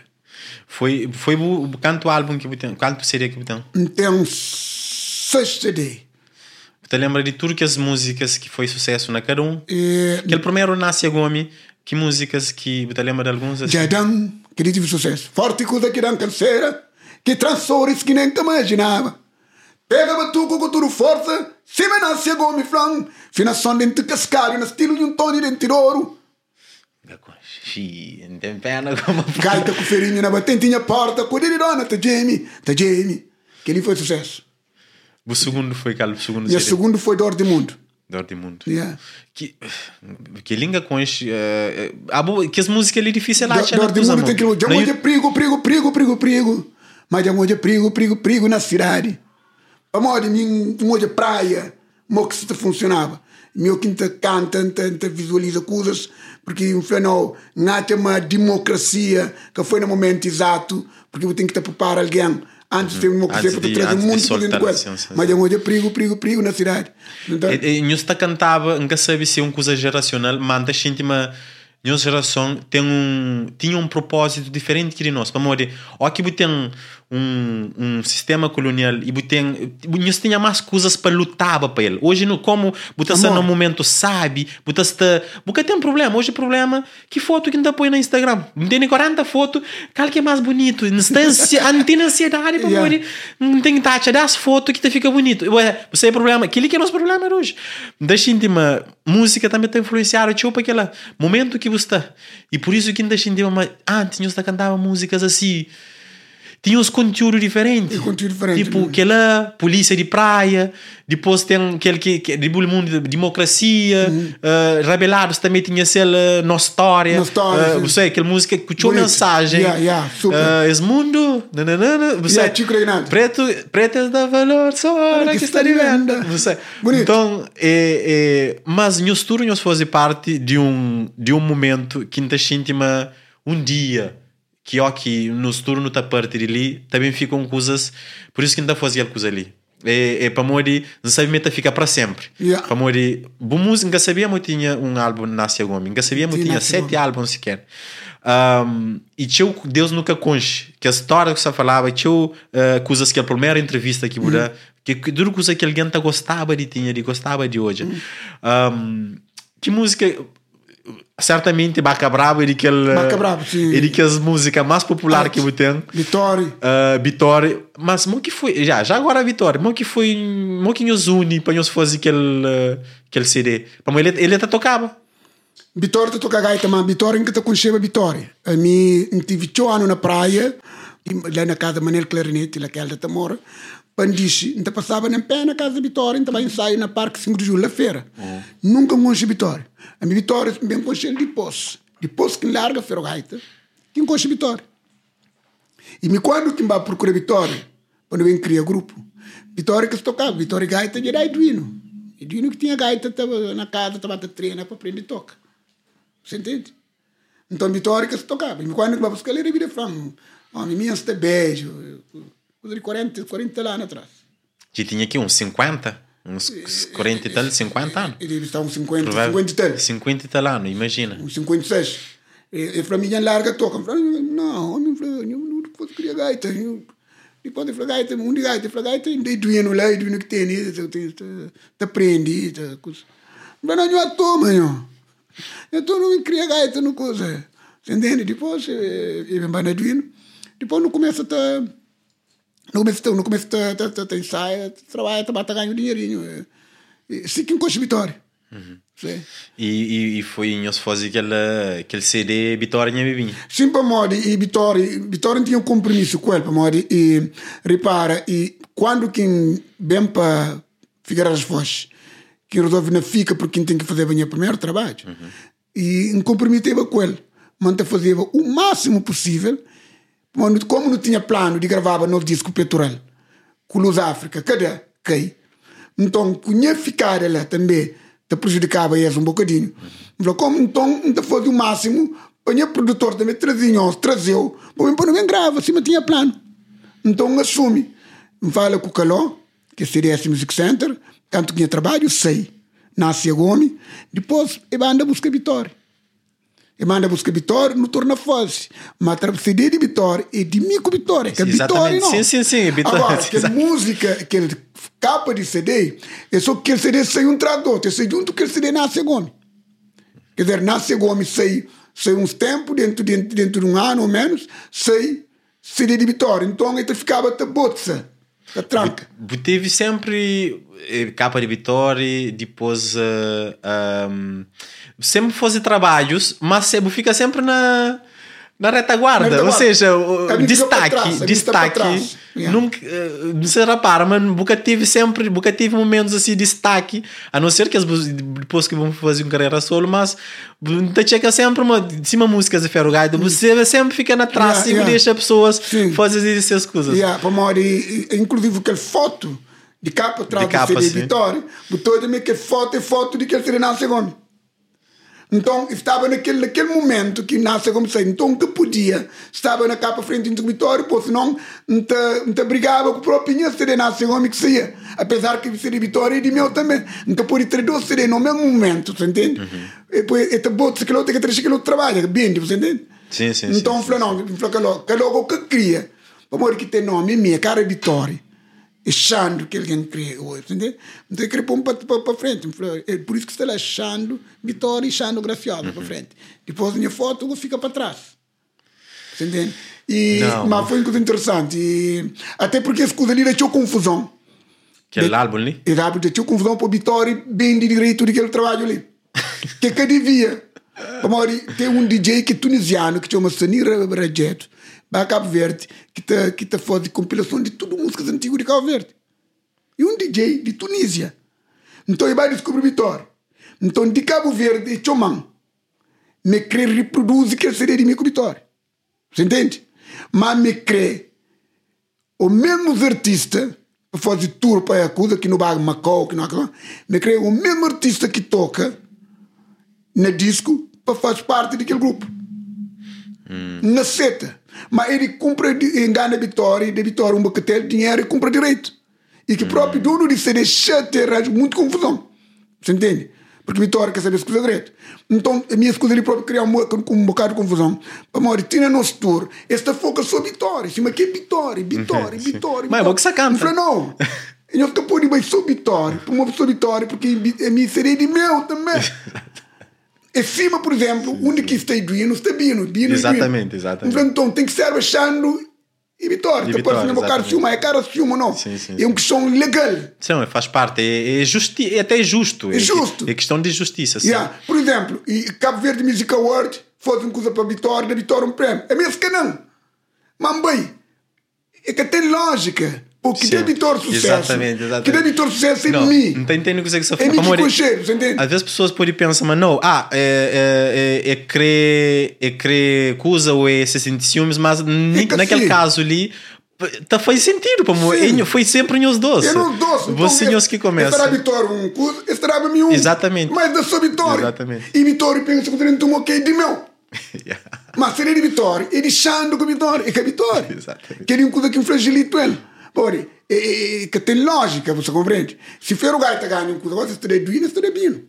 Foi, foi o, o canto álbum que botem, canto seria que botem. Então, seis CD. Você lembra de tudo que as músicas que foi sucesso na cada um? E Aquele primeiro Nasce Gomi, que músicas que você lembra de alguns? assim? Jadam, que ele tive sucesso. Forte coisa que dá canseira, que transores que nem te imaginava. Pega batuco com tudo força, se me nasce igual me flan, finação dentro de cascalho, no estilo de um Tony dentro de ouro. Xi, não tem pena como. Gaita com ferinha na batentinha porta, com ele dona, tá Jamie, tá Jamie. Que ele foi sucesso. O segundo foi qual? O segundo E o segundo foi Dor de Mundo. Dor de Mundo. Yeah. Que, que língua com este. eh, ah, boa, que as músicas ali difíceis lá, Dor, Dor de Mundo tem que já Na de prigo, prigo, prigo, prigo, prigo. Mas de prigo, prigo, prigo na cidade. A moda mim, de praia, mo que se funcionava. Meu quinta canta, tenta visualiza coisas, porque um fenômeno, não tem uma democracia que foi no momento exato, porque eu tenho que te preparar alguém. Antes ter uma coisa para trazer muito para dentro do Mas sim. já de prigo, prigo, prigo na cidade. Então, E nós está cantava, nunca sabe se é uma coisa geracional, mas a uma geração tem um tinha um propósito diferente que de nós. Para morrer, ó que tem um, um sistema colonial e tem nós tinha mais coisas para lutar para ele. Hoje no como Amor. no momento sabe, está, porque tem problema. Hoje o problema que foto que não põe no Instagram. Tem 40 fotos, qual que é mais bonito? Não tem ansiedade para Yeah. Não tem taxa das fotos que te fica bonito. Ué, você é problema. Aquele que é nosso problema hoje. Deixa uma música também está influenciada tipo para aquele momento que você está. E por isso que ainda uma antes nós cantava músicas assim. Tinha uns conteúdos diferentes. Conteúdo diferente, Tipo, né? aquela polícia de praia, depois tem aquele que, que de mundo de democracia, eh, rebelados também tinha aquela nossa história, Uhum. Nossa história, eh, sim. você aquela música que tinha mensagem, Yeah, yeah, super. Eh, esse mundo, nananana, você, Yeah, preto, pretas dá valor só hora que está de venda, você, Bonito. então, é, é, mas nós tudo nós fazer parte de um de um momento que a gente uma um dia que ó que nos turno tá parte de ali também ficam coisas por isso que ainda fazia coisa ali. É, é para morrer não sabe meta fica para sempre. Yeah. para morrer boa música sabia muito tinha um álbum Nascia Gomes. Nunca sabia Sim, tinha sete álbuns sequer. Um, e tinha Deus nunca conche que a história que você falava tinha uh, coisas que a primeira entrevista que muda que, que tudo coisa que alguém tá gostava de tinha de gostava de hoje. Um, que música certamente Baca Bravo é aquele Baca Bravo, sim. é que as músicas mais populares que eu tenho Vitória. uh, Vitória mas mo que foi já já agora Vitória mo que foi mo que nos une para nós fazer aquele uh, aquele CD para ele ele até tocava Vitória te toca gaita, mas Vitória te conheceva Vitória. A mim, tive oito anos na praia, lá na casa da Manel Clarinete, lá que ela está mora. Pandiche, então passava na pé na casa de Vitória, então vai ensaio na Parque 5 de Julho, na feira. Nunca conheci Vitória. A minha Vitória, bem conheci de Poço. De Poço que larga feira gaita, quem conhece Vitória. E me quando que vai procurar Vitória, quando eu cria grupo, Vitória que se tocava, Vitória gaita de Eduino. Eduino que tinha gaita tava na casa, estava a treinar para aprender a tocar. Você entende? Então, Vitória que se tocava. E quando eu vou buscar ele, ele fala, homem, minha está beijo. coisa de 40, 40 anos atrás. Que tinha aqui uns 50? Uns 40 e tal, 50 anos. Ele está uns 50, Provável- 50 e tal. 50 e tal anos, imagina. uns 56. E, e para mim, larga toca. Não, homem, eu não posso criar gaita. Depois de falar gaita, um de gaita, falar gaita, e doendo lá, e doendo que tem, te coisa. Mas não, eu estou, mano. Eu estou não cria gaita, não coisa. Entende? Depois, eu vou na doendo. Depois, não começa a no começo, no começo tá, tá, tá, tá ensaia, trabalha, tá, tá ganhando dinheirinho. É, é, Sim, que encosta vitória. Sim. E, e, e foi em os fazer aquele, aquele CD Vitória minha bebinha. Sim, para modo, e Vitória, Vitória tinha um compromisso com ele, para modo, e repara, e quando quem vem para Figueiredo das Foz, que resolve na fica porque quem tem que fazer bem o primeiro trabalho, e um comprometeva com ele, manta fazia o máximo possível, como não tinha plano de gravar no disco petrol, com Luz África, cadê? Cai. Então, conhecia ficar lá também, te prejudicava eles um bocadinho. Falou, como então, não fazia o máximo, o produtor também trazia, trazeu, para ninguém grava, assim, mas tinha plano. Então, assume. Fala com o Caló, que é CDS Music Center, tanto tinha trabalho, sei. Nasce a Gomes, depois, ele anda buscar vitória. E manda buscar Vitória, não torna fácil. Mas a CD de Vitória e de mim com Vitória, que é Vitória não. Sim, sim, sim, Vitória. Agora, que Exato. música, que capa de CD, é só que o CD sai um tradutor, é junto que o CD nasce Gomes. Quer dizer, nasce Gomes sai, sai uns tempos, dentro, dentro, dentro de um ano ou menos, sai CD de Vitória. Então, ele ficava da bolsa, da tranca. Teve sempre eh, capa de Vitória, depois eh, ahm, sempre fazer trabalhos, mas fica sempre na, na retaguarda. Na retaguarda. Ou seja, o- destaque, trás, destaque. Yeah. Nunca, eh, você repara, mas nunca teve sempre, nunca teve momentos assim de destaque, a não ser que as depois que vão fazer uma carreira solo, mas te chega sempre uma, de cima músicas de ferro gaita, você sempre fica na trás Yeah, e yeah. deixa pessoas Sim. fazer essas coisas. Yeah, para maior, e, e, inclusive aquela foto de capa atrás De do capa. Vitória, botou também que foto é foto de que ele nasce Gomes. Então, estava naquele, naquele momento que nasce Gomes saiu. Então, que podia, estava na capa frente do Vitória, pois senão, não brigava com o próprio CD nasce Gomes que saía. Apesar que CD Vitória é de meu também. Então, ter dois CD no mesmo momento, você entende? E depois, e te bota aquele outro, que três aquele outro trabalha, bem, você entende? Sim, sim, Então, sim, falou, não, falou que logo, que logo o que cria, para que tem nome minha, cara é Vitória. É Xandro que alguém cria hoje, entendeu? Então, eu queria pôr para frente. É por isso que está lá Xandro, Vitória e Xandro Graciosa para frente. Depois, a minha foto fica para trás. Entende? E, Não. mas foi uma coisa interessante. E, até porque esse coisa ali deixou confusão. Aquele álbum ali? E rápido deixou confusão para o Vitória bem de direito daquele trabalho ali. que que devia? Amori, tem um DJ que é tunisiano que chama Sanira Rajeto, para Cabo Verde, que está que tá fazendo compilação de tudo músicas antigas de Cabo Verde. E um DJ de Tunísia. Então ele vai descobrir Vitória. Então de Cabo Verde e Choman, me crê reproduz que seria de mim com Vitória. Você entende? Mas me crê os mesmos artistas para fazer tour para a coisa que no bairro Macau, que não há me crê o mesmo artista que toca no disco para fazer parte daquele grupo. Na seta. Mas ele compra, de- engana Vitória, e da Vitória um bocatel, dinheiro e compra direito. E que o próprio dono de CD chate arranja muito confusão. Você entende? Porque Vitória quer saber as coisas direito. Então, a minha escusa ali próprio criar um, um bocado de confusão. Morrer, tira nosso tour. Esta foca só Vitória. Mas que é Vitória? Vitória, Sim. Vitória. Mas é que você canta. Eu falei, não. Eu estou por mas sou Vitória. Uma pessoa Vitória, porque a minha seria de meu também. Em cima, por exemplo, onde que está Bino, está Bino. Bino Exatamente, Bino. exatamente. Então tem que ser achando e Vitória. E Depois Vitória, não é cara exatamente. ciúme, é cara ciúme, não. Sim, sim, é uma questão legal. Sim, faz parte. É, é, justi é até justo. É justo. É questão de justiça. Sim. Yeah. Por exemplo, e Cabo Verde Music Award faz uma coisa para a Vitória, da Vitória um prêmio. É mesmo que não. Mas bem, é que tem lógica. Porque Sim. Vitória sucesso. Exatamente, exatamente. Que Vitória sucesso é Não, mim. não tem entendendo o que você É fala. mim que você entende? Às vezes pessoas podem pensar, mas não, ah, é, é, é, é crer, é crer coisa ou é se sentir ciúmes, mas que naquele assim- caso ali tá, faz sentido, é, foi sempre em os dois. É nos dois. Você então, os que começam. Estará Vitória um coisa, estará para mim um. Exatamente. Mas da sua Vitória. Exatamente. E Vitória pensa que eu tenho um ok de meu. Mas seria de Vitória. E de Xando com Vitória. É que é Vitória. Exatamente. Que é uma coisa que ele. Ora, é, é, que tem lógica, você compreende? Se for o gajo que ganha um está de duino, está de bino.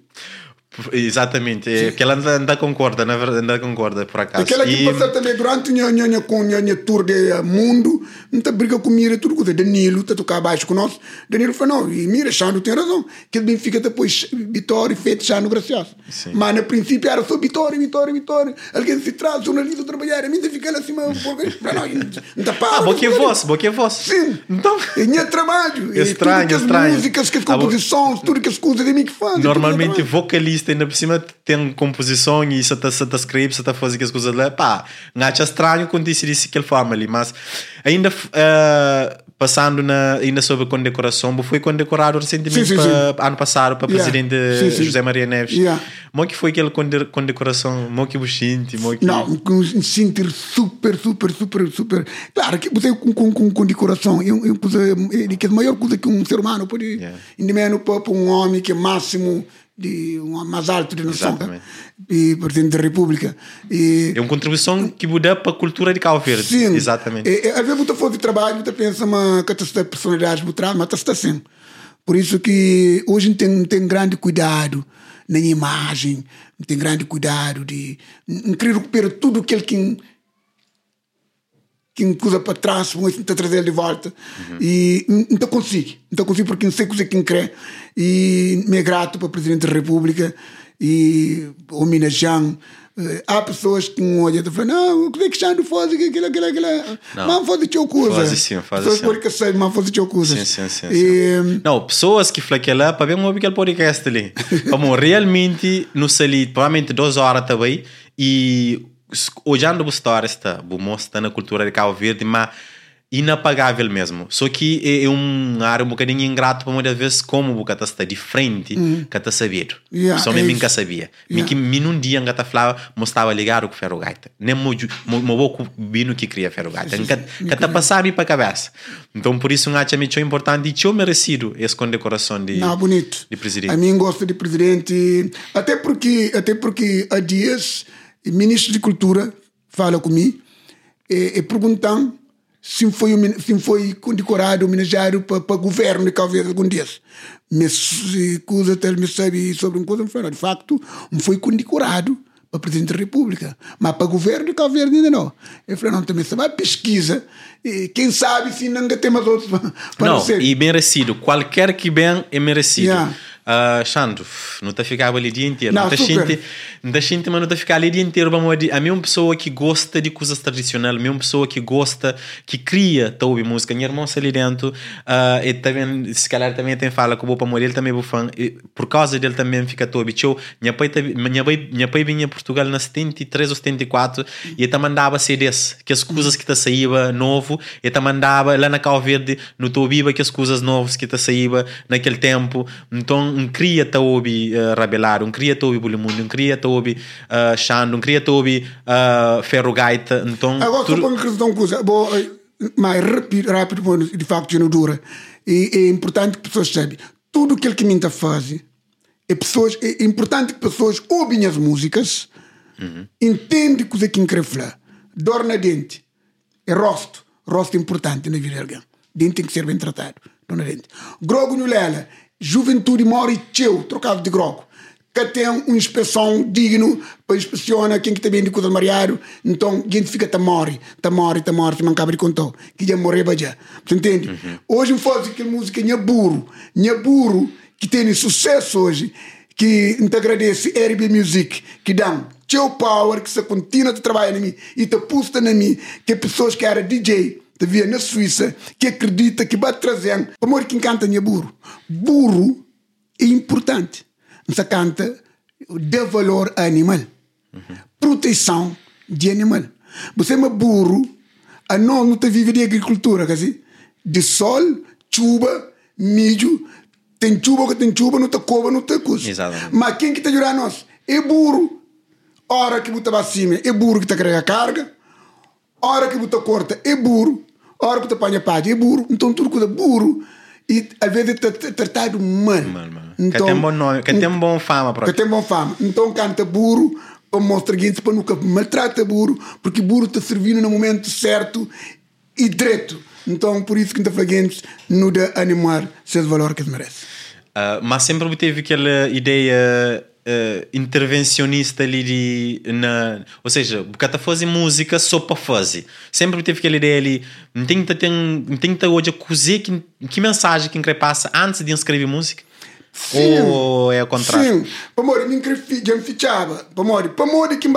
Exatamente, é, que ela ainda, ainda concorda, na verdade, ainda concorda por acaso. Aquela que E- passa também durante a minha, com a tour de eh, mundo, não está briga com mira tudo coisa. Danilo está a tocar abaixo com nós. Danilo falou, não, e mira, Xando tem razão. Que ele fica depois Vitória e feito Xando gracioso. Sim. Mas no princípio era só Vitória, Vitória, Vitória. Alguém se traz, jornalista trabalhar, a mim fica lá acima, porque não, não está para. Ah, boa que é voz, boa que é voz. Sim. Então, É minha trabalho. Estranho, tudo que as estranho. músicas, as Ah, composições, tudo que as coisas de mim que fazem. normalmente tudo é vocalista ainda por cima tem composição e se está tá escreve, se está fazendo as coisas lá, pá, não acha estranho quando disse isso de aquela forma ali, mas ainda eh, passando na, ainda sobre a condecoração, foi condecorado recentemente Sim, sim, pa- ano passado para Yeah. presidente Sim, sim. José Maria Neves. Yeah. Mo que foi aquela conde- condecoração, mo que buchinti, mo que Não, um sentir super, super, super, super. Claro que você com, com, com, com decoração, é, é, coisa, é, que é a maior coisa que um ser humano pode. Yeah. Ainda menos para um homem que é máximo, de, um, mais de noção. Exatamente. E presidente da República. E, é uma contribuição que muda para a cultura de Cabo Verde. Sim. Exatamente. É, às vezes você faz de trabalho, você pensa uma que está personalidade mas está assim. Por isso que hoje tem, tem grande cuidado na imagem, tem grande cuidado de querer recuperar tudo aquilo que que coisa para trás, vão tentar trazer de volta. E não não consigo. Não consigo porque não sei coisa que crê. E me é grato para o Presidente da República e homenageando. Eh, Há pessoas que não olham e falam, não, o que é que Xando faz? Aquilo, aquilo, aquilo. Não. Faz o teu coisa. Faz sim, faz Pessoas sim. podem que mas faz o teu coisa. Sim, sim, sim. E, sim. Não, pessoas que falam lá para ver um aquele podcast ali. Como realmente no ali provavelmente duas horas também e olhando a história está, mostra na cultura de Cabo Verde, mas inapagável mesmo. Só que é, é um área um bocadinho ingrato para muitas vezes como o que está de frente, que está sabido. Yeah, Só é me isso. nunca sabia. Yeah. que me num dia que falava, mostrava ligar o que ferro gaita. Nem mo vou bino que cria ferro gaita. Que está para a cabeça. Então por isso um acho muito importante e eu merecido essa condecoração de Não, bonito. de presidente. A mim gosto de presidente, até porque, até porque há dias o ministro de Cultura fala comigo e, e perguntam se foi, se foi condecorado, homenageado para o governo de Verde algum dia. Me se- coisa até me sabe sobre uma coisa, me fala, de facto, não foi condecorado para presidente da República, mas para o governo de Cabo Verde ainda não. Eu falei, não, também se vai pesquisa, e quem sabe se não tem mais outros para Não, ser. e merecido. Qualquer que bem é merecido. Yeah. Xandro, não está ficava ali o dia inteiro. Não, Não está gente, não está mas não está ficar ali o dia inteiro. Vamos a minha pessoa que gosta de coisas tradicionais, a minha pessoa que gosta, que cria, tá ouvindo música. Minha irmã está ali dentro, ah, e também, se calhar também tem fala que o para morrer, ele também é fã. E por causa dele também fica todo. Eu, minha pai, tá- minha pai, minha pai vinha a Portugal na 73 ou 74 e ele mandava CDs, que as coisas que está saíba novo, ele mandava lá na Cal Verde, no Tobiba, que as coisas novas que está saíba naquele tempo. Então, um cria Taobi uh, Rabelar, um cria Taobi Bulimundo, um cria Taobi uh, Xando, um cria Taobi uh, Ferro Gaita. Então, Agora, só para uma questão, coisa, bom, eh, mais rápido, rápido, de facto, não dura. E é importante que pessoas saibam. Tudo aquilo que a minha faz, é, pessoas, é importante que pessoas ouvem as músicas, entendem o que é que quer falar. Dor na dente, é rosto. Rosto é importante na vida de alguém. Dente tem que ser bem tratado. Dor na dente. Grogo no lela, juventude mora teu, trocado de grogo que tem uma inspeção digno para inspecionar quem que bem de coisa mariado então a gente fica morre morre tá morre se mancava de contou que já morreu já. Você entende? Hoje faz aquela música nha burro nha burro que tem sucesso hoje que te agradece RB Music que dão. Teu power que se continua a trabalhar em mim e te pusta na mim que pessoas que era DJ via na Suíça que acredita que vai trazendo amor quem canta nha burro burro é importante você canta de valor animal. Proteção de animal. Você é burro, a não não te vive de agricultura, dizer, de sol, chuva, milho, tem chuva que tem chuva, não te cova, não te coisa. Exatamente. Mas quem que te ajuda a nós? É burro. Hora que você vai acima, é burro que te carrega a carga. Hora que você corta, é burro. Que você apanha palha, é burro. Então tudo coisa burro. E às vezes é tra- tratado mal. Mal, mal. Que tem bom nome, que tem bom fama Que próprio. tem bom fama. Então canta burro para mostrar gente para nunca maltrata burro, porque burro está servindo no momento certo e direito. Então, por isso que a Fraguentes não dá animar seus valores que merece. Uh, mas sempre teve aquela ideia uh, intervencionista ali de, na, ou seja, bocata fazer música só para fazer. Sempre teve aquela ideia ali, tenta tem, tenta hoje cozer que, que mensagem que passa antes de escrever música. Sim, Ou é o contrário? Sim, para morrer, me morrer, para morrer que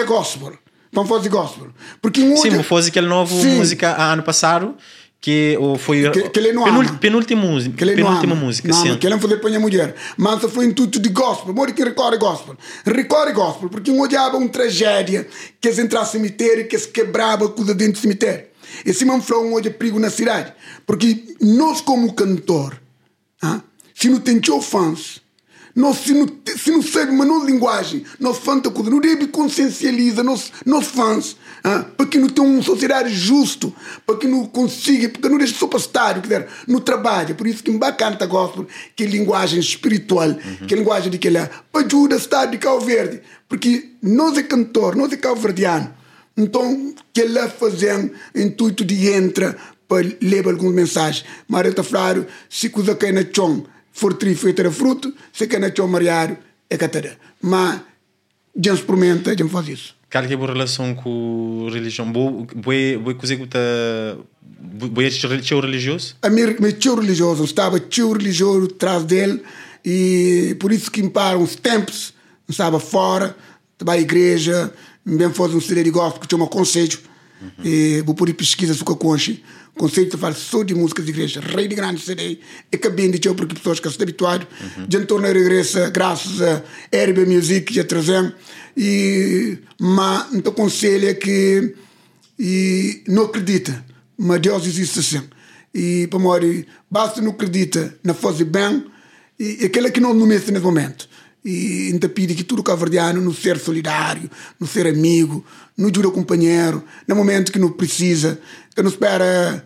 é gospel. Vamos fazer gospel. Porque Sim, vou fazer aquele novo sim. música ano passado que ou foi que, que ele não penúltima, penúltima, que ele penúltima não música não, sim. que ele não fazer para a mulher. Mas foi intuito de gospel. Mori que recorre gospel. Recorre gospel porque um odiava uma tragédia que eles entraram no cemitério que se quebrava coisa dentro do cemitério. Esse falou um hoje perigo na cidade. Porque nós como cantor ah, se não tem fãs nós, se não, se não sabe uma nova linguagem, nós fãs não deve consciencializa nós, nós fãs, ah, para que não tenha uma sociedade justo, para que não consiga, porque não para estádio, quer dizer, não trabalha. Por isso que me bacana gosto que é linguagem espiritual, uhum. que é linguagem de que ele ajuda o estado de Cabo Verde, porque nós é cantor, nós é cabo verdiano. Então, que ele fazendo intuito de entra para ler algumas mensagens. Marita Flávio, se coisa que é na chão, for tri feita fruto, se quer na chão mariário, é catara. Mas, já experimenta, já faz isso. Qual é a relação com religião? Boa, boa, boa coisa que boa tio religioso? A minha, tio religioso, estava tio religioso atrás dele e por isso que me param uns tempos, estava fora, à igreja, bem faz um CD de gospel que chama Conselho, uhum. e vou por pesquisa sobre o conche conceito de falar só de música de igreja, rei de grande CD, é que bem de porque pessoas que estão habituadas, uhum. já torna regressa graças a RB Music já trazemos, e, mas então aconselho é que e não acredita, mas Deus existe assim. E para morrer, basta não acredita na fazer bem, e aquele que não no nesse momento. E ainda pede que tudo cavardiano no ser solidário, no ser amigo, no juro companheiro, no momento que não precisa, que não espera.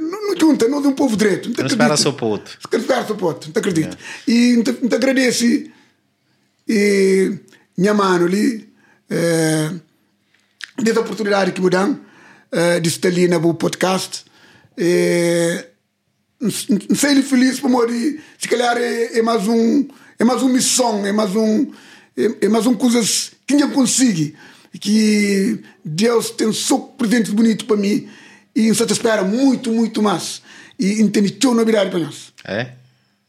Não, não junta, não é um povo direito. Não, não espera para outro. Não espera para outro, não acredito. É. E não te agradece. E minha mano ali, é, dessa oportunidade que me dão, é, de estar ali no podcast. É, não sei feliz por morrer. Se calhar é, é mais um é mais uma missão, é mais um é, é mais um coisas que ninguém consegue que Deus tem só presente bonito para mim e só te espera muito, muito mais e entende teu novidade para nós. É?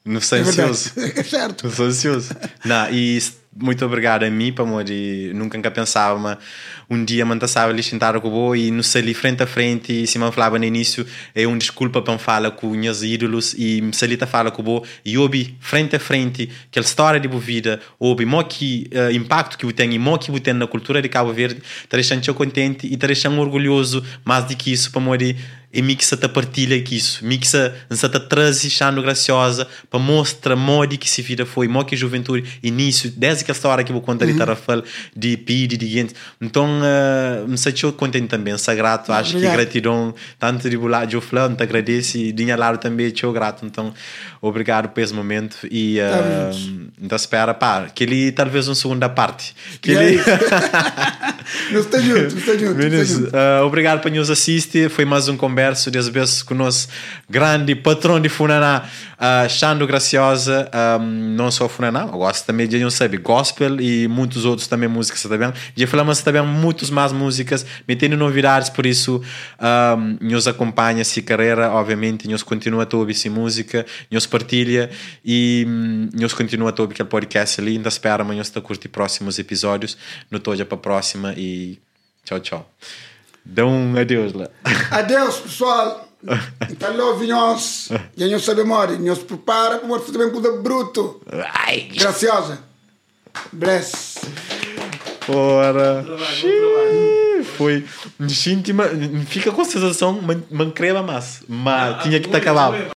Não é ansioso. É certo. Não sou ansioso. Não, e muito obrigado a mim, para e nunca nunca pensava um dia me estava ali sentado com o e não ali frente a frente e se me falava no início é um desculpa para falar com meus ídolos e me ali a falar com o e ouvi frente a frente aquela história de vida ouvi mo que uh, impacto que eu tenho e mo que eu tenho na cultura de Cabo Verde. Está deixando eu contente e está deixando orgulhoso mais do que isso para morrer e mixa te partilha que isso. Mixa te traz chando graciosa para mostrar modo que se vida foi mo que juventude início desde aquela história que vou contar uhum. falar de pidi de gente então uh, me sentiu contente também sou grato. Acho Obrigado. que gratidão tanto de lado de falando te agradeço e de lado também sou grato. Então obrigado por esse momento e uh, então espera pá que ele talvez uma segunda parte. Que ele não está junto está junto, está junto. Uh, obrigado por nos assistir. Foi mais um conversa converso dez vezes com grande patrão de Funaná, uh, Xando Graciosa, um, não só Funaná, gosto também de, não sabe, gospel e muitos outros também músicas também. Já falamos também muitas mais músicas, metendo novidades, por isso um, nos acompanha essa carreira, obviamente, nos continua a ouvir essa música, nos partilha e um, nos continua a ouvir aquele podcast ali, ainda espera amanhã está curtir próximos episódios, no toja para a próxima e tchau, tchau. Dá um adeus lá. Adeus, pessoal. Então, lá vinhos. E não sabe more. Nós prepara para você também coisa bruto. Ai. Graciosa. Bless. Ora. Foi. Fica com a sensação, man, man crema mais. Mas tinha que estar acabado.